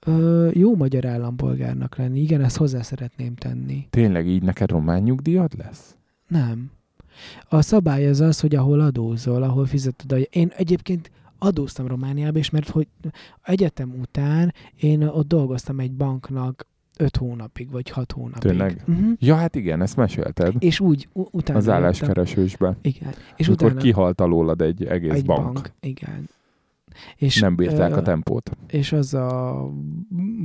Ö, jó magyar állampolgárnak lenni. Igen, ezt hozzá szeretném tenni. Tényleg így neked román nyugdíjad lesz? Nem. A szabály az az, hogy ahol adózol, ahol fizeted a... Én egyébként adóztam Romániába, és mert hogy egyetem után én ott dolgoztam egy banknak öt hónapig, vagy hat hónapig. Tényleg? Uh-huh. Ja, hát igen, ezt mesélted. És úgy u- utána Az jöttem- álláskeresősbe. Igen. És akkor utána kihalt alólad egy egész egy bank. bank. Igen. És, Nem bírták ö, a tempót. és az a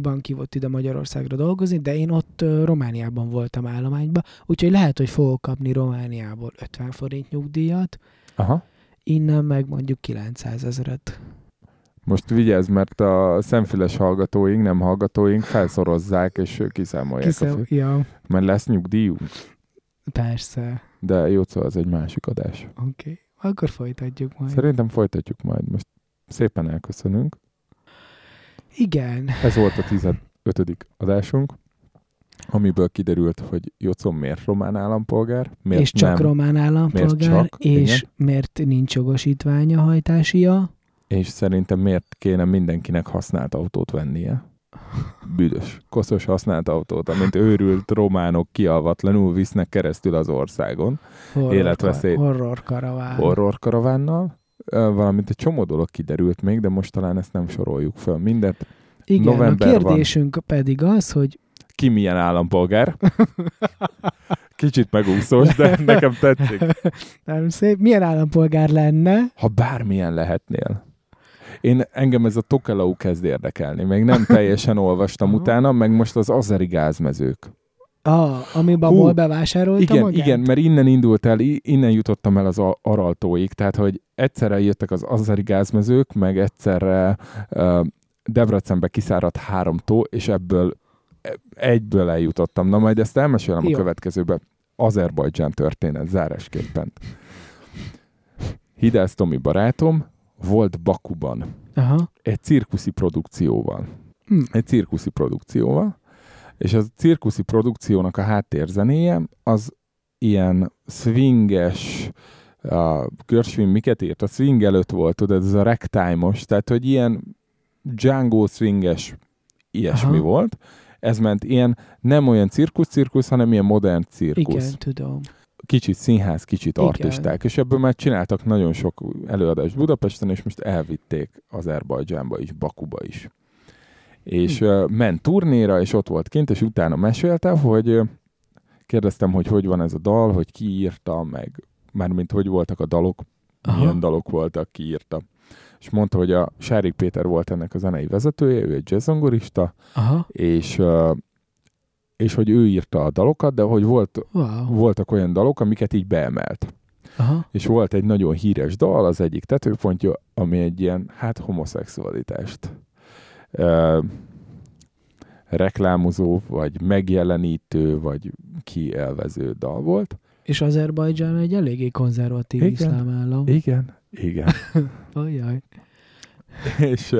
bank hívott ide Magyarországra dolgozni, de én ott ö, Romániában voltam állományban, úgyhogy lehet, hogy fogok kapni Romániából 50 forint nyugdíjat, Aha. Innen meg mondjuk 900 ezeret. Most vigyázz, mert a szemfüles hallgatóink, nem hallgatóink felszorozzák, és kiszámolják. a Hiszem, fő... ja, Mert lesz nyugdíjunk. persze. De jó, szóval ez egy másik adás. Oké. Okay. Akkor folytatjuk majd. Szerintem folytatjuk majd. Most szépen elköszönünk. Igen. Ez volt a 15. adásunk, amiből kiderült, hogy Jocom miért román állampolgár, miért és csak nem, román állampolgár, csak? és Igen. miért nincs jogosítványa hajtásia. és szerintem miért kéne mindenkinek használt autót vennie. Büdös, koszos használt autót, amint őrült románok kialvatlanul visznek keresztül az országon, Horror, Életveszély. Horror karaván. horror karavánnal, valamint egy csomó dolog kiderült még, de most talán ezt nem soroljuk föl mindet. Igen, november a van. kérdésünk pedig az, hogy Ki milyen állampolgár? Kicsit megúszós, de nekem tetszik. nem szép, milyen állampolgár lenne? Ha bármilyen lehetnél. Én engem ez a Tokelau kezd érdekelni. Még nem teljesen olvastam utána, meg most az azeri gázmezők. Ah, amiben Hú, MOL bevásárolta Igen, magát? igen, mert innen indult el, innen jutottam el az araltóig, tehát hogy egyszerre jöttek az azeri gázmezők, meg egyszerre uh, Debrecenbe kiszáradt három tó, és ebből egyből eljutottam. Na majd ezt elmesélem Jó. a következőbe. Azerbajdzsán történet zárásképpen. Hidász Tomi barátom volt Bakuban Aha. egy cirkuszi produkcióval. Hm. Egy cirkuszi produkcióval, és az cirkuszi produkciónak a háttérzenéje az ilyen swinges, a Gershwin miket írt? A swing előtt volt, tudod, ez a ragtime-os, tehát hogy ilyen Django swinges ilyesmi Aha. volt. Ez ment ilyen, nem olyan cirkusz-cirkusz, hanem ilyen modern cirkusz Igen, tudom. kicsit színház, kicsit Igen. artisták, és ebből már csináltak nagyon sok előadást Budapesten, és most elvitték Azerbajdzsánba is, Bakuba is. És Hm. uh, ment turnéra, és ott volt kint, és utána mesélte, hogy kérdeztem, hogy hogy van ez a dal, hogy ki írta, meg mármint hogy voltak a dalok, Aha. milyen dalok voltak, ki írta. És mondta, hogy a Sárik Péter volt ennek a zenei vezetője, ő egy jazzzongorista, és, és hogy ő írta a dalokat, de hogy volt Wow. voltak olyan dalok, amiket így beemelt. Aha. És volt egy nagyon híres dal, az egyik tetőpontja, ami egy ilyen, hát homoszexualitást uh, reklámozó, vagy megjelenítő, vagy kielvező dal volt. És Azerbajdzsán egy eléggé konzervatív Igen. iszlám állam. Igen, igen. Ajaj. és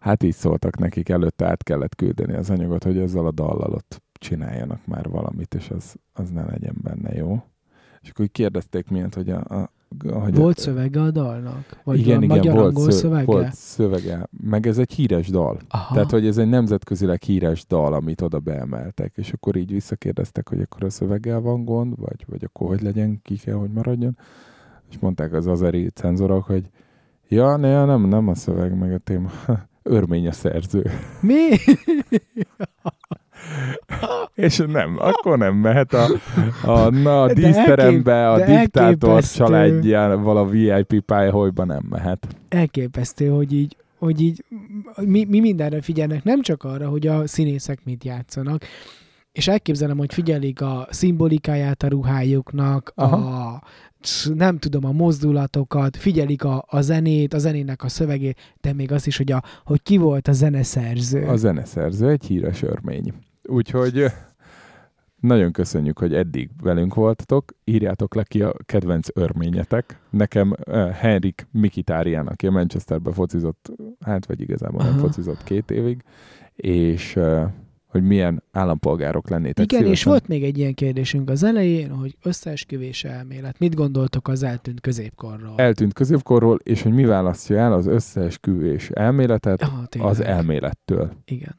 hát így szóltak nekik, előtte át kellett küldeni az anyagot, hogy ezzel a dallal ott csináljanak már valamit, és az, az ne legyen benne jó. És akkor kérdezték miért, hogy a, a hogy Volt a, szövege a dalnak? Vagy igen, igen, magyar volt, angol szö- szövege? volt szövege. Meg ez egy híres dal. Aha. Tehát, hogy ez egy nemzetközileg híres dal, amit oda beemeltek, és akkor így visszakérdeztek, hogy akkor a szöveggel van gond, vagy, vagy akkor hogy legyen, ki kell, hogy maradjon. És mondták az azeri cenzorok, hogy ja, ne, nem, nem a szöveg, meg a téma. örmény a szerző. Mi? És nem, akkor nem mehet a, a, na, a díszterembe, a diktátor családjával a VIP pályaholyba nem mehet. Elképesztő, hogy így, hogy így mi, mi mindenre figyelnek, nem csak arra, hogy a színészek mit játszanak, és elképzelem, hogy figyelik a szimbolikáját a ruhájuknak, a s- nem tudom, a mozdulatokat, figyelik a, a zenét, a zenének a szövegét, de még az is, hogy, a, hogy ki volt a zeneszerző. A zeneszerző egy híres örmény. Úgyhogy nagyon köszönjük, hogy eddig velünk voltatok. Írjátok le ki a kedvenc örményetek. Nekem uh, Henrik Mikitárián, aki a Manchesterbe focizott, hát vagy igazából nem Aha. focizott két évig, és uh, hogy milyen állampolgárok lennétek Igen, és szívesen. volt még egy ilyen kérdésünk az elején, hogy összeesküvés elmélet. Mit gondoltok az eltűnt középkorról? eltűnt középkorról, és hogy mi választja el az összeesküvés elméletet Ah, tényleg. az elmélettől. Igen.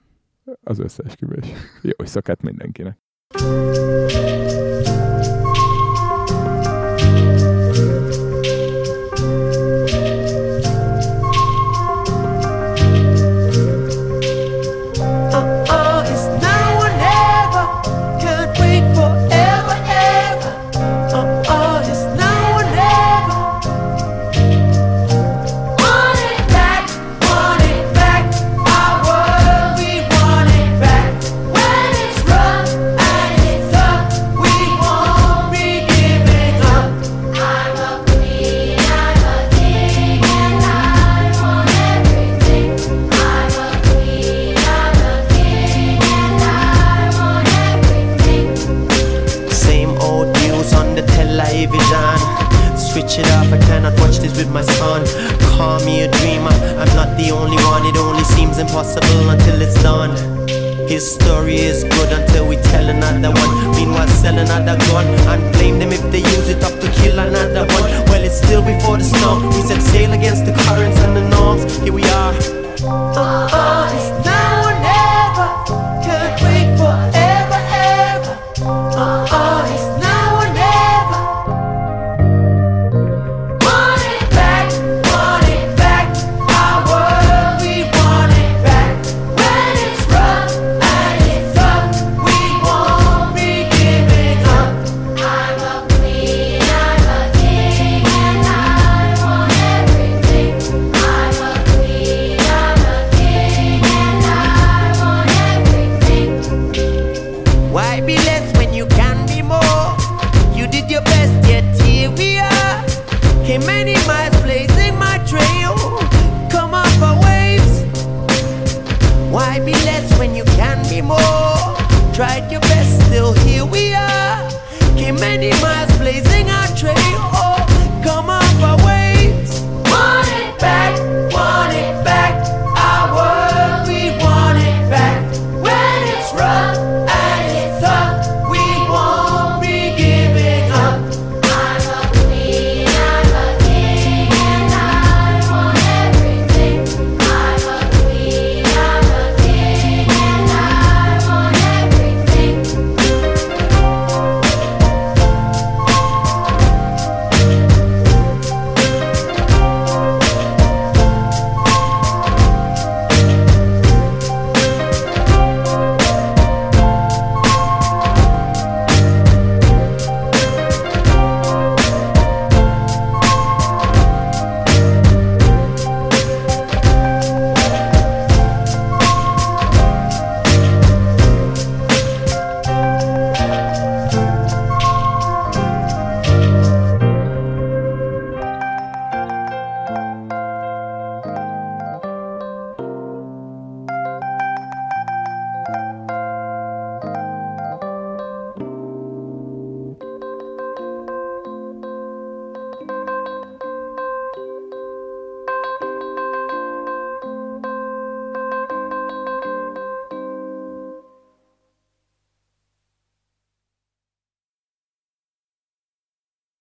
Az összeesküvés. Jó éjszakát mindenkinek. Impossible until it's done. His story is good until we tell another one. Meanwhile, sell another gun and blame them if they use it up to kill another one. Well, it's still before the storm. We set sail against the currents and the norms. Here we are. Uh-uh, it's